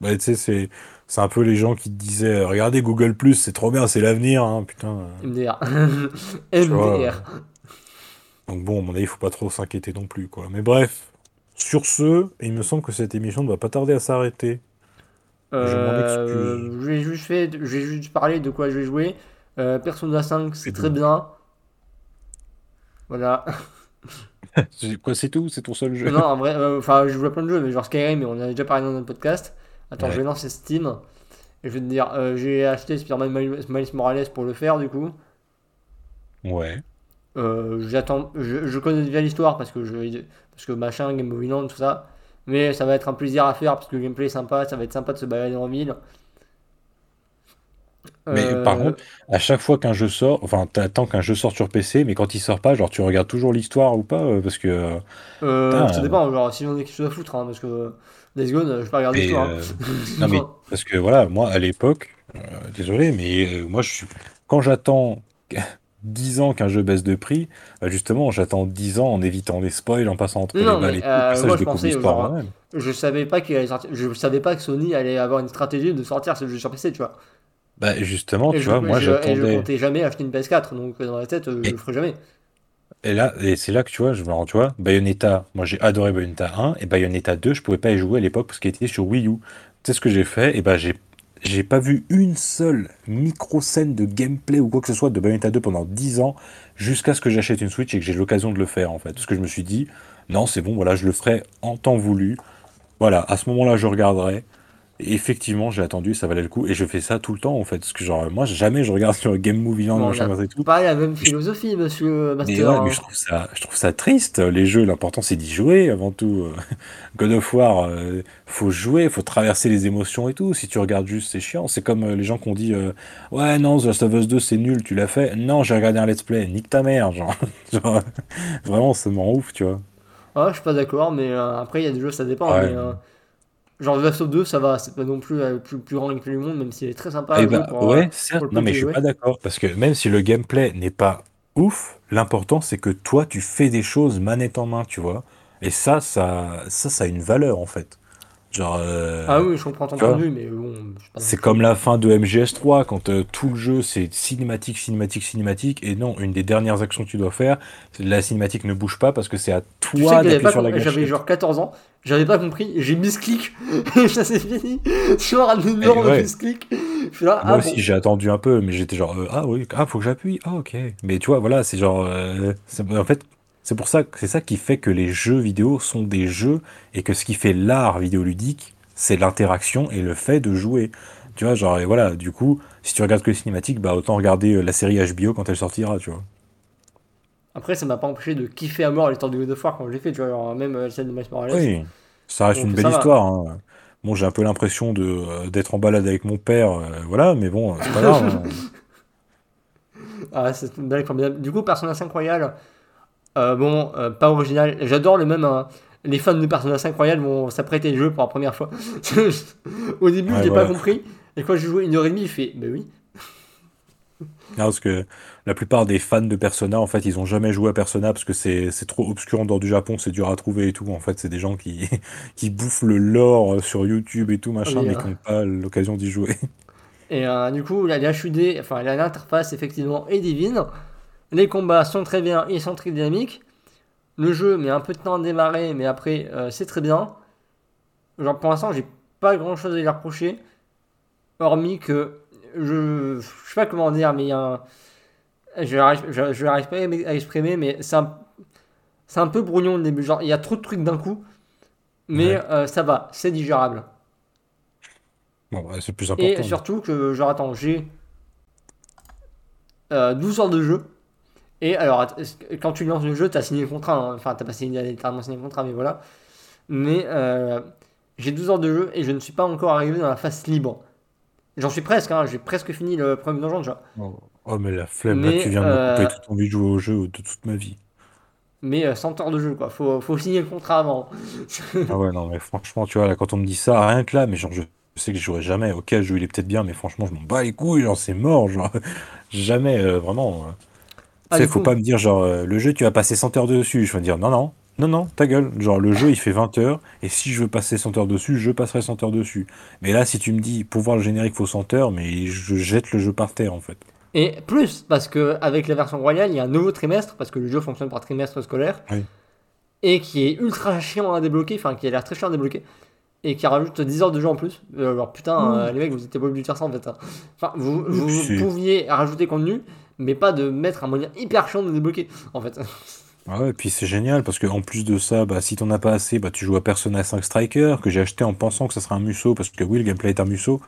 Bah, tu sais, c'est. C'est un peu les gens qui te disaient euh, Regardez Google, c'est trop bien, c'est l'avenir, hein, putain. euh. MDR. vois, MDR. Donc bon, à mon avis, il faut pas trop s'inquiéter non plus, quoi. Mais bref, sur ce, il me semble que cette émission ne va pas tarder à s'arrêter. Je m'en Euh, j'ai juste fait, j'ai juste parlé de quoi je vais jouer. Euh, Persona 5, c'est très tout. bien. Voilà. C'est- Quoi, c'est tout? C'est ton seul jeu? non, en vrai, euh, enfin, je joue à plein de jeux, mais genre Skyrim, mais on en a déjà parlé dans notre podcast. Attends, Ouais. je vais lancer Steam. Et je vais te dire, euh, j'ai acheté Spider-Man Miles Morales pour le faire, du coup. Ouais. Euh, j'attends, je, je connais déjà l'histoire parce que je, parce que machin, Game of Land, tout ça. Mais ça va être un plaisir à faire parce que le gameplay est sympa, ça va être sympa de se balader en ville. Mais Euh, par contre, à chaque fois qu'un jeu sort, enfin, t'attends qu'un jeu sorte sur PC, mais quand il sort pas, genre, tu regardes toujours l'histoire ou pas? Parce que. euh, ça dépend, genre si j'en ai quelque chose à foutre, hein, parce que Days Gone, je vais pas regarder l'histoire. euh, hein. non, mais parce que voilà, moi, à l'époque, euh, désolé, mais euh, moi, je suis. Quand j'attends 10 ans qu'un jeu baisse de prix, bah, justement, j'attends 10 ans en évitant les spoils, en passant entre Non, les balles et tout. euh, ça, moi, je je découvre pensais, genre. Je savais pas qu'il sortir, je savais pas que Sony allait avoir une stratégie de sortir ce jeu sur PC, tu vois. Bah, justement, Et tu je, vois, moi, je- et je j'attendais. comptais jamais acheter une PS4, donc dans la tête, je Et- le ferai jamais. Et là, c'est là que tu vois, je me rends, tu vois, Bayonetta, moi j'ai adoré Bayonetta 1 et Bayonetta 2, je pouvais pas y jouer à l'époque parce qu'il était sur Wii U. Tu sais ce que j'ai fait? Et ben j'ai j'ai pas vu une seule micro-scène de gameplay ou quoi que ce soit de Bayonetta 2 pendant 10 ans jusqu'à ce que j'achète une Switch et que j'ai l'occasion de le faire en fait. Parce que je me suis dit, non, c'est bon, voilà, je le ferai en temps voulu. Voilà, à ce moment-là, je regarderai. Effectivement, j'ai attendu, ça valait le coup. Et je fais ça tout le temps en fait. Parce que genre, moi, jamais je regarde sur Game Movie Land, machin, et tout. Pas la même philosophie, monsieur Mais Master. ouais, hein. mais je trouve ça, je trouve ça triste. Les jeux, l'important c'est d'y jouer avant tout. God of War, euh, faut jouer, faut traverser les émotions et tout. Si tu regardes juste, c'est chiant. C'est comme euh, les gens qui ont dit euh, Ouais, non, The Last of Us 2 c'est nul, tu l'as fait. Non, j'ai regardé un let's play, nique ta mère. Genre, genre, vraiment, ça m'en ouf, tu vois. Ouais, je suis pas d'accord, mais euh, après, il y a des jeux, ça dépend. Ouais. mais, euh, genre, The Last of 2, ça va, c'est pas non plus euh, le plus, plus grand gameplay du monde, même s'il est très sympa à Eh bah, pour, euh, ouais, certes, pour le non, mais je suis pas d'accord. Parce que même si le gameplay n'est pas ouf, l'important c'est que toi tu fais des choses manette en main, tu vois. Et ça, ça, ça, ça a une valeur en fait. Genre. euh, Ah oui, je comprends ton tu point de vue, mais bon, C'est comme la fin de MGS3, quand euh, tout le jeu c'est cinématique, cinématique, cinématique, et non, une des dernières actions que tu dois faire, la cinématique ne bouge pas parce que c'est à Tu sais toi que j'avais d'appuyer sur la compris- j'avais gâchette. genre 14 ans, j'avais pas compris, j'ai misclick, et ça c'est fini. Genre un énorme ouais. suis là, Moi ah aussi bon. j'ai attendu un peu, mais j'étais genre, euh, ah oui, ah faut que j'appuie, ah ok. Mais tu vois, voilà, c'est genre, euh, en fait, c'est pour ça, c'est ça qui fait que les jeux vidéo sont des jeux, et que ce qui fait l'art vidéoludique, c'est l'interaction et le fait de jouer. Tu vois, genre, et voilà, du coup, si tu regardes que les cinématiques, bah autant regarder euh, la série HBO quand elle sortira, tu vois. Après, ça m'a pas empêché de kiffer à mort l'histoire de God of War quand je l'ai fait, tu vois, genre, même euh, celle de Miles Morales. Oui, ça reste Donc, une belle histoire. hein. Bon, j'ai un peu l'impression de euh, d'être en balade avec mon père, euh, voilà, mais bon, c'est pas grave. hein. Ah, c'est une blague formidable. Du coup, Persona 5 Royal, euh, bon, euh, pas original. J'adore le même. hein, les fans de Persona 5 Royal vont s'apprêter le jeu pour la première fois. Au début, Ouais, voilà. pas compris. Et quand j'ai joué une heure et demie, il fait, bah oui. Non, parce que la plupart des fans de Persona, en fait, ils ont jamais joué à Persona parce que c'est c'est trop obscur en dehors du Japon, c'est dur à trouver et tout. En fait, c'est des gens qui, qui bouffent le lore sur YouTube et tout, machin, Oui, mais euh, qui n'ont pas l'occasion d'y jouer. Et euh, du coup, la HUD, enfin l'interface effectivement est divine. Les combats sont très bien, ils sont très dynamiques. Le jeu met un peu de temps à démarrer, mais après euh, c'est très bien. Genre pour l'instant, j'ai pas grand chose à lui reprocher, hormis que je, je sais pas comment dire, mais il y a un, je n'arrive pas à exprimer, mais c'est un, peu brouillon le début. Genre il y a trop de trucs d'un coup, mais Ouais. euh, ça va, c'est digérable. Bon, ouais, c'est plus Et important. surtout que, genre, attends, j'ai euh, 12 heures de jeu. Et alors, quand tu lances le jeu, t'as signé le contrat. hein. Enfin, t'as pas signé, littéralement signé le contrat, mais voilà. Mais euh, j'ai 12 heures de jeu et je ne suis pas encore arrivé dans la phase libre. J'en suis presque, hein, j'ai presque fini le premier donjon déjà. Oh, oh, mais la flemme, là, tu viens de me euh, couper toute envie de jouer au jeu de toute ma vie. Mais euh, 100 heures de jeu, quoi. Faut, faut signer le contrat avant. Ah ouais, non, mais franchement, tu vois, là, quand on me dit ça, rien que là, mais genre, je sais que je jouerai jamais. Ok, le jeu, il est peut-être bien, mais franchement, je m'en bats les couilles, genre, c'est mort, genre, jamais, euh, vraiment. euh. Ah, Tu sais, faut coup, pas me dire, genre, euh, le jeu, tu vas passer 100 heures dessus. Je vais dire, non, non, non, non, ta gueule. Genre, le jeu, il fait 20 heures, et si je veux passer 100 heures dessus, je passerai 100 heures dessus. Mais là, si tu me dis, pour voir le générique, faut 100 heures, mais je jette le jeu par terre, en fait. Et plus, parce que avec la version royale, il y a un nouveau trimestre, parce que le jeu fonctionne par trimestre scolaire, Oui. et qui est ultra chiant à débloquer, enfin qui a l'air très chiant à débloquer, et qui rajoute 10 heures de jeu en plus. Euh, alors putain, euh, les mecs, vous étiez pas obligés de faire ça en fait. hein. Enfin, vous, pouviez rajouter contenu, mais pas de mettre un moyen hyper chiant de débloquer, en fait. Ah ouais, et puis c'est génial parce que en plus de ça, bah, si t'en as pas assez, bah, tu joues à Persona 5 Striker que j'ai acheté en pensant que ça serait un Musso parce que oui, le gameplay est un Musso,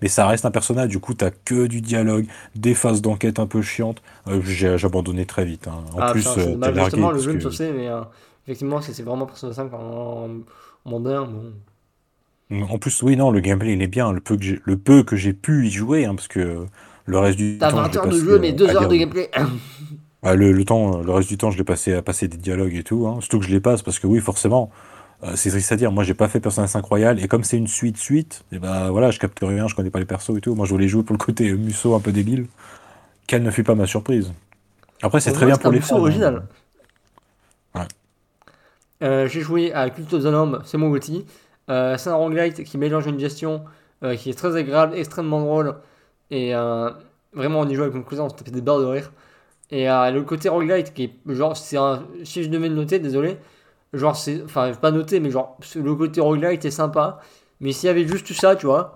mais ça reste un Persona. Du coup, t'as que du dialogue, des phases d'enquête un peu chiantes. Euh, j'ai abandonné très vite. hein. En Ah, plus, euh, largué justement, le jeu me que sauçait, mais euh, effectivement, c'est vraiment Persona 5 en, en, en bon. en plus, oui, non, le gameplay il est bien. Le peu que j'ai, pu y jouer, hein, parce que le reste du T'as temps, 20 je l'ai heures de jeu, mais euh, 2 à heures de gameplay. Ah, le, le temps, le reste du temps, je l'ai passé à passer des dialogues et tout. Hein. Surtout que je les passe parce que oui, forcément, euh, c'est triste à dire. Moi, j'ai pas fait Persona 5 Royal et comme c'est une suite suite, et ben voilà, je capte rien, je connais pas les persos et tout. Moi, je voulais jouer pour le côté Musso un peu débile. Quelle ne fut pas ma surprise. Après, c'est très bien pour les fans. original. hein. Ouais. Euh, j'ai joué à Cult of the Lamb, c'est mon outil. Euh, c'est un roguelite qui mélange une gestion qui est très agréable, extrêmement drôle. Et vraiment, on y joue avec mon cousin, on se tapait des barres de rire. Et euh, le côté roguelite qui est genre, c'est un, si je devais le noter, désolé, genre, c'est, enfin, pas noter, mais genre, le côté roguelite est sympa. Mais s'il y avait juste ça, tu vois,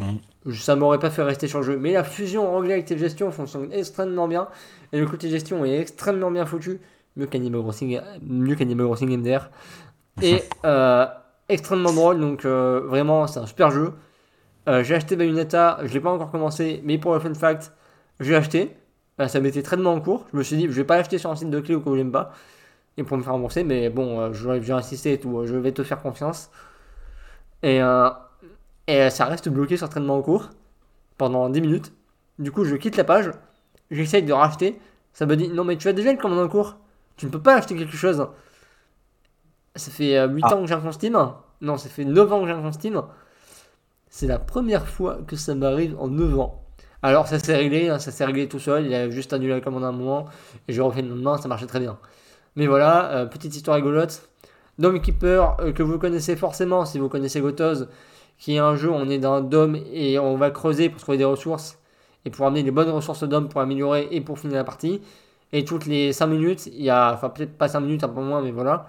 Mhm. ça m'aurait pas fait rester sur le jeu. Mais la fusion roguelite et gestion fonctionne extrêmement bien. Et le côté gestion est extrêmement bien foutu. Mieux qu'Animal Crossing, mieux qu'Animal Crossing MDR. Et euh, extrêmement drôle, donc euh, vraiment c'est un super jeu. Euh, j'ai acheté Bayonetta, je l'ai pas encore commencé, mais pour le fun fact, j'ai acheté. Euh, ça m'était très en cours. Je me suis dit, je vais pas l'acheter sur un site de clé ou que j'aime pas. Et pour me faire rembourser, mais bon, euh, je- j'ai insisté et tout, je vais te faire confiance. Et, euh, et euh, ça reste bloqué sur traitement en cours pendant 10 minutes. Du coup, je quitte la page, j'essaye de racheter. Ça me dit, non mais tu as déjà le commande en cours. Tu ne peux pas acheter quelque chose. Ça fait euh, 8 Ah. ans que j'ai un compte Steam. Non, ça fait 9 ans que j'ai un compte Steam. C'est la première fois que ça m'arrive en 9 ans. Alors ça s'est réglé, hein, ça s'est réglé tout seul. Il a juste annulé la commande à un moment. Et j'ai refait le lendemain, ça marchait très bien. Mais voilà, euh, petite histoire rigolote. Dome Keeper, euh, que vous connaissez forcément si vous connaissez Gotoz, qui est un jeu où on est dans un dôme et on va creuser pour trouver des ressources et pour amener les bonnes ressources au pour améliorer et pour finir la partie. Et toutes les 5 minutes, il y a, enfin peut-être pas 5 minutes, un peu moins, mais voilà,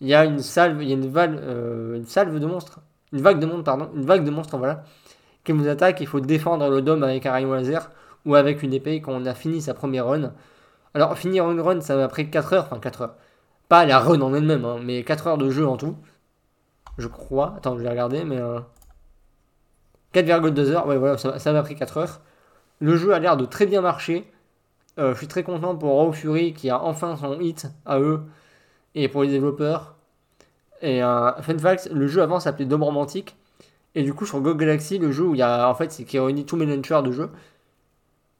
il y a une salve, il y a une, euh, une salve de monstres, une vague de monstres, pardon, une vague de monstres, voilà, qui vous attaque. Il faut défendre le dôme avec un rayon laser ou avec une épée quand on a fini sa première run. Alors, finir une run, ça m'a pris 4 heures, enfin 4 heures. Pas la run en elle-même, hein, mais 4 heures de jeu en tout. Je crois. Attends, je vais regarder, mais. euh, 4,2 heures, ouais, voilà, ça ça m'a pris 4 heures. Le jeu a l'air de très bien marcher. Euh, je suis très content pour Raw Fury qui a enfin son hit à eux et pour les développeurs. Et euh, fun fact, le jeu avant s'appelait Dome Romantique. Et du coup, sur Go Galaxy, le jeu où il y a en fait, c'est qui réunit tous mes launchers de jeux,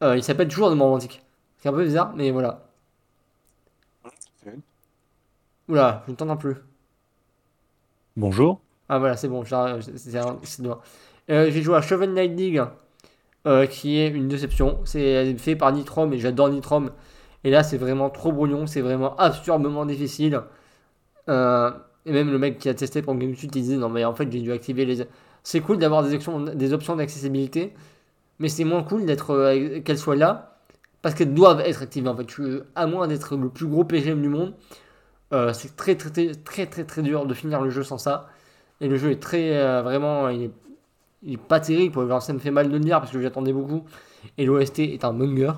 euh, il s'appelle toujours Dome Romantique. C'est un peu bizarre, mais voilà. Oula, je ne t'entends plus. Bonjour. Ah voilà, c'est bon, j'ai- c'est loin. Euh, j'ai joué à Shovel Knight League, euh, qui est une déception. C'est fait par Nitrom et j'adore Nitrom. Et là, c'est vraiment trop brouillon, c'est vraiment absurdement difficile. Euh, et même le mec qui a testé pour GameStut, il disait non, mais en fait, j'ai dû activer les. C'est cool d'avoir des, options, des d'accessibilité, mais c'est moins cool d'être euh, qu'elles soient là parce qu'elles doivent être activées. En fait, à moins d'être le plus gros PGM du monde, euh, c'est très, très, très, très, très, dur de finir le jeu sans ça. Et le jeu est très. vraiment. Il est, pas terrible. Ça me fait mal de le dire parce que j'attendais beaucoup. Et l'OST est un banger.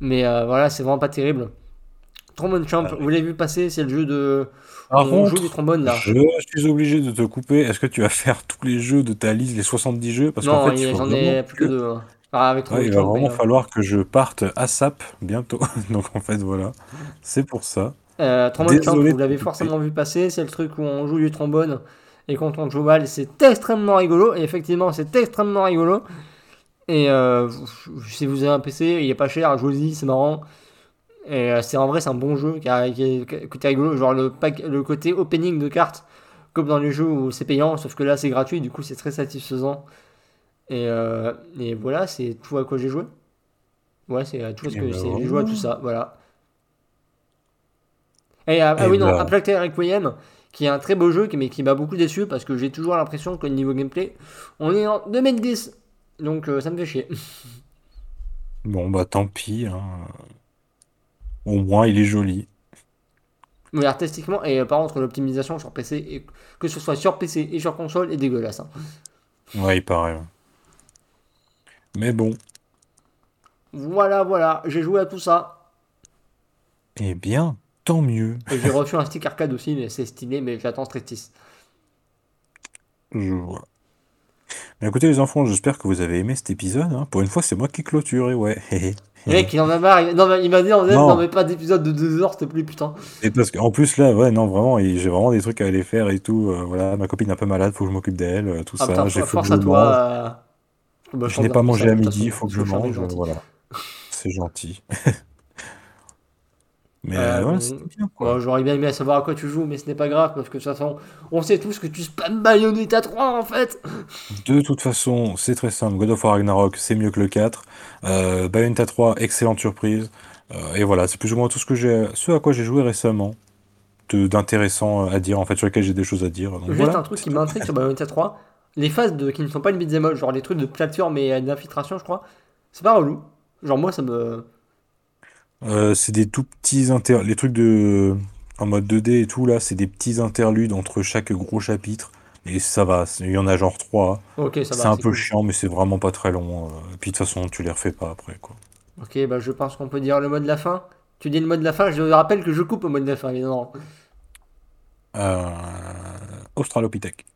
Mais voilà, c'est vraiment pas terrible. Trombone Champ, vous l'avez vu passer, c'est le jeu de. on joue du trombone là. Je suis obligé de te couper. Est-ce que tu vas faire tous les jeux de ta liste, les 70 jeux? Parce Non, j'en ai plus que deux. Hein. Ah, il va vraiment falloir que je parte à SAP bientôt. Donc en fait, voilà. C'est pour ça. Euh, trombone Champ, vous l'avez forcément vu passer. C'est le truc où on joue du trombone. Et quand on joue mal, c'est extrêmement rigolo. Et effectivement, c'est extrêmement rigolo. Et euh, si vous avez un PC, il est pas cher, jouez-y, c'est marrant. Et euh, c'est en vrai, c'est un bon jeu qui, a, qui, est, rigolo. Genre le, pack, le côté opening de cartes, comme dans les jeux où c'est payant, sauf que là c'est gratuit, du coup c'est très satisfaisant. Et, euh, et voilà, c'est tout à quoi j'ai joué. Ouais, c'est tout ce que ben j'ai joué à tout ça, voilà. Et, ah, ah oui, non, ben... Requiem, qui est un très beau jeu, mais qui m'a beaucoup déçu parce que j'ai toujours l'impression que niveau gameplay, on est en 2010, donc ça me fait chier. Bon, bah tant pis. Hein. Au moins, il est joli. Oui, artistiquement, et par contre, l'optimisation sur PC, et, que ce soit sur PC et sur console, est dégueulasse. Hein. Ouais, il paraît. Mais bon. Voilà, voilà, j'ai joué à tout ça. Eh bien, tant mieux. Et j'ai reçu un stick arcade aussi, mais c'est stylé, mais j'attends Streetis. Je vois. Mais écoutez les enfants, j'espère que vous avez aimé cet épisode. Hein. Pour une fois, c'est moi qui clôture, et ouais. Le mec, il en a marre. Non, il m'a dit, on non. mais pas d'épisode de 2 heures, s'il te plaît, putain. Et parce qu'en plus, là, ouais, non, vraiment, j'ai vraiment des trucs à aller faire et tout. Euh, voilà, ma copine est un peu malade, faut que je m'occupe d'elle, euh, tout ah, ça. J'ai force à toi. Euh, bah, je n'ai pas mangé à midi, il faut que je mange. Voilà. C'est gentil. Mais euh, ouais, bien J'aurais bien aimé savoir à quoi tu joues, mais ce n'est pas grave parce que de toute façon, on sait tous que tu spam Bayonetta 3 en fait. De toute façon, c'est très simple. God of War Ragnarok, c'est mieux que le 4. Euh, Bayonetta 3, excellente surprise. Euh, et voilà, c'est plus ou moins tout ce que j'ai, ce à quoi j'ai joué récemment d'intéressant à dire en fait sur lequel j'ai des choses à dire. Donc, Juste un truc qui m'intrigue sur Bayonetta 3, les phases de, qui ne sont pas une beat'em genre les trucs de plateforme et d'infiltration, je crois, c'est pas relou. Genre moi ça me euh, c'est des tout petits inter... Les trucs de... En mode 2D et tout, là, c'est des petits interludes entre chaque gros chapitre. Et ça va, il y en a genre 3. c'est un peu chiant, mais c'est vraiment pas très long. Euh. Et puis de toute façon, tu les refais pas après, quoi. Ok, bah je pense qu'on peut dire le mot de la fin. Tu dis le mot de la fin, je rappelle que je coupe au mot de la fin, évidemment. Euh... Australopithèque.